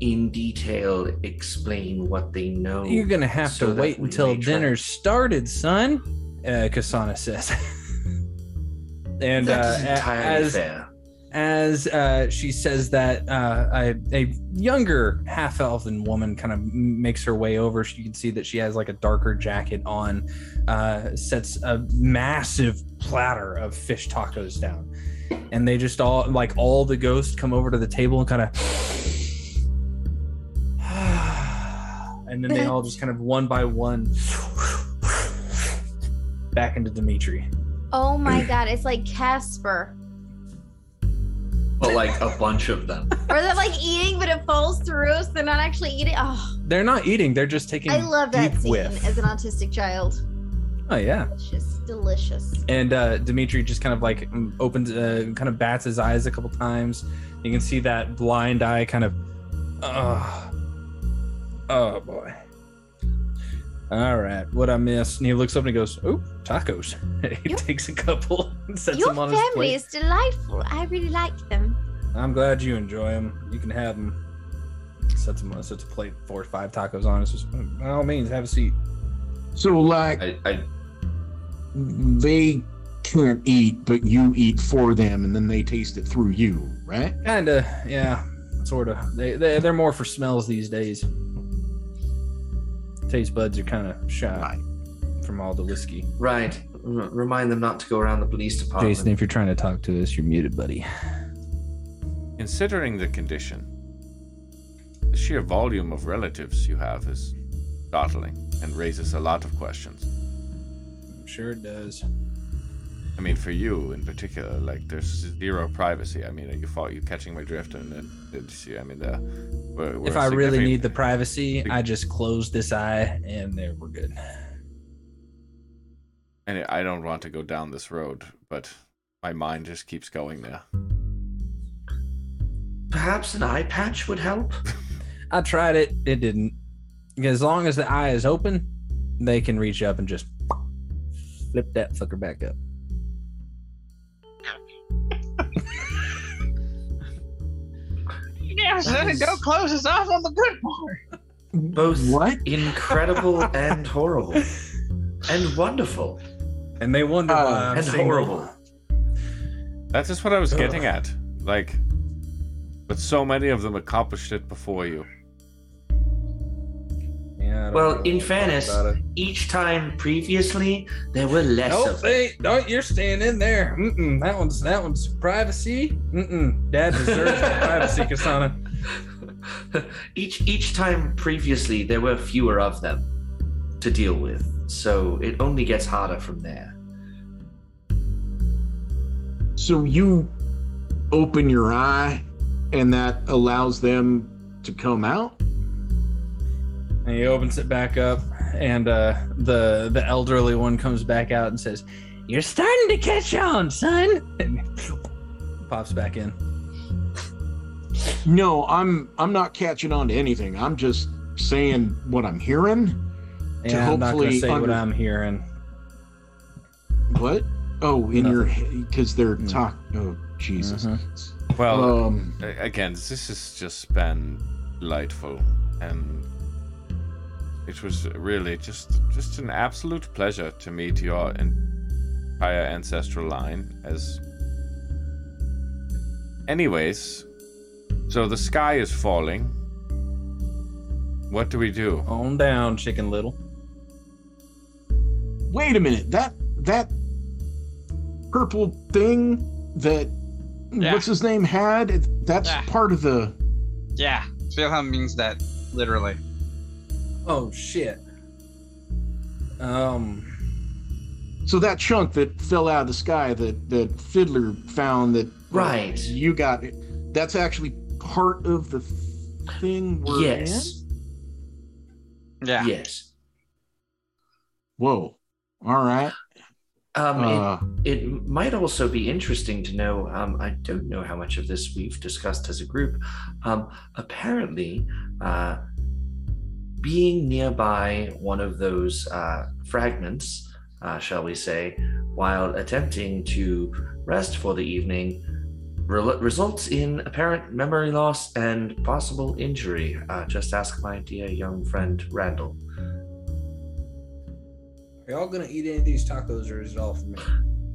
in detail explain what they know? You're gonna have so to wait until dinner's started, son. Uh, Kasana says. and uh, as fair. As uh, she says that, uh, a, a younger half elven woman kind of makes her way over. You can see that she has like a darker jacket on, uh, sets a massive platter of fish tacos down. And they just all, like, all the ghosts come over to the table and kind of. and then they all just kind of one by one back into Dimitri. Oh my god, it's like Casper. But like a bunch of them. Or they're like eating, but it falls through, so they're not actually eating. Oh, They're not eating; they're just taking. I love that deep scene whiff. as an autistic child. Oh yeah. Delicious, delicious. And uh, Dimitri just kind of like mm, opens, uh, kind of bats his eyes a couple times. You can see that blind eye kind of. Oh, oh boy. All right, what I missed? And he looks up and he goes, "Oh, tacos." he takes a couple and sets Your them on his plate. Your family is delightful. I really like them. I'm glad you enjoy them. You can have them. Sets them. Sets a plate, four or five tacos on. It's just by all means, have a seat. So, like, I, I they can't eat, but you eat for them, and then they taste it through you, right? Kinda, yeah, sort of. They, they they're more for smells these days. Taste buds are kind of shot from all the whiskey. right. R- remind them not to go around the police department. Jason, if you're trying to talk to us, you're muted, buddy. Considering the condition, the sheer volume of relatives you have is startling and raises a lot of questions. I'm sure it does. I mean, for you in particular, like there's zero privacy. I mean, are you follow, you catching my drift? And then, did you, I mean, the we're, we're if I really need the privacy, I just close this eye and there we're good. and I don't want to go down this road, but my mind just keeps going there. Perhaps an eye patch would help. I tried it, it didn't. As long as the eye is open, they can reach up and just flip that fucker back up. Yeah, so That is- go close us off on the good part. Both what? incredible and horrible. And wonderful. And they wonder Uh, why I'm and single. horrible. That's just what I was getting at. Like, but so many of them accomplished it before you. Yeah, Well, really in fairness, each time previously there were less Nope, of them. they, don't. You're staying in there. Mm-mm, that one's that one's privacy. Mm-mm, Dad deserves privacy, Kasana. each each time previously there were fewer of them to deal with. So it only gets harder from there. So you open your eye, and that allows them to come out. And he opens it back up, and uh, the the elderly one comes back out and says, "You're starting to catch on, son." And pops back in. No, I'm I'm not catching on to anything. I'm just saying what I'm hearing. To I'm not gonna hopefully say what I'm hearing. What? Oh, in your because they're Mm. talk. Oh, Jesus. Mhm. Well, Um, again, this has just been delightful, and it was really just just an absolute pleasure to meet your entire ancestral line. As, anyways, so the sky is falling. What do we do? On down, Chicken Little. wait a minute. That that purple thing that Yeah. what's his name had. That's Yeah. part of the. Yeah, Wilhelm means that literally. Oh shit. Um. So that chunk that fell out of the sky that that Fiddler found that Right. you got it. That's actually part of the thing. We're yes. Yeah. Yes. Whoa. All right. Um, it- Uh, It might also be interesting to know. Um, I don't know how much of this we've discussed as a group. Um, apparently, uh, being nearby one of those uh, fragments, uh, shall we say, while attempting to rest for the evening, re- results in apparent memory loss and possible injury. Uh, just ask my dear young friend Randall. Are y'all gonna eat any of these tacos, or is it all for me?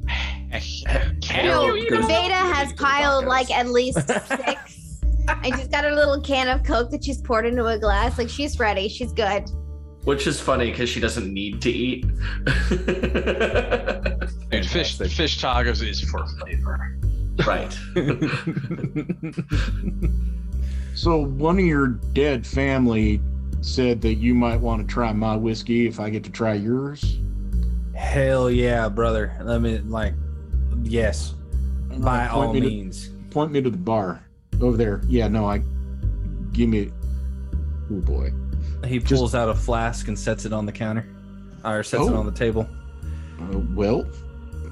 Can No, you? Veda has piled like at least six. And she's got her little can of Coke that she's poured into a glass. Like she's ready. She's good. Which is funny because she doesn't need to eat. Dude, fish, fish tacos is for flavor. right. so one of your dead family said that you might want to try my whiskey if I get to try yours. Hell yeah, brother. Let me like, yes, by Point all me to- means. point me to the bar over there. Yeah, no, I give me. Oh boy. He pulls out a flask and sets it on the counter, or sets it Oh. on the table. Uh, well,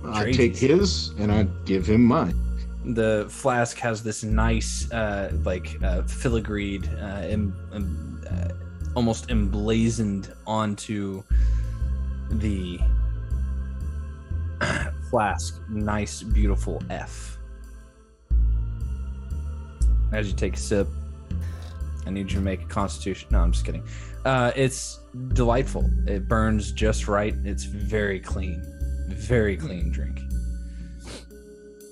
I take his and I give him mine. The flask has this nice, uh, like uh, filigreed, uh, em, em, uh, almost emblazoned onto the flask. Nice, beautiful F. As you take a sip, I need you to make a Constitution. No, I'm just kidding. Uh, it's delightful. It burns just right. It's very clean, very clean drink.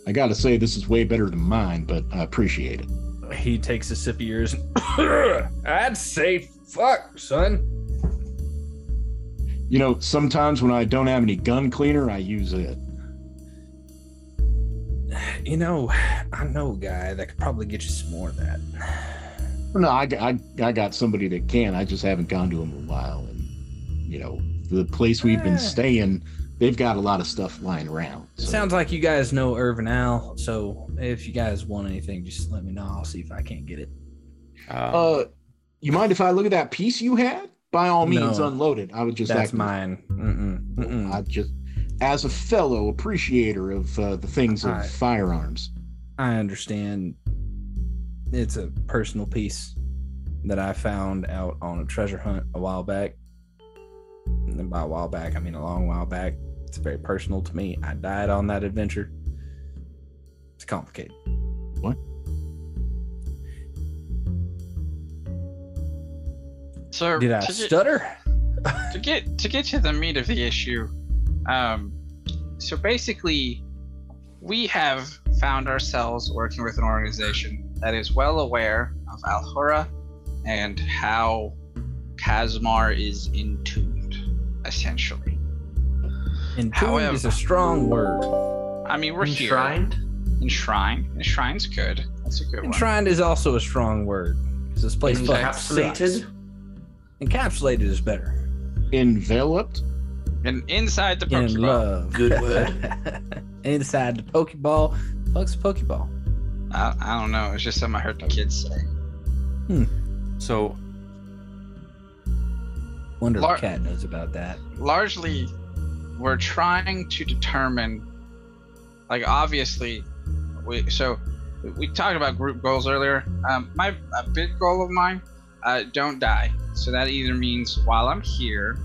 I gotta say, this is way better than mine, but I appreciate it. He takes a sip of yours. I'd say fuck, son. You know, sometimes when I don't have any gun cleaner, I use it. You know, I know a guy that could probably get you some more of that. No, I, I, I got somebody that can. I just haven't gone to him in a while. And, you know, the place we've been Eh. staying, they've got a lot of stuff lying around. So. Sounds like you guys know Irvin Al, so if you guys want anything, just let me know. I'll see if I can't get it. Uh, you mind if I look at that piece you had? By all means, No. unload it. I would just That's act- mine. Mm-mm, mm-mm. I just, as a fellow appreciator of uh, the things of Alright. firearms. I understand. It's a personal piece that I found out on a treasure hunt a while back. And by a while back, I mean a long while back. It's very personal to me. I died on that adventure. It's complicated. What? So Did I to get- stutter? to get to get to the meat of the issue, um, so basically, we have found ourselves working with an organization that is well aware of Alhura and how Casmar is entombed, essentially. Entombed However- is a strong word. I mean, we're Enshrined? here. Enshrined. Enshrine's good. That's a good one. Enshrined is also a strong word because this place fucking Encapsulated? Encapsulated is better. Enveloped? And inside the In Pokeball. love. Good word. Inside the Pokeball. Fuck's a Pokeball. I, I don't know. It's just something I heard the kids say. So Wonder Lar- if Cat knows about that. largely we're trying to determine like obviously we so we talked about group goals earlier um my a big goal of mine uh don't die so that either means while i'm here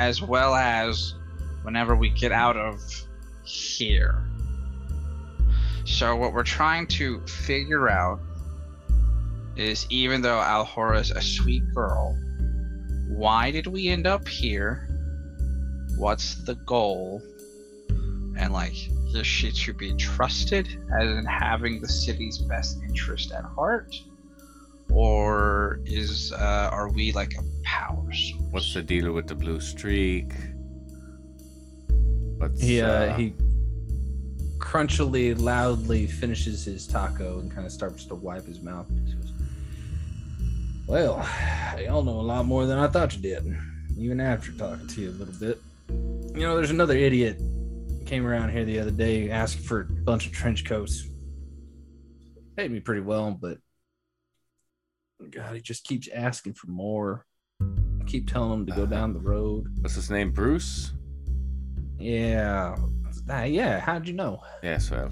as well as whenever we get out of here. So what we're trying to figure out is even though alhora's a sweet girl why did we end up here? What's the goal? And like is she to be trusted as in having the city's best interest at heart or is uh, are we like a power source what's the deal with the blue streak? What's, He uh, he crunchily, loudly finishes his taco and kind of starts to wipe his mouth. He goes, well, y'all know a lot more than I thought you did, even after talking to you a little bit. You know, there's another idiot came around here the other day asking for a bunch of trench coats. Paid me pretty well, but God, he just keeps asking for more. I keep telling him to go down the road. what's his name? Bruce? Yeah. Uh, yeah, how'd you know? Yes, well.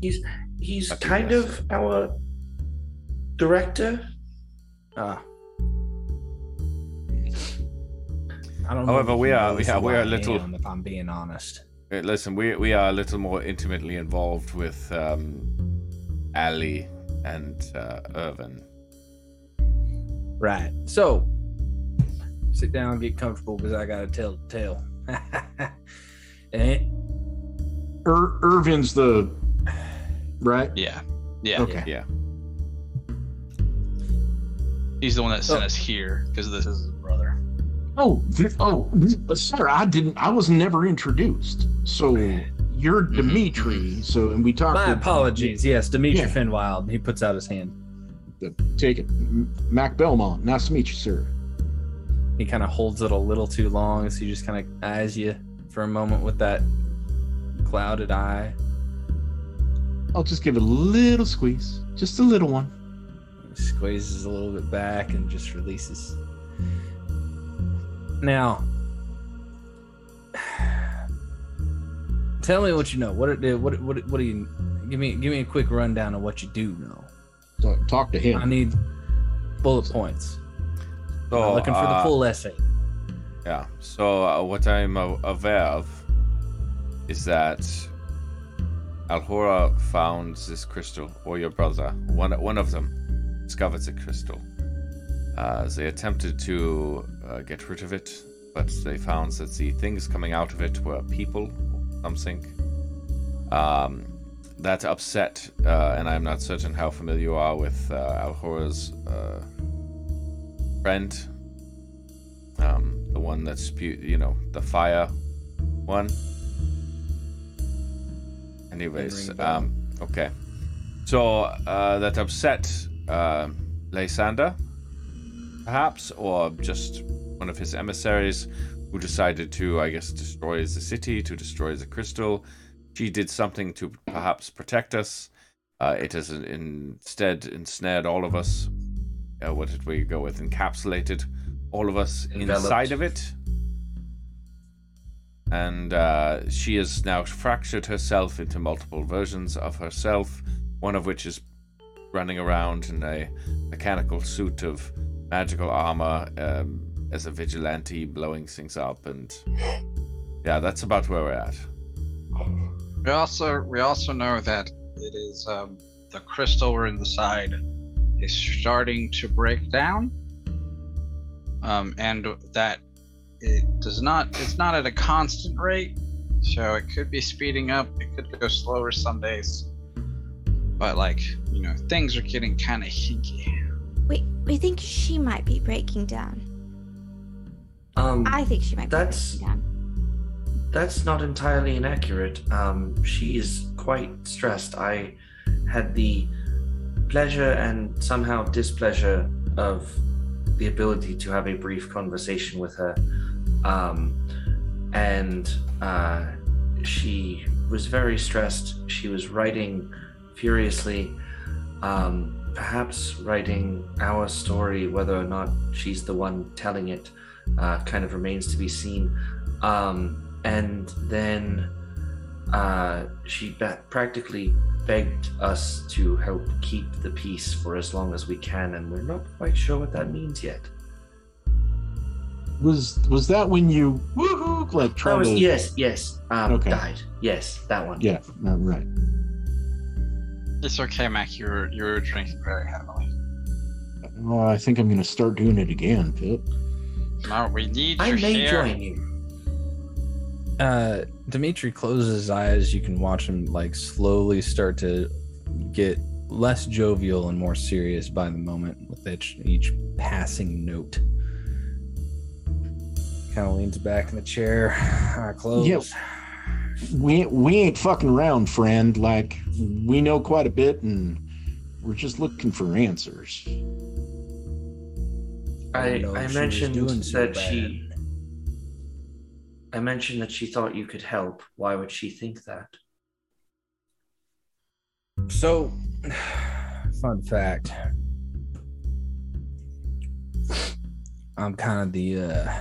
He's he's Happy kind birthday. of our director. Ah. I don't know However, if we are- knows yeah, we are a little- am, if I'm being honest. Uh, Listen, we we are a little more intimately involved with um, Ali and uh, Irvin. Right. So, sit down, and get comfortable, because I gotta tell the tale. Eh, Ir- Irvin's the right. yeah yeah Okay. Yeah. he's the one that sent Oh. us here because this is his brother Oh, th- oh, th- sir, I didn't. I was never introduced. So you're Dimitri. So, and we talked. My apologies. Yes, Dimitri Yeah. Finwild. He puts out his hand. Take it, Mac Belmont. Nice to meet you, sir. He kind of holds it a little too long, so he just kind of eyes you for a moment with that clouded eye. I'll just give it a little squeeze, just a little one. squeezes a little bit back and just releases. Now, Tell me what you know. What are- what what what do you give me? Give me a quick rundown of what you do know. Talk, talk to him. I need bullet points. So, I'm looking for the uh, full essay. Yeah. So uh, what I'm uh, aware of is that Alhora found this crystal, or your brother, one one of them, discovered the crystal. Uh, they attempted to uh, get rid of it, but they found that the things coming out of it were people, or something. Um, that upset, uh, and I'm not certain how familiar you are with uh, Alhora's uh, friend, um, the one that you know, the fire one. Anyways, um, okay. So uh, that upset uh, Lathander, perhaps, or just one of his emissaries who decided to, I guess, destroy the city, to destroy the crystal. She did something to perhaps protect us. Uh, it has instead ensnared all of us. Uh, what did we go with? Encapsulated all of us Enveloped. inside of it. And uh, she has now fractured herself into multiple versions of herself, one of which is running around in a mechanical suit of magical armor um, as a vigilante, blowing things up. And yeah, that's about where we're at. We also we also know that it is um, the crystal we're in the side is starting to break down, um, and that it does not it's not at a constant rate, so it could be speeding up. It could go slower some days, but like you know things are getting kind of hinky. Wait, we think she might be breaking down. Um, I think she might be that's- breaking down. That's not entirely inaccurate. Um, she is quite stressed. I had the pleasure and somehow displeasure of the ability to have a brief conversation with her. Um, and uh, she was very stressed. She was writing furiously, um, perhaps writing our story, whether or not she's the one telling it, uh, kind of remains to be seen. Um, and then uh, she ba- practically begged us to help keep the peace for as long as we can, and we're not quite sure what that means yet. Was was that when you woohoo like That tried was to? yes, yes. Um, Okay. died. Yes, that one. Yeah, uh, right. It's okay, Mac. You were you were drinking very heavily. Well, I think I'm gonna start doing it again, Pip. No, we need I you may here. join you. Uh, Dimitri closes his eyes. You can watch him like slowly start to get less jovial and more serious by the moment with each, each passing note. Kind of leans back in the chair. I close. Yep. We we ain't fucking around, friend. Like we know quite a bit, and we're just looking for answers. I, didn't know I she mentioned doing so that she. I mentioned that she thought you could help. Why would she think that? So, fun fact. I'm kind of the uh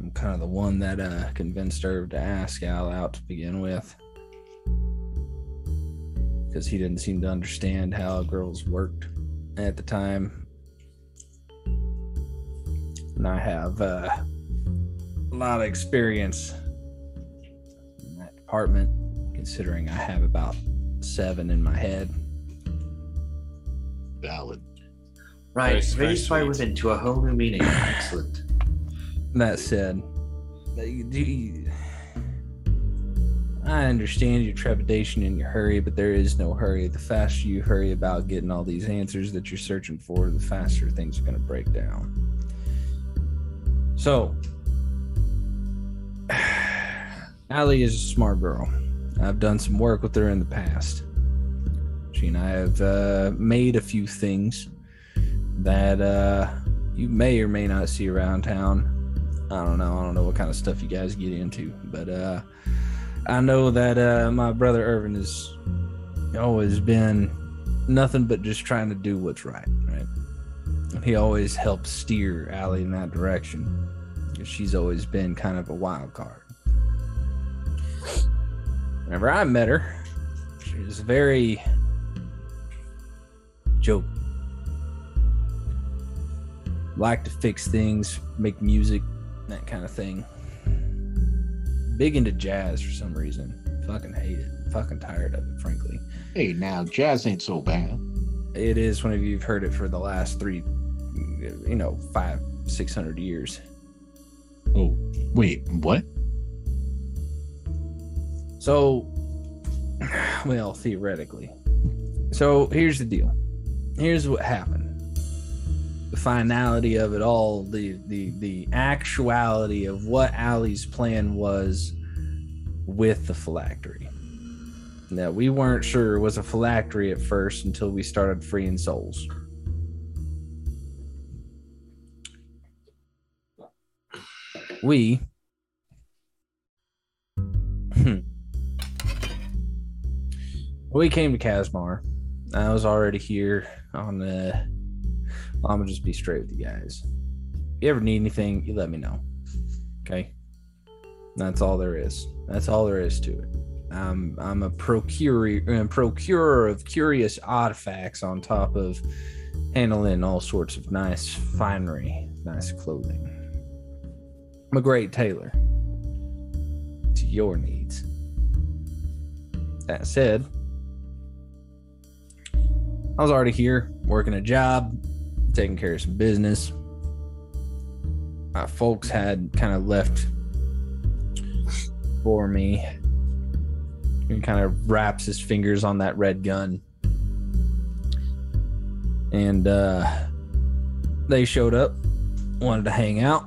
I'm kind of the one that uh convinced her to ask Al out to begin with. Because he didn't seem to understand how girls worked at the time. And I have uh, a lot of experience in that department considering I have about seven in my head. Valid. Right, Very- very raised by women to a whole new meaning. Excellent. That said, you- you- I understand your trepidation and your hurry, but there is no hurry. The faster you hurry about getting all these answers that you're searching for, the faster things are going to break down. So, Allie is a smart girl. I've done some work with her in the past. She and I have uh, made a few things that uh, you may or may not see around town. I don't know. I don't know what kind of stuff you guys get into, but uh, I know that uh, my brother Irvin has always been nothing but just trying to do what's right. Right. He always helps steer Allie in that direction. She's always been kind of a wild card. Whenever I met her, she was very joke. Like to fix things, make music, that kind of thing. Big into jazz for some reason. Fucking hate it. Fucking tired of it, frankly. Hey, now jazz ain't so bad. It is whenever you've heard it for the last three, you know, five, six hundred years. Oh, wait, what? So, well, theoretically. So here's the deal. Here's what happened. The finality of it all, the the the actuality of what Allie's plan was with the phylactery. Now we weren't sure it was a phylactery at first until we started freeing souls. We Hmm. We came to Casmar. I was already here on the. I'm gonna just be straight with you guys. If you ever need anything, you let me know. Okay. That's all there is. That's all there is to it. I'm I'm a procurer, procurer of curious artifacts on top of handling all sorts of nice finery, nice clothing. I'm a great tailor to your needs. That said, I was already here working a job, taking care of some business. My folks had kind of left for me. He kind of wraps his fingers on that red gun. And uh, they showed up, wanted to hang out.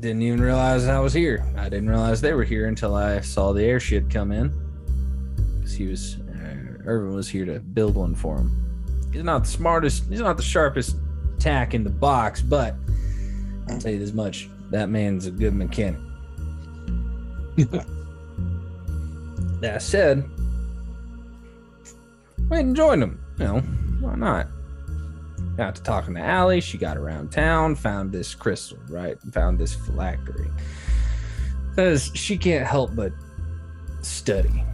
Didn't even realize I was here. I didn't realize they were here until I saw the airship come in. Because he was, uh, Irvin was here to build one for him. He's not the smartest, he's not the sharpest tack in the box, but I'll tell you this much that man's a good mechanic. that said, and joined him. You know, why not? Got to talking to Allie. She got around town, found this crystal, right? Found this phylactery. Because she can't help but study.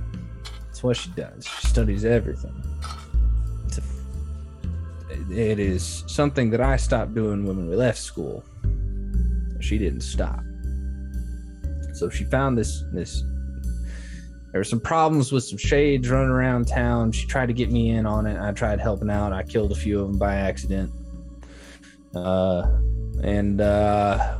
That's what she does. She studies everything. It is something that I stopped doing when we left school. She didn't stop. So she found this this there were some problems with some shades running around town. She tried to get me in on it. I tried helping out. I killed a few of them by accident. Uh, and uh,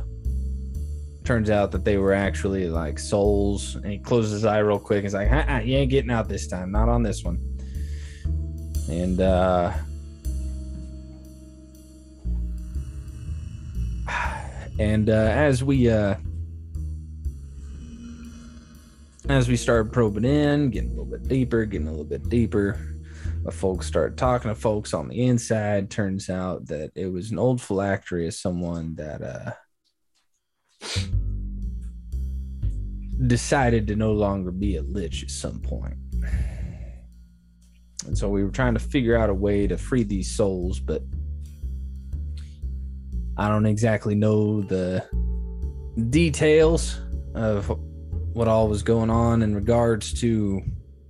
turns out that they were actually like souls. And he closes his eye real quick. He's like, uh-uh, "You ain't getting out this time. Not on this one." And uh, and uh, as we uh, as we started probing in, getting a little bit deeper, getting a little bit deeper, folks started talking to folks on the inside. Turns out that it was an old phylactery of someone that uh, decided to no longer be a lich at some point. And so we were trying to figure out a way to free these souls, but I don't exactly know the details of what all was going on in regards to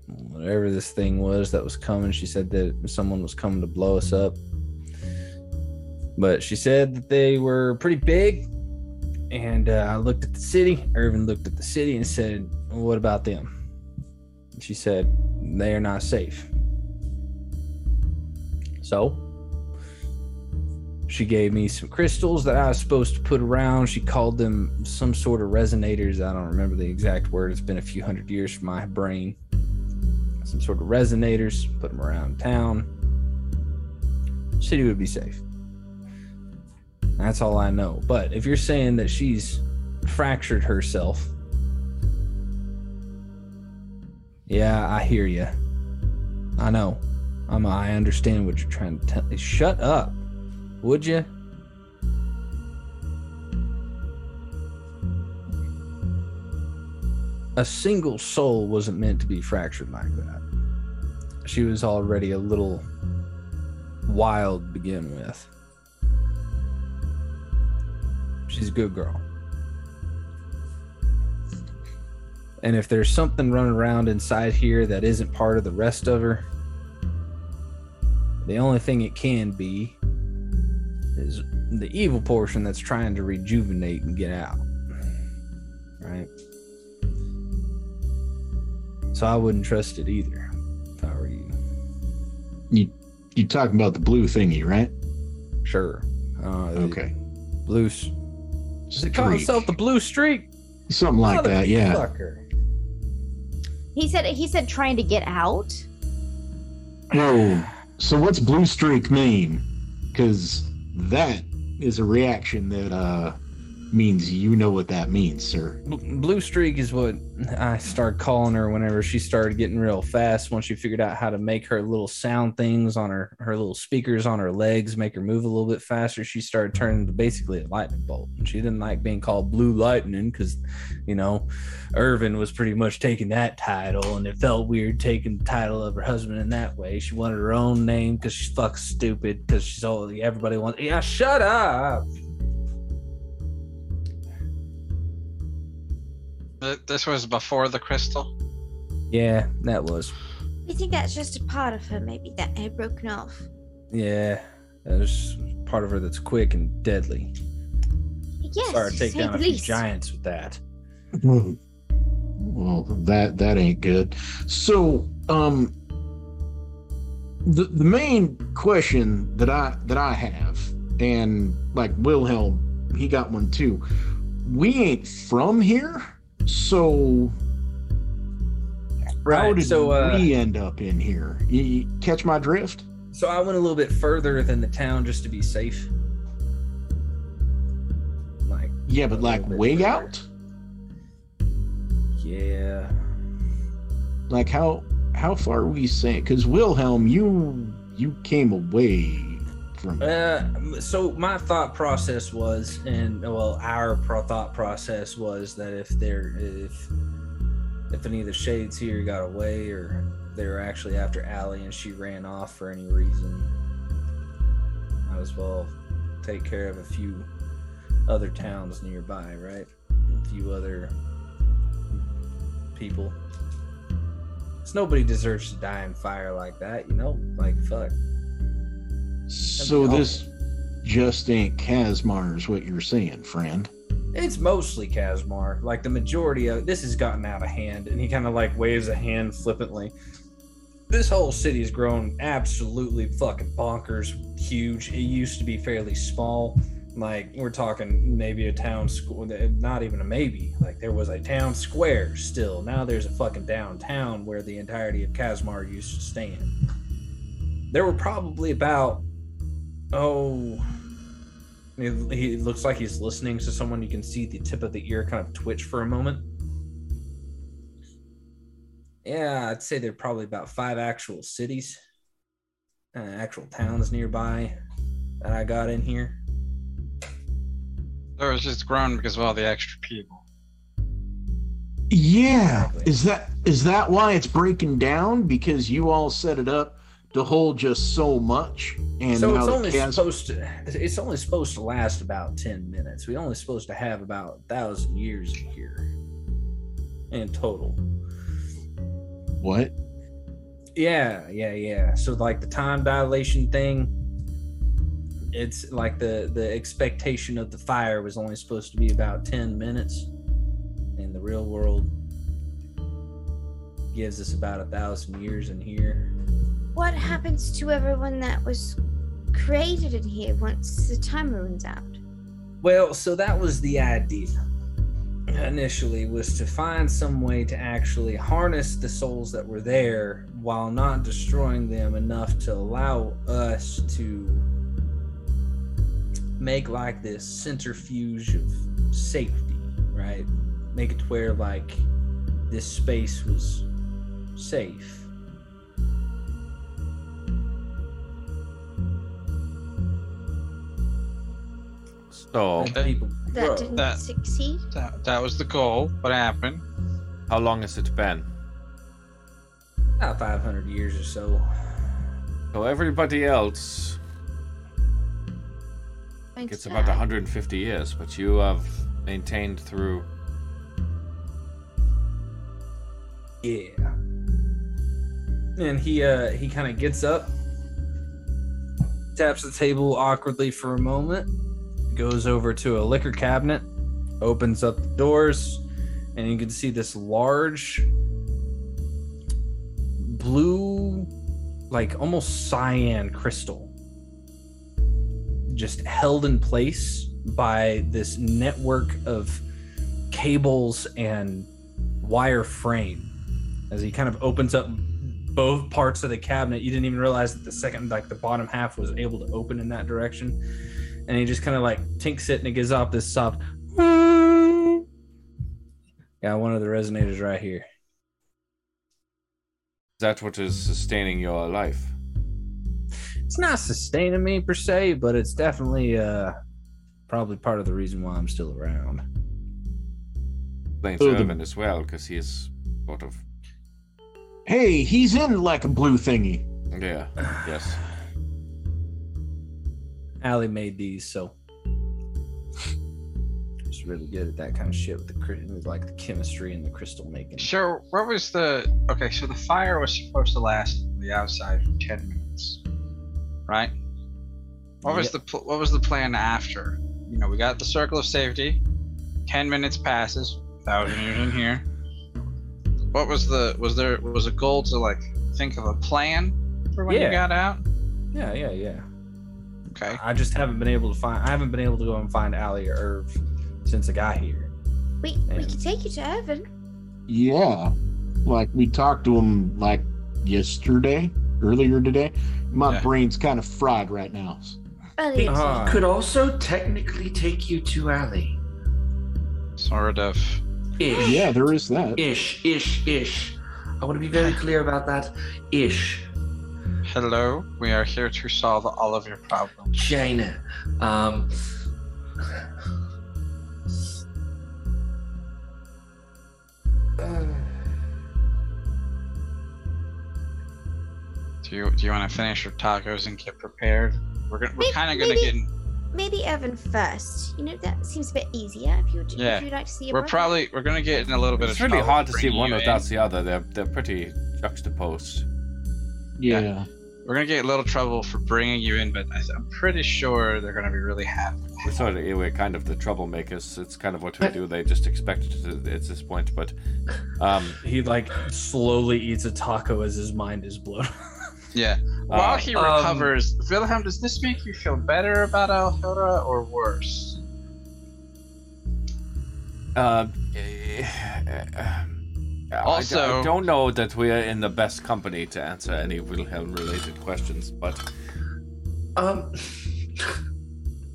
whatever this thing was that was coming. She said that someone was coming to blow us up. But she said that they were pretty big. And uh, I looked at the city. Irvin looked at the city and said, What about them? She said, They are not safe. So she gave me some crystals that I was supposed to put around. She called them some sort of resonators. I don't remember the exact word. It's been a few hundred years from my brain. Some sort of resonators, put them around town. City would be safe. That's all I know. But if you're saying that she's fractured herself, yeah, I hear you. I know. I'm, I understand what you're trying to tell. me. Shut up. Would you? A single soul wasn't meant to be fractured like that. She was already a little wild to begin with. She's a good girl. And if there's something running around inside here that isn't part of the rest of her, the only thing it can be is the evil portion that's trying to rejuvenate and get out. Right? So I wouldn't trust it either if I were you. You you talking about the blue thingy, right? Sure. Uh, Okay. Blue. s- Does it call Streak. itself the blue streak? Something like that, yeah. Motherfucker. He said he said trying to get out. Oh, so what's blue streak mean? Because that is a reaction that uh means you know what that means, sir. Bl- Blue streak is what I started calling her whenever she started getting real fast. Once she figured out how to make her little sound things on her her little speakers on her legs, make her move a little bit faster, she started turning into basically a lightning bolt. And she didn't like being called Blue Lightning because, you know, Irvin was pretty much taking that title, and it felt weird taking the title of her husband in that way. She wanted her own name because she's fucking stupid. Because she's all everybody wants. Yeah, shut up. This was before the crystal. Yeah, that was. I think that's just a part of her, maybe that had broken off. Yeah, there's part of her that's quick and deadly. Yes, Sorry to to take down the a few least. giants with that. Well, that that ain't good. So, um, the the main question that I that I have, and like Wilhelm, he got one too. We ain't from here, so how did so, uh, we end up in here? You, you catch my drift? So I went a little bit further than the town just to be safe. Like, Yeah, but like way out. yeah. Like how how far are we saying? Because Wilhelm, you you came away from. Uh, so my thought process was, and well, our pro- thought process was that if there, if if any of the shades here got away, or they were actually after Allie and she ran off for any reason, might as well take care of a few other towns nearby, right? A few other people. 'Cause nobody deserves to die in fire like that, you know? Like fuck. So this just ain't Casmar, is what you're saying, friend. It's mostly Casmar. Like the majority of this has gotten out of hand, and he kind of like waves a hand flippantly. This whole city's grown absolutely fucking bonkers huge. It used to be fairly small. Like we're talking maybe a town school, not even a maybe. Like there was a town square still. Now there's a fucking downtown where the entirety of Casmar used to stand. There were probably about oh he, he looks like he's listening to someone. You can see the tip of the ear kind of twitch for a moment. Yeah, I'd say there are probably about five actual cities, uh, actual towns nearby that I got in here. Or it was just grown because of all the extra people. Yeah. Is that is that why it's breaking down? Because you all set it up to hold just so much, and so it's only Cas- supposed to it's only supposed to last about 10 minutes. We're only supposed to have about a thousand years in here in total. What? yeah yeah yeah. So like the time dilation thing it's like the the expectation of the fire was only supposed to be about 10 minutes in the real world. Gives us about a thousand years in here What happens to everyone that was created in here once the timer runs out? Well, so that was the idea initially was to find some way to actually harness the souls that were there while not destroying them enough to allow us to make like this centrifuge of safety, right? Make it to where like this space was safe. So, That Bro, didn't that- succeed. That, that was the goal. What happened? how long has it been? About 500 years or so. So everybody else Thanks, gets about Dad. 150 years, but you have maintained through Yeah. And he uh he kind of gets up, taps the table awkwardly for a moment, goes over to a liquor cabinet, opens up the doors, and you can see this large blue like almost cyan crystal just held in place by this network of cables and wire frame. As he kind of opens up both parts of the cabinet you didn't even realize that the second like the bottom half was able to open in that direction and he just kind of like tinks it and it gives off this soft got one of the resonators right here That's what is sustaining your life. it's not sustaining me per se but it's definitely uh probably part of the reason why i'm still around Blaine Oh, the- as well, because he's sort of Hey, he's in like a blue thingy. yeah, yes. Allie made these, so she's really good at that kind of shit with the like the chemistry and the crystal making. So, what was the okay? So the fire was supposed to last on the outside for ten minutes, right? What was Yep. the pl- what was the plan after? You know, we got the circle of safety. Ten minutes passes without anyone here. What was the was there was a goal to like think of a plan for when Yeah. you got out? Yeah, yeah, yeah. Okay. I just haven't been able to find. I haven't been able to go and find Allie or Irv since I got here. We we can take you to Evan. Yeah. Like we talked to him like yesterday, earlier today. My Yeah. brain's kind of fried right now. Earlier It Ah. could also technically take you to Allie. Sort of. Ish. Yeah, there is that. Ish, ish, ish. I want to be very clear about that. Ish. Hello, we are here to solve all of your problems. China. Um. Do you do you want to finish your tacos and get prepared? We're gonna, we're Maybe- kind of gonna maybe- get. Maybe Evan first. You know that seems a bit easier. If you would, Yeah. if you'd like to see your We're brother. probably we're gonna get in a little bit It's of really trouble hard to see bringing one you without the other. They're they're pretty juxtaposed. Yeah. We're gonna get a little trouble for bringing you in, but I- I'm pretty sure they're gonna be really happy. We're sort of we're kind of the troublemakers. It's kind of what we do. They just expect it at at this point, but um, He like slowly eats a taco as his mind is blown. Yeah. While Uh, he um, recovers, Wilhelm, does this make you feel better about Alhura or worse? uh, I- Also- I don't know that we are in the best company to answer any Wilhelm-related questions, but Um.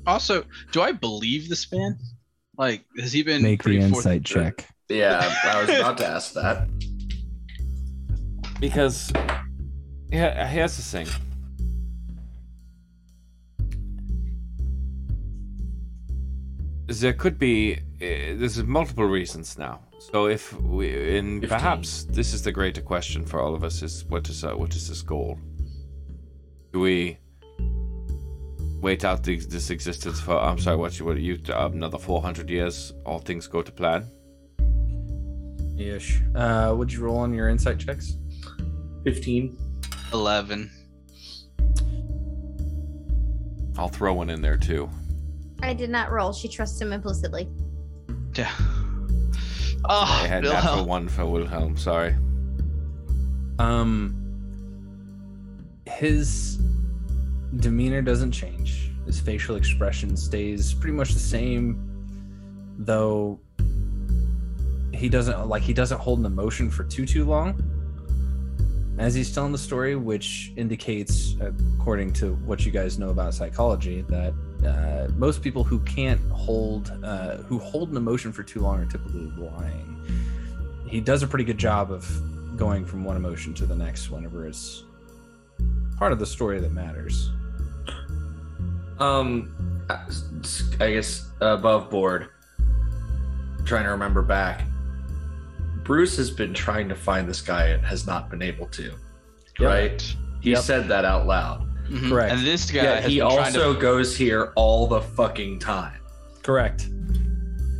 Also, do I believe this man? Like, has he been Make the insight forth- check. Yeah, I was about to ask that. because yeah, here's the thing. There could be uh, there's multiple reasons now. So if we, and 15. perhaps this is the greater question for all of us: is what is uh, what is this goal? Do we wait out the, this existence for? I'm sorry, what you what you uh, another 400 years? All things go to plan. Ish. Uh, would you roll on your insight checks? 15. Eleven. I'll throw one in there too. I did not roll. She trusts him implicitly. Yeah. I Oh, had natural Wilhelm. one for Wilhelm. Sorry. Um, his demeanor doesn't change. His facial expression stays pretty much the same, though he doesn't like he doesn't hold an emotion for too too long as he's telling the story, which indicates, according to what you guys know about psychology, that uh, most people who can't hold uh, who hold an emotion for too long are typically lying. He does a pretty good job of going from one emotion to the next whenever it's part of the story that matters. Um, I guess above board. Trying to remember back. Bruce has been trying to find this guy and has not been able to. Yep. Right? He Yep. said that out loud. Mm-hmm. Correct. And this guy, yeah, he also to... goes here all the fucking time. Correct.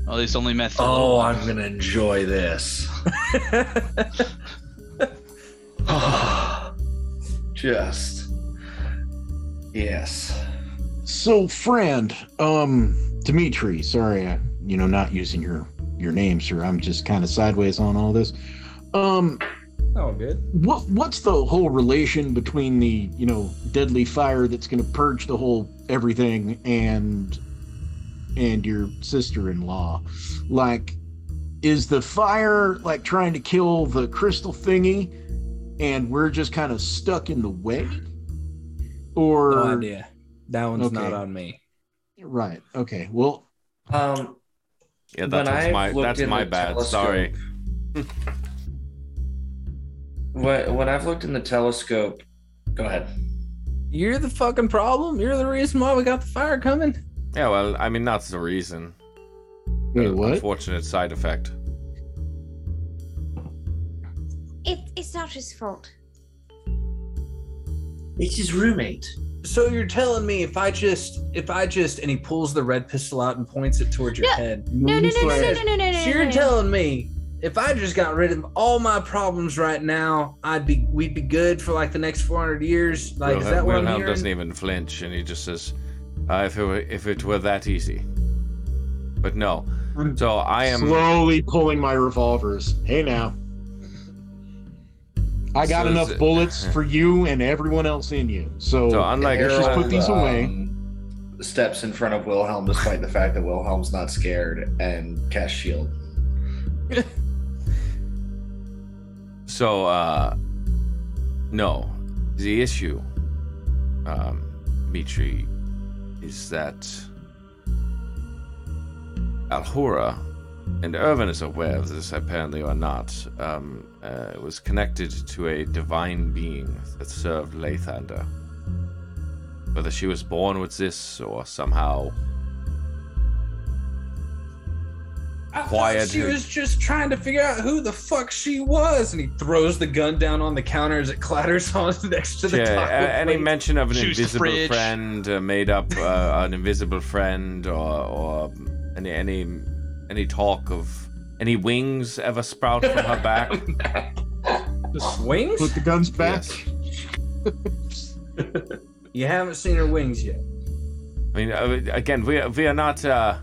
Well, he's only met. Oh, I'm gonna enjoy this. Just yes. So, friend, um, Dimitri. Sorry, I, you know, not using your your name, sir. I'm just kind of sideways on all this. Um, Oh, good. what what's the whole relation between the you know deadly fire that's going to purge the whole everything and and your sister-in-law? Like, is the fire like trying to kill the crystal thingy, and we're just kind of stuck in the way? Or No idea. That one's not on me. Right. Okay. Well, Um, Yeah, that's my that's my bad. telescope- Sorry. when, when I've looked in the telescope, go ahead. You're the fucking problem. You're the reason why we got the fire coming. Yeah, well, I mean that's the reason. Wait, what? Unfortunate side effect. It, it's not his fault. It's his roommate. So you're telling me if I just if I just and he pulls the red pistol out and points it towards your No, head. No, no, no, no, no, no, no, no, no. So you're no. telling me if I just got rid of all my problems right now, I'd be we'd be good for like the next 400 years. Like is that what I'm Wilhelm hearing? doesn't even flinch, and he just says, uh, "If it were, if it were that easy." But no. So I am. slowly pulling my revolvers. Hey now. I got So enough it- bullets for you and everyone else in you. So, So unlike let's just put these away. um, steps in front of Wilhelm, despite the fact that Wilhelm's not scared, and cast shield. So, uh, no. The issue, um, Mitri, is that Alhura, and Irvin is aware of this apparently or not, um, uh, was connected to a divine being that served Lathander. Whether she was born with this or somehow I Quiet she her- was just trying to figure out who the fuck she was, and he throws the gun down on the counter as it clatters on next to the Yeah, top. a- any mention of an Choose invisible friend uh, made up uh, an invisible friend, or, or any any any talk of any wings ever sprout from her back? the swings? Put the guns back. Yes. You haven't seen her wings yet. I mean, uh, again, we we are not, uh,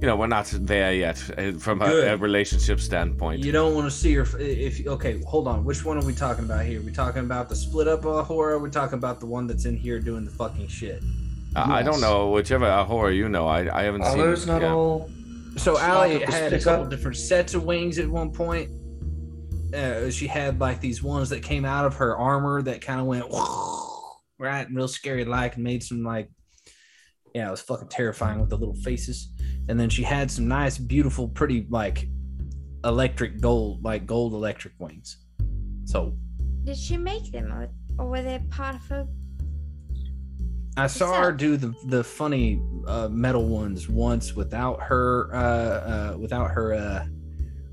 you know, we're not there yet uh, from a, a relationship standpoint. You don't want to see her. f- If okay, hold on. Which one are we talking about here? we talking about the split up uh, horror? we talking about the one that's in here doing the fucking shit? Uh, I don't know whichever uh, horror you know. I I haven't Are seen. those not yeah. all? So Spot Allie had a couple up? different sets of wings at one point. Uh, she had like these ones that came out of her armor that kind of went right and real scary like and made some like yeah it was fucking terrifying with the little faces and then she had some nice beautiful pretty like electric gold like gold electric wings so Did she make them, or, or were they part of her? I saw her do the the funny uh, metal ones once without her uh, uh, without her uh,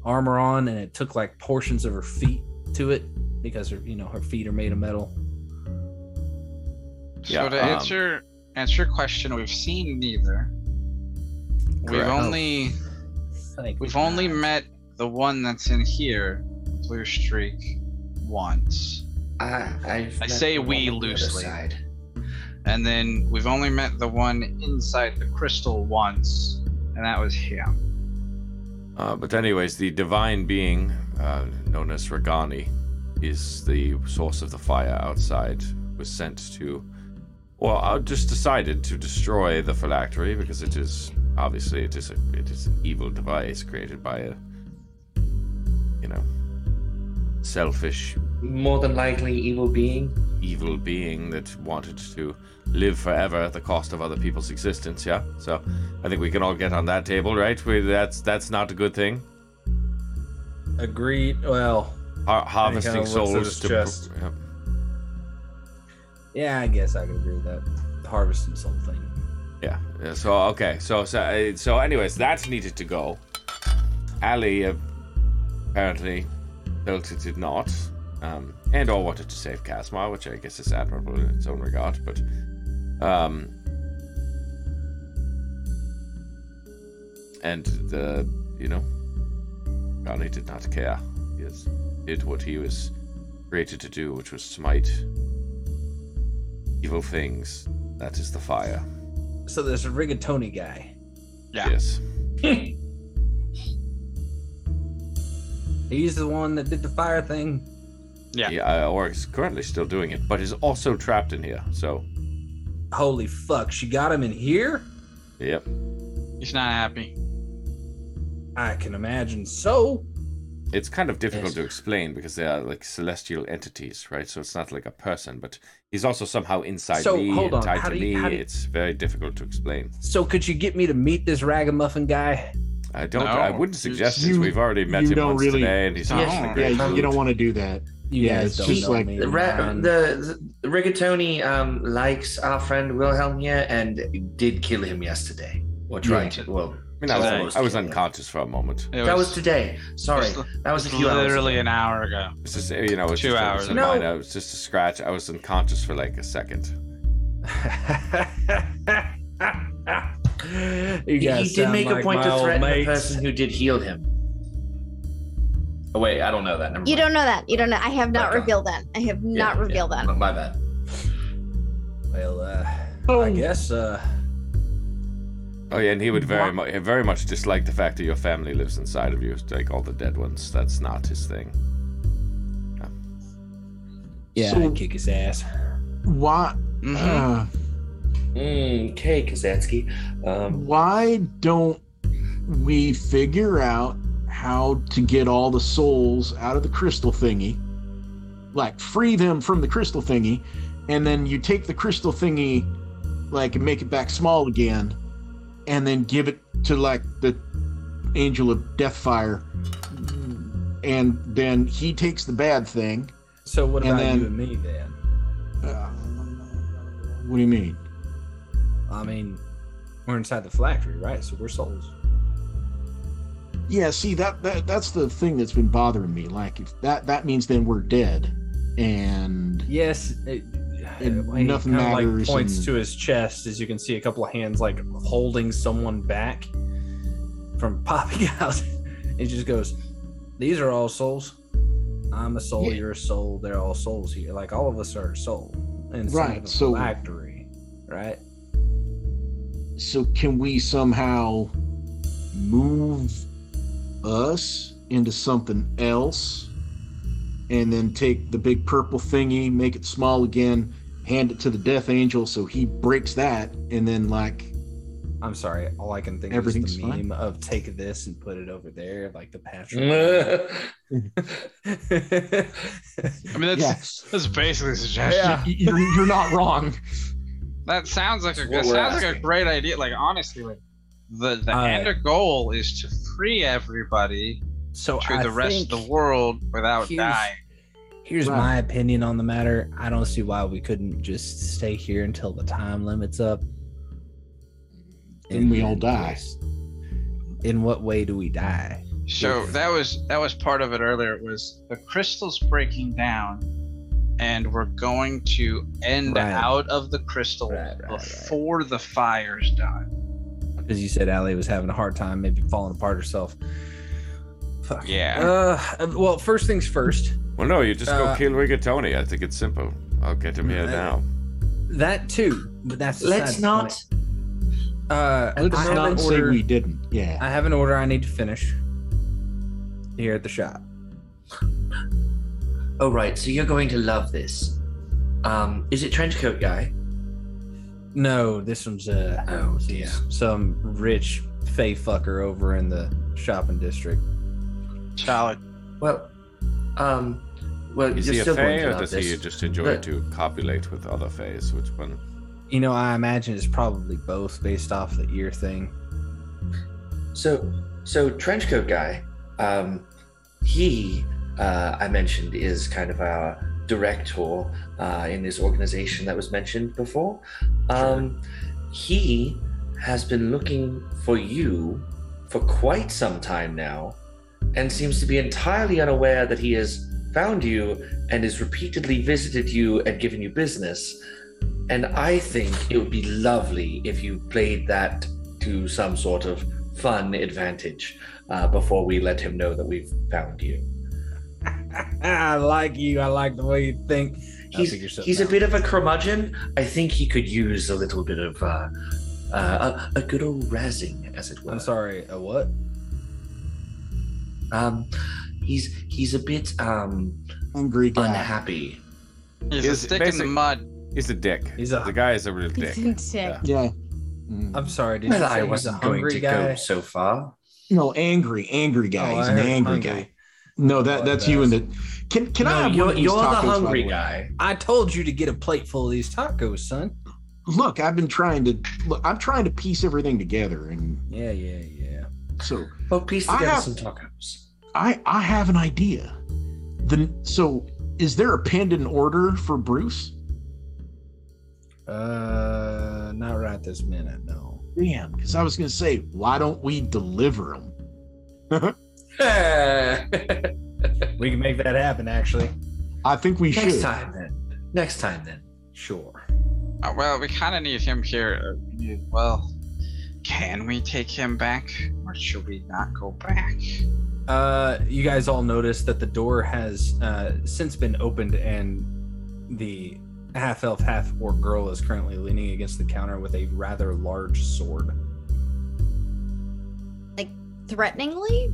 armor on, and it took like portions of her feet to it because her you know her feet are made of metal. Yeah, so to um, answer answer your question, we've seen neither. We've Correct. only Thank we've you. only met the one that's in here, Blue Streak, once. I, I've I say we one the loosely. And then we've only met the one inside the crystal once, and that was him. Uh, but anyways, the divine being uh, known as Regani is the source of the fire outside. Was sent to, well, I just decided to destroy the phylactery because it is obviously it is a, it is an evil device created by a, you know, selfish More than likely, evil being. evil being that wanted to live forever at the cost of other people's existence. Yeah, so I think we can all get on that table, right? We, that's that's not a good thing. Agreed. Well, Har- harvesting looks at souls to. chest. yeah. yeah, I guess I can agree with that. Harvesting soul thing. Yeah. yeah, So okay. So so uh, so anyways, that needed to go. Ali apparently felt it did not, um, and or wanted to save Casmar, which I guess is admirable in its own regard. But um, and the you know, Ali did not care. He did what he was created to do, which was smite evil things. That is the fire. So there's a rigatoni guy. Yeah. Yes. He's the one that did the fire thing. Yeah. Yeah, uh, or is currently still doing it, but is also trapped in here. So, Holy fuck, she got him in here? yep. He's not happy. I can imagine so. It's kind of difficult Yes. to explain because they are like celestial entities, right? So it's not like a person, but he's also somehow inside So, me hold on, tied how to do you- me. how do you- It's very difficult to explain. So could you get me to meet this ragamuffin guy? I don't. No, I wouldn't suggest it. you- We've already met him don't once really- today, and he's Yes, just a yeah, great yeah, you don't want to do that. You Yeah, it's just like- The, ra- man. the, the rigatoni um, likes our friend Wilhelm here and did kill him yesterday. Or tried Yeah. to. Well, I mean, I was, almost I was unconscious for a moment. It That was today. Sorry, It's that was a it's few hours. literally ago. an hour ago. It's just, you know, it's Two just hours it's a ago. minor- It was just a scratch. I was unconscious for like a second. you He, he did make like a point to old threaten the person who did heal him. Oh wait, I don't know that. Never You mind. don't know that. You don't know. I have not Okay. revealed that. I have Yeah, not revealed yeah, that. My bad. Well, uh, Oh. I guess uh, Oh yeah, and he would very much, very much dislike the fact that your family lives inside of you, like all the dead ones. That's not his thing. yeah, So- I'd kick his ass. Why? Mhm. Uh, Mm, okay, Kazatsky. Um, why don't we figure out how to get all the souls out of the crystal thingy? Like free them from the crystal thingy, and then you take the crystal thingy, like and make it back small again, and then give it to like the angel of deathfire, and then he takes the bad thing. So what about then- you and me then? Uh, what do you mean? I mean, we're inside the factory, right? So we're souls. Yeah, see that, that that's the thing that's been bothering me. Like if that that means then we're dead, and Yes, it, he nothing kinda, Like points and- to his chest as you can see a couple of hands like holding someone back from popping out. he just goes, "These are all souls. I'm a soul. Yeah. You're a soul. They're all souls here. Like all of us are a soul inside Right, of so- factory, right? so can we somehow move us into something else, and then take the big purple thingy, make it small again, hand it to the Death Angel so he breaks that, and then like I'm sorry. All I can think Everything's is the fine? meme of take this and put it over there, like the Patrick. I mean, that's yes, that's basically a suggestion. Yeah. You're, you're not wrong. That sounds like a That's that what we're sounds like a great idea. Like honestly, like the the Uh, end goal is to free everybody so to I the rest of the world without here's- dying. Here's Right. my opinion on the matter. I don't see why we couldn't just stay here until the time limit's up. and we all die. In what way do we die? So that was that was part of it earlier. It was the crystal's breaking down, and we're going to end Right. out of the crystal Right, right, right. before the fire's done. Because you said Allie was having a hard time, maybe falling apart herself. Fuck. Yeah. Uh, well, first things first. Well, no, you just go Uh, kill Rigatoni. I think it's simple. I'll get him here Uh, now. That too, but that's let's the not. point. Uh, Let's I not an say order. we didn't. Yeah. I have an order I need to finish here at the shop. Oh right, so you're going to love this. Um, is it trenchcoat guy? No, this one's uh, Oh yeah. some rich fey fucker over in the shopping district. Solid. Well, um, well, Is you're he a still going fae, or does this. he just enjoy But- to copulate with other fays? Which one? You know, I imagine it's probably both based off the ear thing. So, so trenchcoat guy, um, he uh, I mentioned is kind of our director uh, in this organization that was mentioned before. Um, he has been looking for you for quite some time now, and seems to be entirely unaware that he has found you and has repeatedly visited you and given you business. And I think it would be lovely if you played that to some sort of fun advantage uh, before we let him know that we've found you. I like you. I like the way you think. He's he's a bit of a curmudgeon. I think he could use a little bit of uh, uh, a, a good old razzing, as it were. I'm sorry. A what? Um, he's he's a bit um Angry guy. unhappy. He's a He's stick in the mud. He's a dick. He's a- the guy is a real dick. Dick. Yeah. Mm. I'm sorry. Did Well, you say I he's a wasn't going hungry to guy? go so far. No, angry, angry guy. Oh, He's I an angry hungry. guy. No, that Oh, that's you and the. Can can I have you're, of these you're the tacos, by hungry way? guy. I told you to get a plate full of these tacos, son. Look, I've been trying to look. I'm trying to piece everything together, and Yeah, yeah, yeah. so Well, piece I together have- some tacos. I I have an idea. The so is there a pending order for Bruce? Uh, not right this minute, no. Damn, because I was gonna say, why don't we deliver him? We can make that happen, actually. I think we Next should. Next time then. Next time then. Sure. Uh, well, we kind of need him here. Uh, well, can we take him back, or should we not go back? Uh, you guys all noticed that the door has uh, since been opened, and the half elf, half orc girl is currently leaning against the counter with a rather large sword. Like threateningly?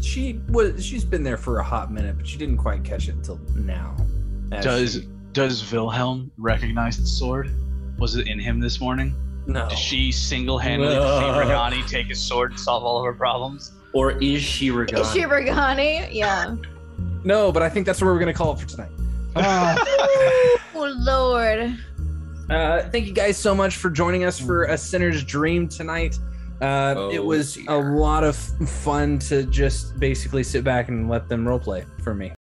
She was she's been there for a hot minute, but she didn't quite catch it until now. Does she- does Wilhelm recognize the sword? Was it in him this morning? no? Did she single-handedly No. defeat take his sword, and solve all of her problems? Or is she Regani? Is she Regani? Yeah. No, but I think that's where we're gonna call it for tonight. Oh Lord. Uh, thank you guys so much for joining us for a sinner's dream tonight. Uh, Oh, it was a lot of fun to just basically sit back and let them roleplay for me.